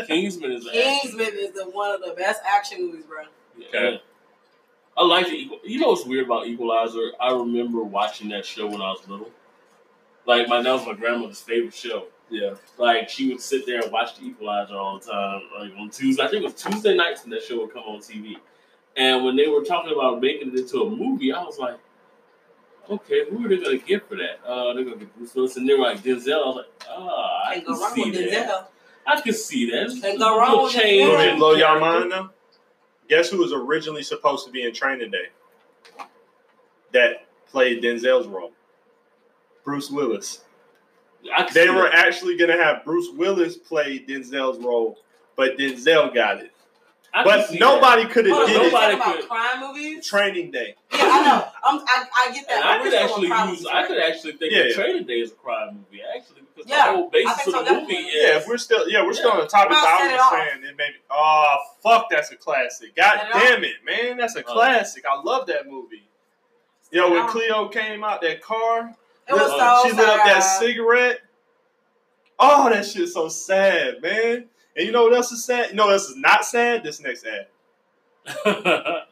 Speaker 3: Kingsman is action.
Speaker 1: Kingsman is the one of the best action movies, bro.
Speaker 3: Yeah. I like the equal. You know what's weird about Equalizer? I remember watching that show when I was little. Like my that was my grandmother's favorite show.
Speaker 2: Yeah.
Speaker 3: Like she would sit there and watch the Equalizer all the time. Like on Tuesday, I think it was Tuesday nights when that show would come on TV. And when they were talking about making it into a movie, I was like, okay, who are they gonna get for that? Uh, they're gonna get Bruce Willis, and they were like Denzel. I was like, ah, I
Speaker 1: Can't go wrong
Speaker 3: see
Speaker 1: with
Speaker 3: that.
Speaker 1: Denzel.
Speaker 3: I can see that. It's
Speaker 1: Can't
Speaker 3: a
Speaker 1: go wrong with
Speaker 3: change
Speaker 1: Denzel.
Speaker 2: You want me to
Speaker 3: in
Speaker 2: blow y'all mind though? Guess who was originally supposed to be in Training Day? That played Denzel's role. Bruce Willis. They were
Speaker 3: that.
Speaker 2: actually gonna have Bruce Willis play Denzel's role, but Denzel got it.
Speaker 3: I
Speaker 2: But nobody could have did
Speaker 1: we're
Speaker 3: Nobody
Speaker 2: it.
Speaker 1: talking about
Speaker 3: could-
Speaker 1: crime movies.
Speaker 2: Training Day.
Speaker 1: Yeah, I know. I'm, I, I get
Speaker 3: that. I
Speaker 1: but
Speaker 3: could actually use. I could actually think
Speaker 2: Yeah,
Speaker 3: that
Speaker 2: yeah.
Speaker 3: Training Day is a crime movie, actually, because
Speaker 1: Yeah,
Speaker 3: the whole basis
Speaker 1: I
Speaker 3: of
Speaker 1: think
Speaker 3: the
Speaker 1: so,
Speaker 3: movie is.
Speaker 2: Yeah, if we're still yeah, we're still on the topic.
Speaker 1: About
Speaker 2: but
Speaker 1: Set
Speaker 2: I
Speaker 1: It
Speaker 2: was saying it maybe oh fuck that's a classic. God
Speaker 1: Set It
Speaker 2: damn it, man. That's a
Speaker 3: Uh.
Speaker 2: classic. I love that movie. Yo,
Speaker 1: Set It
Speaker 2: when
Speaker 1: Off.
Speaker 2: Cleo came out that car,
Speaker 1: It was
Speaker 2: lit-
Speaker 1: so
Speaker 2: she lit up that cigarette. Oh, that shit's so sad, man. And you know what else is sad? You know what else is not sad? This next ad.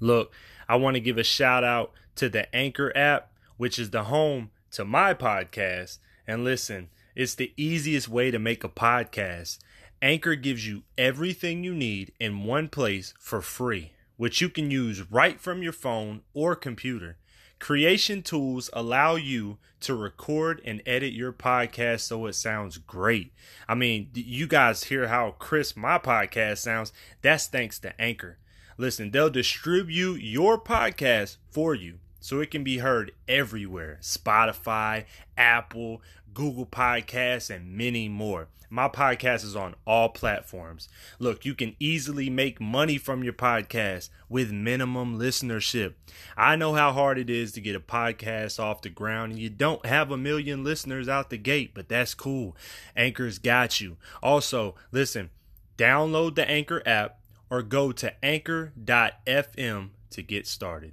Speaker 5: Look, I want to give a shout out to the Anchor app, which is the home to my podcast. And listen, it's the easiest way to make a podcast. Anchor gives you everything you need in one place for free, which you can use right from your phone or computer. Creation tools allow you to record and edit your podcast so it sounds great. I mean, you guys hear how crisp my podcast sounds. That's thanks to Anchor. Listen, they'll distribute your podcast for you so it can be heard everywhere Spotify, Apple, Google Podcasts, and many more. My podcast is on all platforms. Look, you can easily make money from your podcast with minimum listenership. I know how hard it is to get a podcast off the ground, and you don't have a million listeners out the gate, but that's cool. Anchor's got you. Also, listen, download the Anchor app or go to anchor.fm to get started.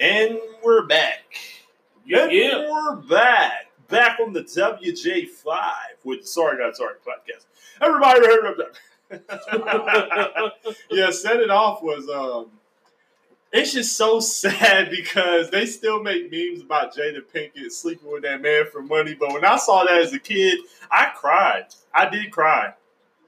Speaker 2: And we're back. And
Speaker 3: yeah.
Speaker 2: we're back. Back on the WJ5 with Sorry Not Sorry podcast. Everybody heard of Yeah, set it off was um it's just so sad because they still make memes about Jada Pinkett sleeping with that man for money. But when I saw that as a kid, I cried. I did cry.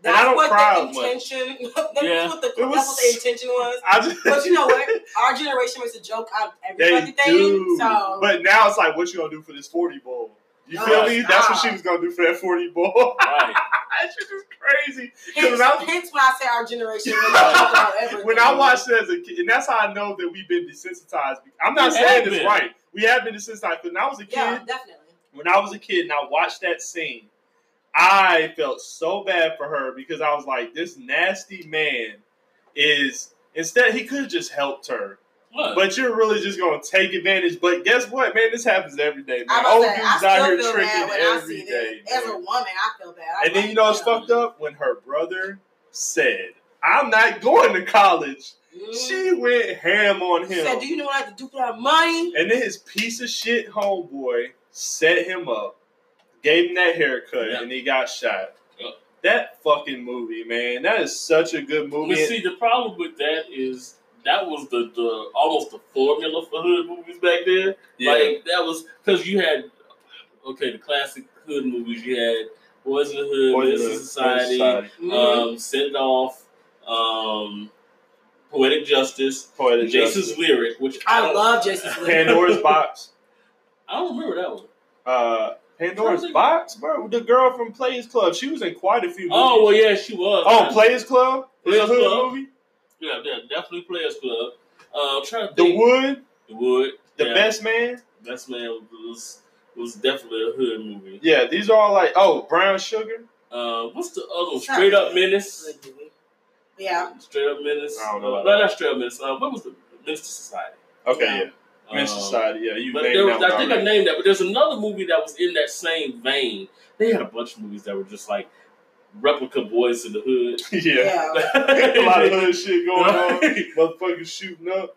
Speaker 2: And
Speaker 1: That's
Speaker 2: I don't
Speaker 1: what
Speaker 2: cry
Speaker 1: the
Speaker 2: much.
Speaker 1: intention. That's,
Speaker 3: Yeah.
Speaker 1: what the,
Speaker 2: It was-
Speaker 1: that's what the intention was.
Speaker 2: I just,
Speaker 1: But you know what? Our generation makes a joke out of
Speaker 2: They
Speaker 1: every fucking
Speaker 2: do.
Speaker 1: So
Speaker 2: But now it's like, what you gonna do for this 40 bowl? You
Speaker 1: No,
Speaker 2: feel me? That's what she was gonna do for that 40 bowl.
Speaker 3: Right.
Speaker 2: that shit is crazy.
Speaker 1: hence,
Speaker 2: when I-
Speaker 1: hence when I say our generation makes a joke about everything.
Speaker 2: when I watched it as a kid, and that's how I know that we've been desensitized. I'm not
Speaker 3: We
Speaker 2: saying
Speaker 3: have
Speaker 2: right. We have been desensitized. But when I was a kid,
Speaker 1: yeah, definitely.
Speaker 2: when I was a kid and I watched that scene, I felt so bad for her because I was like, this nasty man is instead he could have just helped her.
Speaker 3: What?
Speaker 2: But you're really just gonna take advantage. But guess what, man? This happens every day, man.
Speaker 1: I'm
Speaker 2: Old
Speaker 1: say,
Speaker 2: dudes
Speaker 1: I
Speaker 2: out here
Speaker 1: still feel bad
Speaker 2: tricking
Speaker 1: when I
Speaker 2: every
Speaker 1: see
Speaker 2: day.
Speaker 1: this. As a woman, I feel bad. I'm
Speaker 2: And then you know what's
Speaker 1: damn.
Speaker 2: fucked up? When her brother said, I'm not going to college.
Speaker 1: Mhm.
Speaker 2: She went ham on him.
Speaker 1: said, "Do you know what I have to do for that money?"
Speaker 2: And then his piece of shit homeboy set him up, gave him that haircut,
Speaker 3: Yeah.
Speaker 2: and he got shot.
Speaker 3: Yeah.
Speaker 2: That fucking movie, man. That is such a good movie.
Speaker 3: But see, the problem with that is that was the, the almost the formula for hood movies back then.
Speaker 2: yeah.
Speaker 3: Like that was because you had okay the classic hood movies. You had Boys in the Hood,
Speaker 2: Boys in
Speaker 3: Menace
Speaker 2: the
Speaker 3: to
Speaker 2: Hood,
Speaker 3: Society,
Speaker 2: Society.
Speaker 1: Mhm.
Speaker 3: um, Send Off, um, Poetic Justice,
Speaker 2: Poetic
Speaker 3: Jason's
Speaker 2: Justice.
Speaker 3: Lyric, which I,
Speaker 1: I love Jason's Lyric.
Speaker 2: Pandora's Box.
Speaker 3: I don't remember that one.
Speaker 2: Uh, Pandora's
Speaker 3: Trying
Speaker 2: Box, bro. The girl from Players Club. She was in quite a few movies.
Speaker 3: Oh well, yeah, she was.
Speaker 2: Oh, Players Club?
Speaker 3: Players
Speaker 2: hood
Speaker 3: Club.
Speaker 2: movie?
Speaker 3: yeah, yeah, definitely Players Club. Uh, I'm trying to think. The.
Speaker 2: Wood,
Speaker 3: The Wood,
Speaker 2: The
Speaker 3: yeah.
Speaker 2: Best Man.
Speaker 3: Best Man was was definitely a hood movie.
Speaker 2: Yeah, these are all like, oh, Brown Sugar.
Speaker 3: Uh, what's the other one? Straight Up
Speaker 1: good.
Speaker 3: Menace.
Speaker 1: Yeah.
Speaker 3: Straight Up Menace.
Speaker 2: I don't know
Speaker 3: Uh,
Speaker 2: about
Speaker 3: no,
Speaker 2: that.
Speaker 3: not Straight Up Menace. Uh, what was the Menace to Society?
Speaker 2: Okay,
Speaker 1: Yeah.
Speaker 2: yeah. Men's
Speaker 3: Um,
Speaker 2: Society. Yeah, you
Speaker 3: But there was, I
Speaker 2: one
Speaker 3: think I named that. But there's another movie that was in that same vein. They had a bunch of movies that were just like replica boys in the hood.
Speaker 2: yeah.
Speaker 1: Yeah.
Speaker 2: a lot of hood shit going on. Motherfuckers shooting up,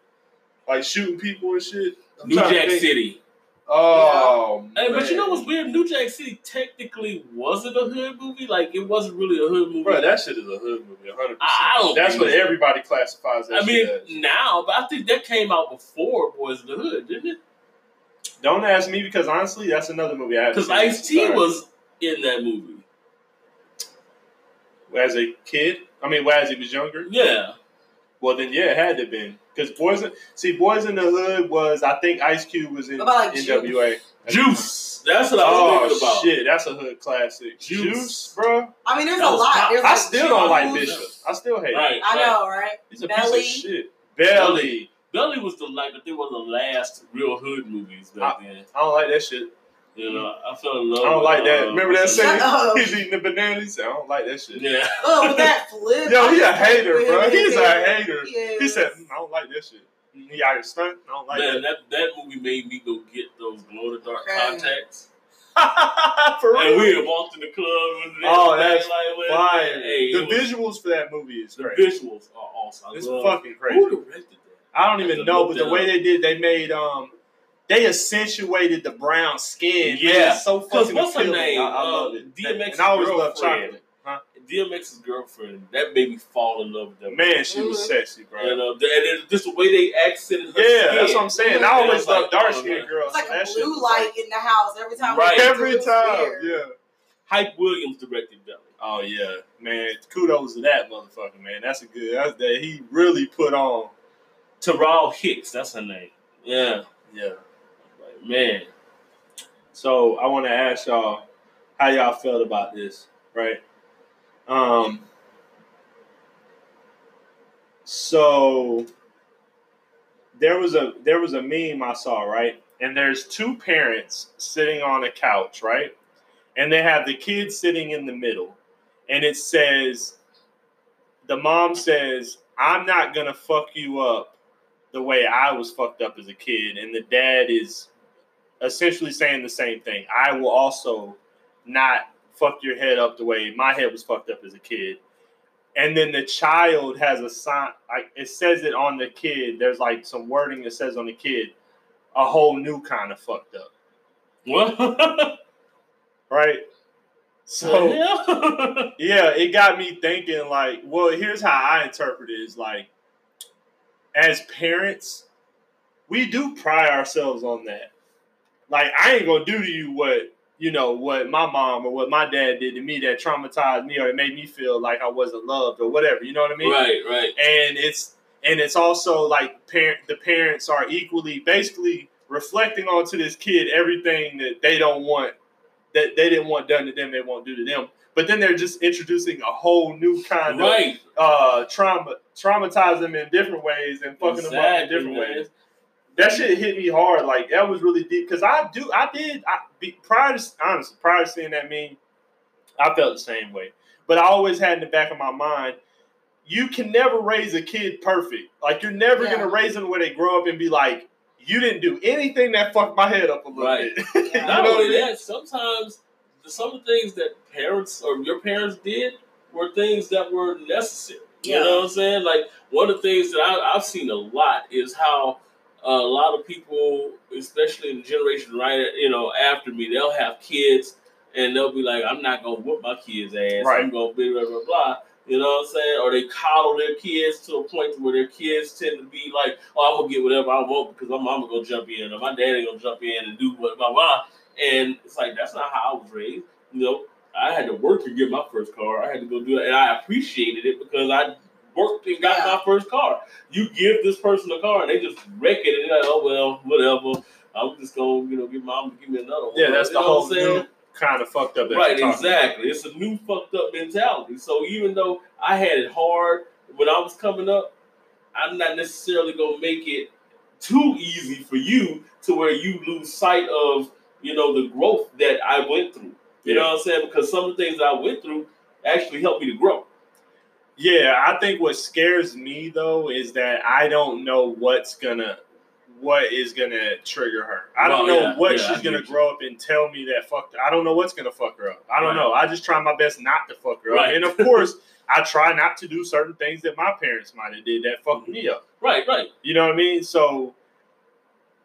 Speaker 2: like shooting people and shit. I'm
Speaker 3: New Jack. City.
Speaker 2: Oh,
Speaker 3: Hey, but you know what's weird? New Jack City technically wasn't a hood movie. Like it wasn't really a hood movie.
Speaker 2: Bro, that shit is a hood movie, 100%. That's what everybody classifies
Speaker 3: I mean,
Speaker 2: as.
Speaker 3: now, but I think that came out before Boys in the Hood, didn't it?
Speaker 2: Don't ask me because honestly, that's another movie I haven't
Speaker 3: Because. Ice T was in that movie.
Speaker 2: as a kid. I mean, well, as he was younger.
Speaker 3: Yeah.
Speaker 2: Well, then yeah, it had to have been because boys. See, boys in the hood was I think Ice Cube was in
Speaker 1: What about, like,
Speaker 2: NWA.
Speaker 3: Juice. That's what I was
Speaker 2: Oh
Speaker 3: thinking about.
Speaker 2: shit, that's a hood classic.
Speaker 3: Juice.
Speaker 2: Juice, bro.
Speaker 1: I mean, there's
Speaker 3: That
Speaker 1: a lot. There's
Speaker 2: I
Speaker 1: like
Speaker 2: still don't like
Speaker 1: Juice.
Speaker 2: Bishop. I still hate. him.
Speaker 1: I
Speaker 3: right.
Speaker 1: know, right?
Speaker 2: He's a
Speaker 1: Belly.
Speaker 2: piece of shit. Belly.
Speaker 3: Belly was the like I think one of the last real hood movies back then.
Speaker 2: I don't like that shit.
Speaker 3: You know, I fell in love.
Speaker 2: I don't
Speaker 3: with,
Speaker 2: like that.
Speaker 3: uh,
Speaker 2: Remember that
Speaker 3: what's
Speaker 2: scene?
Speaker 1: up.
Speaker 2: He's eating the banana. He said, "I don't like that shit."
Speaker 3: Yeah.
Speaker 1: Oh, with that flip.
Speaker 2: Yo, he a hater, bro. He's a hater.
Speaker 1: Yes.
Speaker 2: He said, "Mm, "I don't like that shit." He out here stunt. I don't like
Speaker 3: Man, that that movie made me go get those glow in the dark
Speaker 1: Okay.
Speaker 3: contacts.
Speaker 2: that. For
Speaker 3: And we had walked in the club and
Speaker 2: Oh, that's
Speaker 3: like, man,
Speaker 2: Fire.
Speaker 3: Hey,
Speaker 2: the
Speaker 3: it was-
Speaker 2: visuals for that movie is
Speaker 3: the
Speaker 2: great.
Speaker 3: visuals are awesome. I
Speaker 2: It's
Speaker 3: love-
Speaker 2: fucking crazy.
Speaker 3: Who directed that?
Speaker 2: I don't
Speaker 3: I
Speaker 2: even know, but the way
Speaker 3: up.
Speaker 2: they did, they made um, they accentuated the brown skin. Man,
Speaker 3: Yeah.
Speaker 2: it's so
Speaker 3: 'Cause
Speaker 2: fucking
Speaker 3: what's her name?
Speaker 2: I, I love
Speaker 3: Uh,
Speaker 2: it.
Speaker 3: DMX's
Speaker 2: and I always love
Speaker 3: girlfriend.
Speaker 2: chocolate. Huh?
Speaker 3: DMX's girlfriend. That made me fall in love with that.
Speaker 2: Man, she was
Speaker 1: Mhm.
Speaker 2: sexy, bro.
Speaker 3: You know, the- and it, just the way they accented her
Speaker 2: yeah,
Speaker 3: skin.
Speaker 2: that's what I'm saying.
Speaker 1: Yeah,
Speaker 2: I always
Speaker 3: it's like,
Speaker 2: dark
Speaker 3: oh,
Speaker 2: skinned girls.
Speaker 1: It's like
Speaker 2: so
Speaker 1: a blue
Speaker 2: was
Speaker 1: light in the house every time.
Speaker 3: Right.
Speaker 1: we
Speaker 2: Every time, yeah.
Speaker 3: Hype Williams directed Belly.
Speaker 2: Oh yeah, man. Kudos to that motherfucker, man. That's a good. That's that he really put on.
Speaker 3: Taral Hicks, that's her name. Yeah.
Speaker 2: Yeah.
Speaker 3: Like, man.
Speaker 2: So I want to ask y'all how y'all felt about this, right? Um. So there was a there was a meme I saw, right? And there's two parents sitting on a couch, right? And they have the kid sitting in the middle, and it says, the mom says, "I'm not gonna fuck you up the way I was fucked up as a kid," and the dad is essentially saying the same thing. I will also not fuck your head up the way my head was fucked up as a kid. And then the child has a sign, like it says it on the kid. There's like some wording that says on the kid, a whole new kind of fucked up,
Speaker 3: What?
Speaker 2: right? So
Speaker 3: yeah.
Speaker 2: yeah, it got me thinking. Like, well, here's how I interpret it: is like, as parents, we do pride ourselves on that. Like, I ain't gonna do to you what you know what my mom or what my dad did to me that traumatized me or it made me feel like I wasn't loved or whatever. You know what I mean?
Speaker 3: right, right.
Speaker 2: and it's and it's also like parent the parents are equally basically reflecting onto this kid everything that they don't want that they didn't want done to them they won't do to them but then they're just introducing a whole new kind of uh trauma traumatize them in different ways and fucking them up in different
Speaker 3: man.
Speaker 2: ways that shit hit me hard like that was really deep because i do i did i be, prior to honestly prior to seeing that meme I felt the same way. But I always had in the back of my mind, you can never raise a kid perfect. Like you're never
Speaker 1: Yeah.
Speaker 2: gonna raise them where they grow up and be like, you didn't do anything that fucked my head up a little
Speaker 3: Right.
Speaker 2: bit.
Speaker 1: Yeah.
Speaker 3: Not
Speaker 2: know what
Speaker 3: only
Speaker 2: mean?
Speaker 3: that, sometimes some of the things that parents or your parents did were things that were necessary.
Speaker 1: Yeah.
Speaker 3: You know what I'm saying? Like one of the things that I, I've seen a lot is how uh, a lot of people, especially in the generation right, you know, after me, they'll have kids and they'll be like, "I'm not gonna whoop my kid's ass.
Speaker 2: Right.
Speaker 3: I'm gonna blah blah blah blah." You know what I'm saying? Or they coddle their kids to a point where their kids tend to be like, "Oh, I'm gonna get whatever I want because my mama gonna jump in, or my daddy gonna jump in and do what blah blah." And it's like that's not how I was raised. You know, I had to work to get my first car. I had to go do it, and I appreciated it because I worked and got
Speaker 1: Yeah.
Speaker 3: my first car. You give this person a car, and they just wreck it, and they're like, "Oh well, whatever." I'm just gonna, you know, get mom to give me another one.
Speaker 2: Yeah, that's
Speaker 3: You
Speaker 2: the whole
Speaker 3: I'm saying?
Speaker 2: new kind of fucked up.
Speaker 3: Right,
Speaker 2: you're talking
Speaker 3: exactly. It's a new fucked up mentality. So even though I had it hard when I was coming up, I'm not necessarily gonna make it too easy for you to where you lose sight of, you know, the growth that I went through. You know what I'm saying? Because some of the things I went through actually helped me to grow.
Speaker 2: Yeah, I think what scares me though is that I don't know what's gonna what is gonna trigger her. I don't know
Speaker 3: yeah,
Speaker 2: what
Speaker 3: yeah,
Speaker 2: she's
Speaker 3: I
Speaker 2: gonna grow up and tell me that fuck I don't know what's gonna fuck her up. I don't
Speaker 3: Right.
Speaker 2: know. I just try my best not to fuck her up. And of course I try not to do certain things that my parents might have did that fucked me up.
Speaker 3: Right, right.
Speaker 2: You know what I mean? So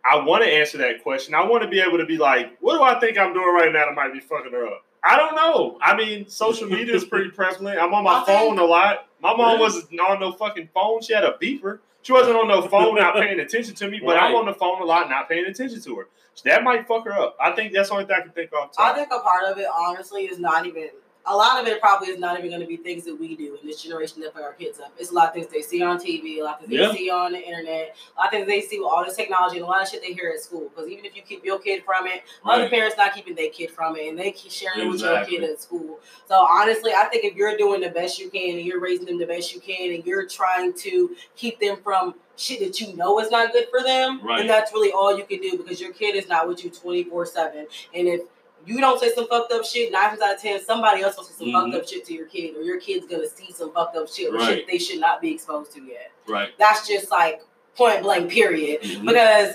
Speaker 2: I want to answer that question. I want to be able to be like, what do I think I'm doing right now that might be fucking her up? I don't know. I mean, social media is pretty prevalent. I'm on my
Speaker 1: I think-
Speaker 2: phone a lot. My mom
Speaker 3: Yeah.
Speaker 2: wasn't on no fucking phone. She had a beeper. She wasn't on no phone, not paying attention to me. But I'm on the phone a lot, not paying attention to her. So that might fuck her up. I think that's the only thing I can think of.
Speaker 1: I think a part of it, honestly, is not even. A lot of it probably is not even going to be things that we do in this generation that put our kids up. It's a lot of things they see on TV, a lot of things
Speaker 3: Yeah.
Speaker 1: they see on the internet, a lot of things they see with all this technology, and a lot of shit they hear at school. Because even if you keep your kid from it, other parents not keeping their kid from it, and they keep sharing it with your kid at school. So honestly, I think if you're doing the best you can and you're raising them the best you can, and you're trying to keep them from shit that you know is not good for them,
Speaker 3: Right.
Speaker 1: then that's really all you can do because your kid is not with you 24 7. And if you don't say some fucked up shit, nine times out of ten, somebody else will say some
Speaker 3: Mhm.
Speaker 1: fucked up shit to your kid, or your kid's gonna see some fucked up shit or
Speaker 3: Right.
Speaker 1: shit they should not be exposed to yet.
Speaker 3: Right.
Speaker 1: That's just like point blank, period.
Speaker 3: Mhm.
Speaker 1: Because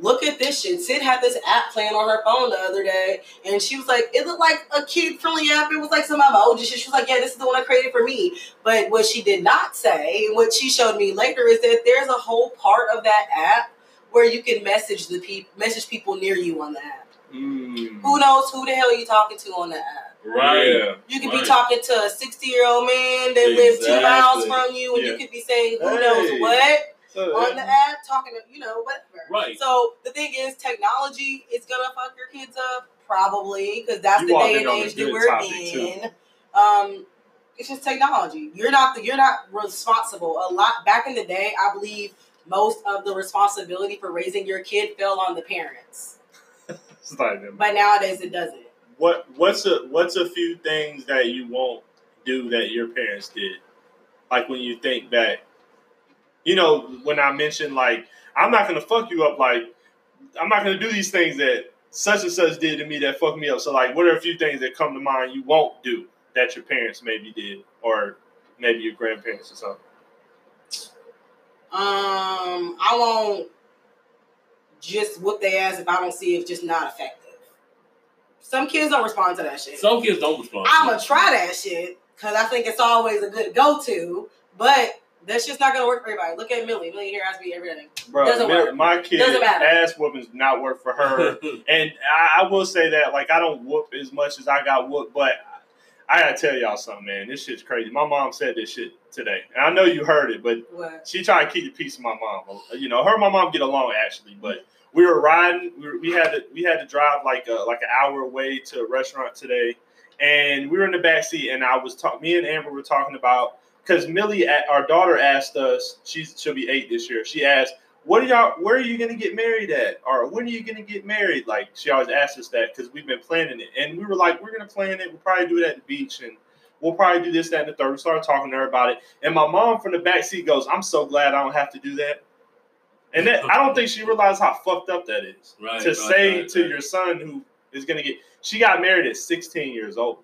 Speaker 1: look at this shit. Sid had this app playing on her phone the other day, and she was like, it looked like a kid friendly app. It was like some emoji shit. She was like, yeah, this is the one I created for me. But what she did not say, and what she showed me later, is that there's a whole part of that app where you can message the people, message people near you on the app.
Speaker 2: Mm.
Speaker 1: Who knows who the hell you talking to on the app?
Speaker 3: Right.
Speaker 2: Yeah.
Speaker 1: You could
Speaker 3: Right.
Speaker 1: be talking to a 60 year old man that lives two miles from you, and
Speaker 2: Yeah.
Speaker 1: you could be saying who
Speaker 2: Hey.
Speaker 1: knows what
Speaker 2: So,
Speaker 1: on the app, talking to, you know, whatever.
Speaker 3: Right.
Speaker 1: So the thing is, technology is gonna fuck your kids up, probably, because that's
Speaker 2: You
Speaker 1: the day and age that we're
Speaker 2: topic,
Speaker 1: in. Um, it's just technology. You're not the, you're not responsible. A lot back in the day, I believe most of the responsibility for raising your kid fell on the parents,
Speaker 2: it's like
Speaker 1: but nowadays it doesn't.
Speaker 2: what what's a what's a few things that you won't do that your parents did? Like when you think back, you know, when I mentioned like I'm not gonna fuck you up, like I'm not gonna do these things that such and such did to me that fucked me up. So like, what are a few things that come to mind you won't do that your parents maybe did, or maybe your grandparents or something?
Speaker 1: Um, I won't just whoop their ass if I don't see it's just not effective. Some kids don't respond to that shit.
Speaker 3: Some kids don't respond.
Speaker 1: I'm gonna try that shit because I think it's always a good go to, but that's just not gonna work for everybody. Look at Millie. Millie here has me everything.
Speaker 2: Bro,
Speaker 1: Doesn't
Speaker 2: my-
Speaker 1: work.
Speaker 2: my kid
Speaker 1: Doesn't matter.
Speaker 2: ass whoopings not work for her. And I, I will say that, like, I don't whoop as much as I got whooped, but I gotta tell y'all something, man. This shit's crazy. My mom said this shit today, and I know you heard it, but
Speaker 1: What?
Speaker 2: she tried to keep the peace of my mom. You know, her and my mom get along actually, but we were riding. We, were, we had to we had to drive like a, like an hour away to a restaurant today, and we were in the back seat, and I was talking. Me and Amber were talking about because Millie, our daughter, asked us. She's she'll be eight this year. She asked, "What are y'all? Where are you gonna get married at? Or when are you gonna get married?" Like she always asks us that because we've been planning it, and we were like, "We're gonna plan it. We'll probably do it at the beach and." We'll probably do this, that, and the third. We started talking to her about it. And my mom from the back seat goes, I'm so glad I don't have to do that. And that I don't think she realized how fucked up that is.
Speaker 3: Right,
Speaker 2: to
Speaker 3: right,
Speaker 2: say
Speaker 3: right,
Speaker 2: to your son who is gonna get she got married at 16 years old.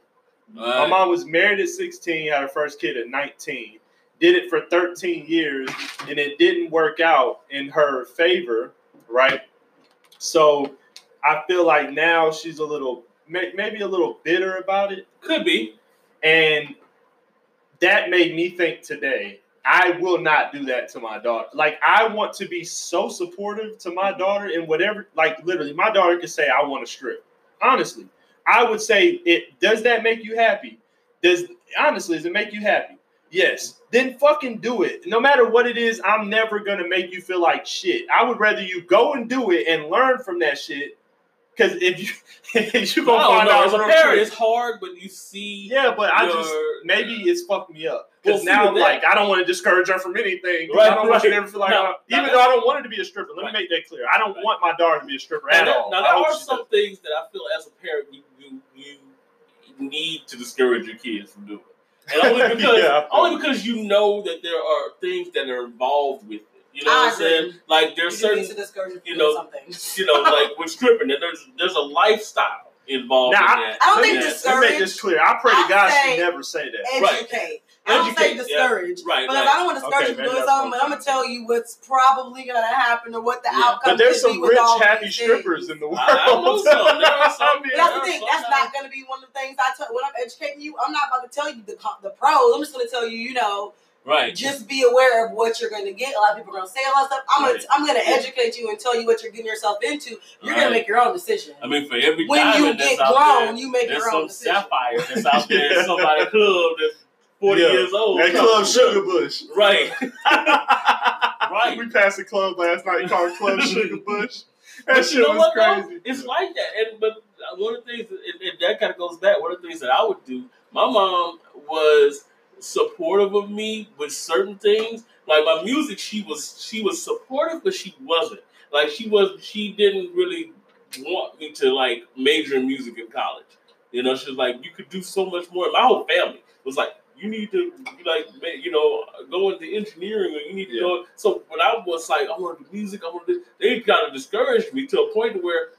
Speaker 2: My mom was married at 16, had her first kid at 19, did it for 13 years, and it didn't work out in her favor, right? So I feel like now she's a little, may- maybe a little bitter about it.
Speaker 3: Could be.
Speaker 2: And that made me think today, I will not do that to my daughter. Like, I want to be so supportive to my daughter in whatever, like, literally, my daughter could say, I want to strip. Honestly, I would say, it does that make you happy? Does, honestly, does it make you happy? Yes. Then fucking do it. No matter what it is, I'm never going to make you feel like shit. I would rather you go and do it and learn from that shit. Because if you, if you gonna find
Speaker 3: know.
Speaker 2: out real quick-
Speaker 3: it's hard, but you see.
Speaker 2: yeah, but I just
Speaker 3: your-
Speaker 2: maybe it's fucked me up because
Speaker 3: see,
Speaker 2: now I'm like I don't want to discourage her from anything.
Speaker 3: Right,
Speaker 2: I don't want you to ever feel like
Speaker 3: No,
Speaker 2: even though I don't want her to be a stripper. Let
Speaker 3: Right.
Speaker 2: me make that clear. I don't
Speaker 3: Right.
Speaker 2: want my daughter to be a stripper
Speaker 3: Now,
Speaker 2: at
Speaker 3: there,
Speaker 2: all.
Speaker 3: now there are some
Speaker 2: does.
Speaker 3: things that I feel as a parent you you, you need to discourage your kids from doing, and only because
Speaker 2: Yeah,
Speaker 3: only
Speaker 2: you.
Speaker 3: because you know that there are things that are involved with it. You know
Speaker 1: I
Speaker 3: what I'm saying? Like there's
Speaker 1: You
Speaker 3: certain
Speaker 1: need to discourage
Speaker 3: you
Speaker 1: you
Speaker 3: know,
Speaker 1: something.
Speaker 3: you know like with stripping, that there's there's a lifestyle involved
Speaker 2: Now,
Speaker 3: in that.
Speaker 1: I don't think
Speaker 2: me,
Speaker 3: that-
Speaker 2: let me make this clear. I pray to
Speaker 1: I'd
Speaker 2: God
Speaker 1: say-
Speaker 2: she never say that.
Speaker 3: Right.
Speaker 1: Educate. I don't say
Speaker 3: Educate, yeah.
Speaker 1: discourage.
Speaker 3: Right,
Speaker 1: But
Speaker 3: right.
Speaker 1: I don't want to discourage
Speaker 2: Okay,
Speaker 1: you from doing something, but
Speaker 2: I'm
Speaker 1: I'm gonna tell you what's probably gonna happen or what the
Speaker 3: Yeah.
Speaker 1: outcome
Speaker 2: But there's some rich, happy strippers
Speaker 1: things.
Speaker 2: in the world.
Speaker 3: I- I know some. There are some.
Speaker 1: But that's the thing. That's not going to be one of the things I tell when I'm educating you. I'm not about to tell you the the pros. I'm just going to tell you, you know,
Speaker 3: right.
Speaker 1: just be aware of what you're going to get. A lot of people are going to say a lot of stuff. I'm
Speaker 3: Right.
Speaker 1: going to I'm going to educate you and tell you what you're getting yourself into. You're going to make your own decision.
Speaker 3: I mean, for every
Speaker 1: when you
Speaker 3: diamond that's
Speaker 1: get
Speaker 3: out
Speaker 1: grown,
Speaker 3: there,
Speaker 1: you make
Speaker 3: there's
Speaker 1: your own
Speaker 3: some
Speaker 1: decision.
Speaker 3: sapphire that's out there in somebody's club that's 40
Speaker 2: Yeah.
Speaker 3: years old.
Speaker 2: That club Sugar Bush.
Speaker 3: Right.
Speaker 2: right. We passed the club last night called Club Sugar Bush. That
Speaker 3: But
Speaker 2: shit was
Speaker 3: what, though?
Speaker 2: crazy.
Speaker 3: It's like that. And but one of the things, and, and that kind of goes back. One of the things that I would do. My mom was supportive of me with certain things. Like my music, she was she was supportive, but she wasn't. Like she was, she didn't really want me to like major in music in college. You know, she was like, you could do so much more. My whole family was like, you need to like, you know, go into engineering, or you need to
Speaker 2: Yeah.
Speaker 3: go. So when I was like, I want to do music, I want to do. They kind of discouraged me to a point where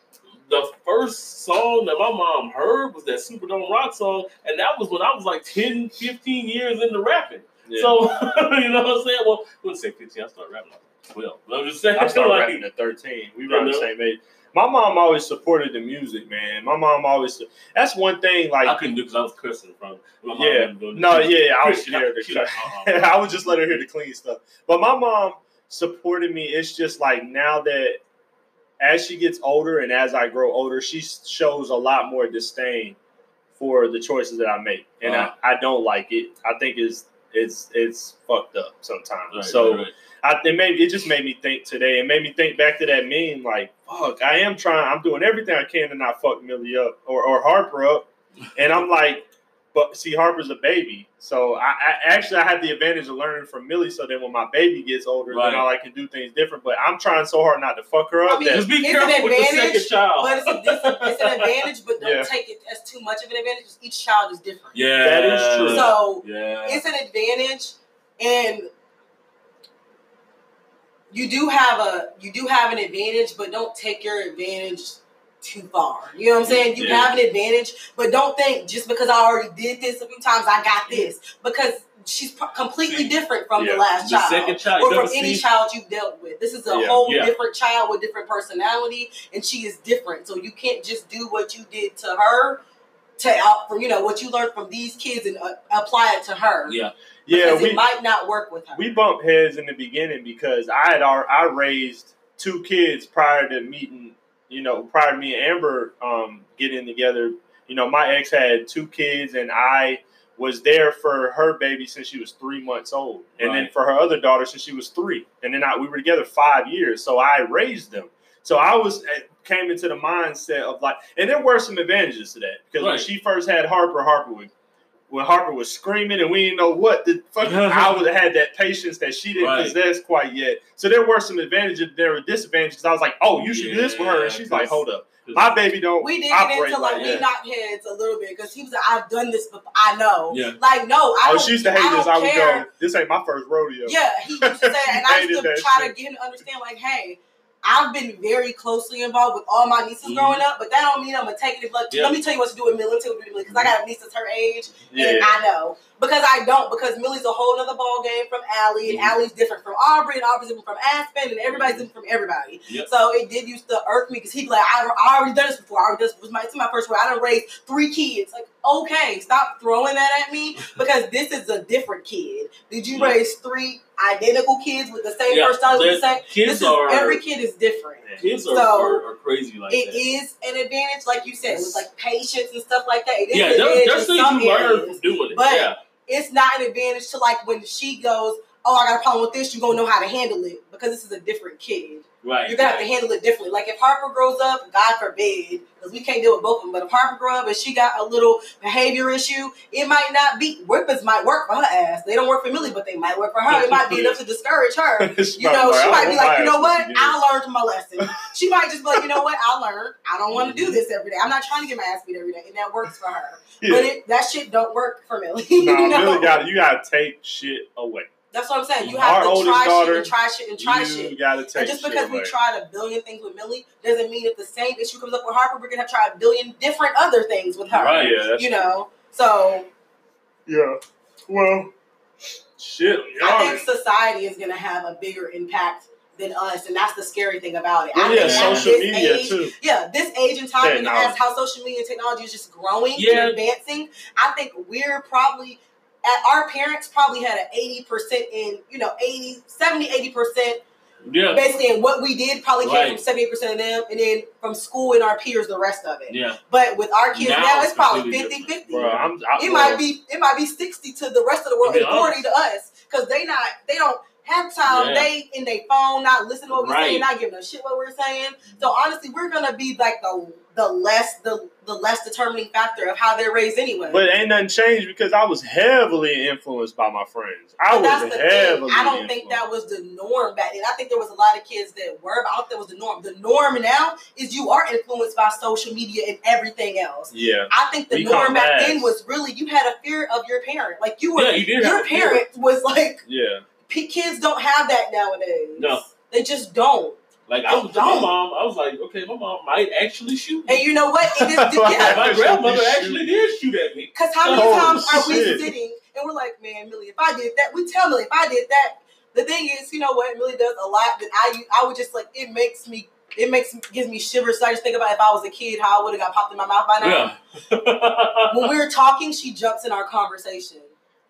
Speaker 3: the first song that my mom heard was that Superdome Rock song, and that was when I was like 10, 15 years into rapping.
Speaker 2: Yeah.
Speaker 3: So you know what I'm saying? Well, I wouldn't say 15. I started rapping like 12. But I'm just saying.
Speaker 2: I started
Speaker 3: like,
Speaker 2: rapping at 13. We were on the same age. My mom always supported the music, man. My mom always. That's one thing. Like,
Speaker 3: I couldn't do because I was cursing in front. of My mom
Speaker 2: Yeah.
Speaker 3: wouldn't do it.
Speaker 2: No, yeah, I was scared to. I would just let her hear the clean stuff. But my mom supported me. It's just like now that as she gets older and as I grow older, she shows a lot more disdain for the choices that I make, and
Speaker 3: Uh-huh.
Speaker 2: I, I don't like it. I think it's it's it's fucked up sometimes.
Speaker 3: Right,
Speaker 2: so
Speaker 3: right, right.
Speaker 2: I, it made it just made me think today. It made me think back to that meme. Like, fuck, I am trying. I'm doing everything I can to not fuck Millie up or, or Harper up. And I'm like, but see, Harper's a baby, so I, I actually I have the advantage of learning from Millie. So then when my baby gets older,
Speaker 3: Right.
Speaker 2: then all I can do things different. But I'm trying so hard not to fuck her up.
Speaker 1: I mean,
Speaker 3: Just be careful with the second child.
Speaker 1: But it's, a, it's, a, it's an advantage, but don't
Speaker 2: Yeah.
Speaker 1: take it as too much of an advantage. 'cause Each child is different.
Speaker 3: yeah,
Speaker 2: That is true.
Speaker 1: So
Speaker 3: yeah,
Speaker 1: it's an advantage, and you do have a you do have an advantage, but don't take your advantage too far. You know what I'm saying? You
Speaker 3: Yeah.
Speaker 1: have an advantage, but don't think just because I already did this a few times, I got this because. She's completely different from
Speaker 2: yeah,
Speaker 1: the last
Speaker 3: the
Speaker 1: child,
Speaker 3: second child,
Speaker 1: or from any child you've dealt with. This is a
Speaker 2: Yeah.
Speaker 1: whole
Speaker 3: Yeah.
Speaker 1: different child with different personality, and she is different. So you can't just do what you did to her to out from you know what you learned from these kids and uh, apply it to her
Speaker 3: yeah.
Speaker 2: Yeah,
Speaker 1: because
Speaker 2: we
Speaker 1: it might not work with her.
Speaker 2: we bumped heads in the beginning because I had our, I raised two kids prior to meeting, you know, prior to me and Amber um, getting together. You know, my ex had two kids, and I was there for her baby since she was three months old, and then for her other daughter since she was three. And then I, we were together five years, so I raised them. So I was eh, came into the mindset of like, and there were some advantages to that because when she first had Harper, Harper would when Harper was screaming and we didn't know what the fuck, I would have had that patience that she didn't
Speaker 3: Right.
Speaker 2: possess quite yet. So there were some advantages, there were disadvantages. I was like, oh, you should do this for her, and she's like, hold up, my baby don't
Speaker 1: we did get into like,
Speaker 2: like
Speaker 1: we
Speaker 2: that.
Speaker 1: knocked heads a little bit because he was like, I've done this before. I know.
Speaker 3: Yeah.
Speaker 1: Like, no, I
Speaker 2: Oh,
Speaker 1: don't.
Speaker 2: she used to hate
Speaker 1: I
Speaker 2: this.
Speaker 1: don't
Speaker 2: I would
Speaker 1: care.
Speaker 2: go, this ain't my first rodeo.
Speaker 1: Yeah, he used to say, and I used to try
Speaker 2: shit.
Speaker 1: to get him to understand, like, hey, I've been very closely involved with all my nieces
Speaker 3: Mhm.
Speaker 1: growing up, but that don't mean I'm gonna take it. Like,
Speaker 3: Yeah.
Speaker 1: let me tell you what to do with Millie. Let me tell you what to do because I got nieces her age,
Speaker 2: Yeah.
Speaker 1: and I know because I don't because Millie's a whole other ball game from Allie, and
Speaker 3: Mhm.
Speaker 1: Allie's different from Aubrey, and Aubrey's different from Aspen, and everybody's different from everybody.
Speaker 3: Yep.
Speaker 1: So it did used to irk me because he'd be like, I, I already done this before. I already done this. It was my, it's my first word. I done raised three kids. Like, okay, stop throwing that at me because this is a different kid. Did you
Speaker 3: Yeah.
Speaker 1: raise three identical kids with the same
Speaker 3: Yeah,
Speaker 1: personality? With the same,
Speaker 3: kids
Speaker 1: this is,
Speaker 3: are
Speaker 1: every kid is different.
Speaker 3: kids are,
Speaker 1: So,
Speaker 3: are, are crazy like
Speaker 1: It
Speaker 3: that.
Speaker 1: is an advantage, like you said, with like patience and stuff like that. It is
Speaker 3: yeah, there's things you learn
Speaker 1: areas,
Speaker 3: from doing it.
Speaker 1: but
Speaker 3: yeah,
Speaker 1: it's not an advantage to like when she goes, "Oh, I got a problem with this," you're gonna know how to handle it because this is a different kid.
Speaker 3: right.
Speaker 1: You're gonna have to handle it differently. Like if Harper grows up, God forbid, because we can't deal with both of them. But if Harper grow up and she got a little behavior issue, it might not be whippers might work for her ass. They don't work for Millie, but they might work for her. It might be enough to discourage her. You know, she might be like, you know what? I learned my lesson. She might just be like, you know what? I learned. I don't want to do mm-hmm. this every day. I'm not trying to get my ass beat every day, and that works for her. But it, that shit don't work for Millie.
Speaker 2: Nah,
Speaker 1: you know?
Speaker 2: Millie got you gotta take shit away.
Speaker 1: That's what I'm saying. You
Speaker 2: Our
Speaker 1: have to try
Speaker 2: daughter,
Speaker 1: shit and try shit and try
Speaker 2: you
Speaker 1: shit.
Speaker 2: gotta take
Speaker 1: And just
Speaker 2: shit
Speaker 1: because
Speaker 2: away.
Speaker 1: we tried a billion things with Millie doesn't mean if the same issue comes up with Harper, we're gonna have to try a billion different other things with her.
Speaker 3: Right.
Speaker 2: yeah, that's
Speaker 1: You know. So
Speaker 2: Yeah. Well, shit.
Speaker 1: I
Speaker 2: y'all-
Speaker 1: think society is gonna have a bigger impact than us, and that's the scary thing about it. I
Speaker 2: yeah, social
Speaker 1: this
Speaker 2: media
Speaker 1: age,
Speaker 2: too.
Speaker 1: Yeah, this age and time, and
Speaker 2: Technology.
Speaker 1: as how social media and technology is just growing
Speaker 3: Yeah.
Speaker 1: and advancing, I think we're probably at our parents probably had an 80% in, you know, 80, 70, 80%
Speaker 3: Yeah,
Speaker 1: basically in what we did probably came
Speaker 3: Right.
Speaker 1: from 78% of them, and then from school and our peers, the rest of it.
Speaker 3: yeah.
Speaker 1: But with our kids
Speaker 3: Now
Speaker 1: now,
Speaker 3: it's
Speaker 1: probably
Speaker 3: completely
Speaker 1: 50 50.
Speaker 2: Bro, I'm, I,
Speaker 1: It might be it might be 60 to the rest of the world and 40
Speaker 3: honest.
Speaker 1: to us because they not they don't have time.
Speaker 3: Yeah.
Speaker 1: They in their phone, not listening to what we're
Speaker 3: Right.
Speaker 1: saying, not giving a shit what we're saying. So honestly, we're gonna be like the the less the the less determining factor of how they're raised anyway.
Speaker 2: But ain't nothing changed because I was heavily influenced by my friends. I
Speaker 1: But
Speaker 2: was heavily.
Speaker 1: thing. I don't think that was the norm back then. I think there was a lot of kids that were, but I don't think that was the norm. The norm now is you are influenced by social media and everything else.
Speaker 2: Yeah.
Speaker 1: I think the
Speaker 2: We
Speaker 1: norm back
Speaker 2: last.
Speaker 1: then was really you had a fear of your parent. Like you were,
Speaker 3: Yeah, you
Speaker 1: your
Speaker 3: fear.
Speaker 1: parent was like,
Speaker 2: Yeah.
Speaker 1: P- kids don't have that nowadays.
Speaker 3: No.
Speaker 1: They just don't.
Speaker 3: Like I
Speaker 1: They
Speaker 3: was my
Speaker 1: don't.
Speaker 3: mom, I was like, okay, my mom might actually shoot me.
Speaker 1: And you know what? It is, yeah.
Speaker 3: my grandmother actually did shoot at me.
Speaker 1: Because how many
Speaker 2: Oh,
Speaker 1: times are we sitting and we're like, man, Millie, if I did that, we tell Millie, if I did that. The thing is, you know what? Millie does a lot that I I would just like. It makes me. It makes gives me shivers. So I just think about if I was a kid, how I would have got popped in my mouth by now.
Speaker 3: Yeah.
Speaker 1: When we were talking, she jumps in our conversation.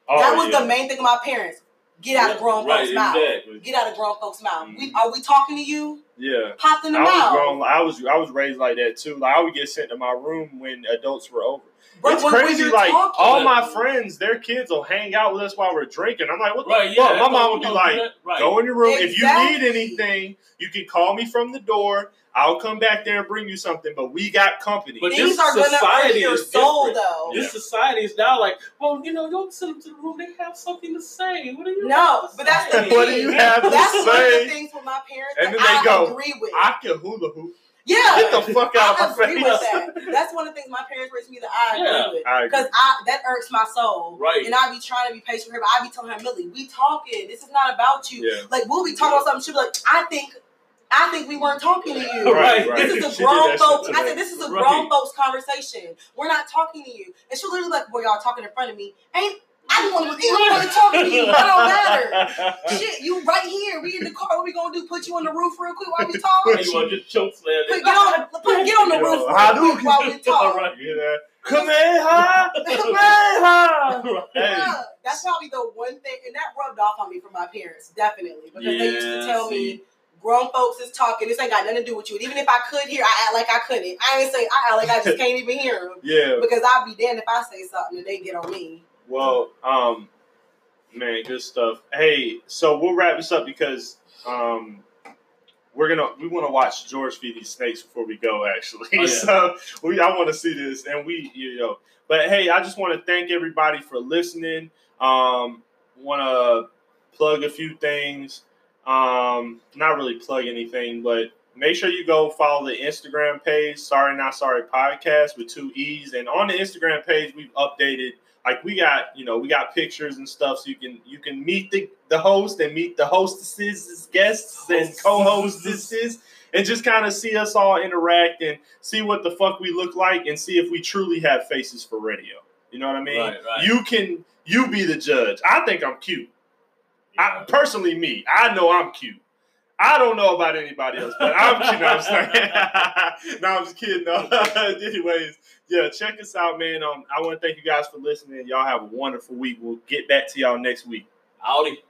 Speaker 2: Oh,
Speaker 1: that was
Speaker 2: yeah.
Speaker 1: the main thing of my parents. Get out of grown
Speaker 3: right,
Speaker 1: folks' mouth.
Speaker 3: exactly.
Speaker 1: Get out of grown folks' mouth.
Speaker 2: Mm.
Speaker 1: We are we talking to you?
Speaker 2: Yeah.
Speaker 1: Popped in the
Speaker 2: I was
Speaker 1: mouth.
Speaker 2: grown. I was I was raised like that too. Like I would get sent to my room when adults were over.
Speaker 1: But
Speaker 2: it's
Speaker 1: when- when
Speaker 2: crazy.
Speaker 1: you're
Speaker 2: Like
Speaker 1: talking-
Speaker 2: all my friends, their kids will hang out with us while we're drinking. I'm like, what the
Speaker 3: Right,
Speaker 2: fuck?
Speaker 3: yeah.
Speaker 2: My mom would be like,
Speaker 3: right.
Speaker 2: go in your room. If you need anything, you can call me from the door. I'll come back there and bring you something. But we got company.
Speaker 3: But
Speaker 1: Things
Speaker 3: this
Speaker 1: are gonna
Speaker 3: society
Speaker 1: your
Speaker 3: is
Speaker 1: soul,
Speaker 3: different.
Speaker 1: though.
Speaker 3: This society is now like, well, you know, don't send them to the room. They have something to say. What do you?
Speaker 1: No,
Speaker 3: have to
Speaker 1: but that's the
Speaker 3: say?
Speaker 2: What do you have to
Speaker 1: That's one of
Speaker 2: say?
Speaker 1: the things with my parents
Speaker 2: And
Speaker 1: that
Speaker 2: then they
Speaker 1: I
Speaker 2: go,
Speaker 1: agree with.
Speaker 2: I can hula hoop.
Speaker 1: yeah,
Speaker 2: Get the fuck out
Speaker 1: I
Speaker 2: of my
Speaker 1: agree
Speaker 2: face.
Speaker 1: with that. That's one of the things my parents raised me that I agree
Speaker 3: Yeah.
Speaker 1: with.
Speaker 2: I.
Speaker 1: Because I that irks my soul.
Speaker 3: Right.
Speaker 1: And I be trying to be patient with her, but I be telling her, Millie, we talking. This is not about you.
Speaker 2: Yeah.
Speaker 1: Like we'll be talking about something. She'll be like, I think I think we weren't talking to you.
Speaker 3: Right, right.
Speaker 1: This is a grown folks. I said this is a
Speaker 3: Right.
Speaker 1: grown folks conversation. We're not talking to you. And she'll literally like, boy, y'all talking in front of me. Ain't I don't want to. You don't want to talk to you. I don't matter. Shit, you right here. We in the car. What we gonna do? Put you on the roof real quick while we talk?
Speaker 3: Hey, you want to just choke slam
Speaker 1: Put, get on, put, get on the roof real quick while we
Speaker 3: All
Speaker 1: talk.
Speaker 3: right.
Speaker 2: You know, Kamehameha, Kamehameha. Hey,
Speaker 1: Yeah, that's probably the one thing, and that rubbed off on me from my parents, definitely, because they used to tell
Speaker 3: see.
Speaker 1: me, "Grown folks is talking. This ain't got nothing to do with you." And even if I could hear, I act like I couldn't. I ain't say I act like I just can't even hear them
Speaker 2: yeah.
Speaker 1: because I'd be damned if I say something and they get on me.
Speaker 2: Well, um, man, good stuff. Hey, so we'll wrap this up because um, we're gonna we want to watch George feed these snakes before we go. Actually,
Speaker 3: Oh, yeah.
Speaker 2: so we I want to see this, and we you know. But hey, I just want to thank everybody for listening. Um, want to plug a few things. Um, not really plug anything, but make sure you go follow the Instagram page. Sorry, not sorry podcast with two e's. And on the Instagram page, we've updated. Like we got, you know, we got pictures and stuff, so you can you can meet the the host and meet the hostesses, guests and co-hostesses, and just kind of see us all interact and see what the fuck we look like and see if we truly have faces for radio. You know what I mean?
Speaker 3: Right, right.
Speaker 2: You can you be the judge. I think I'm cute. I, personally, me, I know I'm cute. I don't know about anybody else, but I'm. No, I'm saying. no, I'm just kidding. No. Anyways, yeah, check us out, man. Um, I want to thank you guys for listening. Y'all have a wonderful week. We'll get back to y'all next week.
Speaker 3: Audi.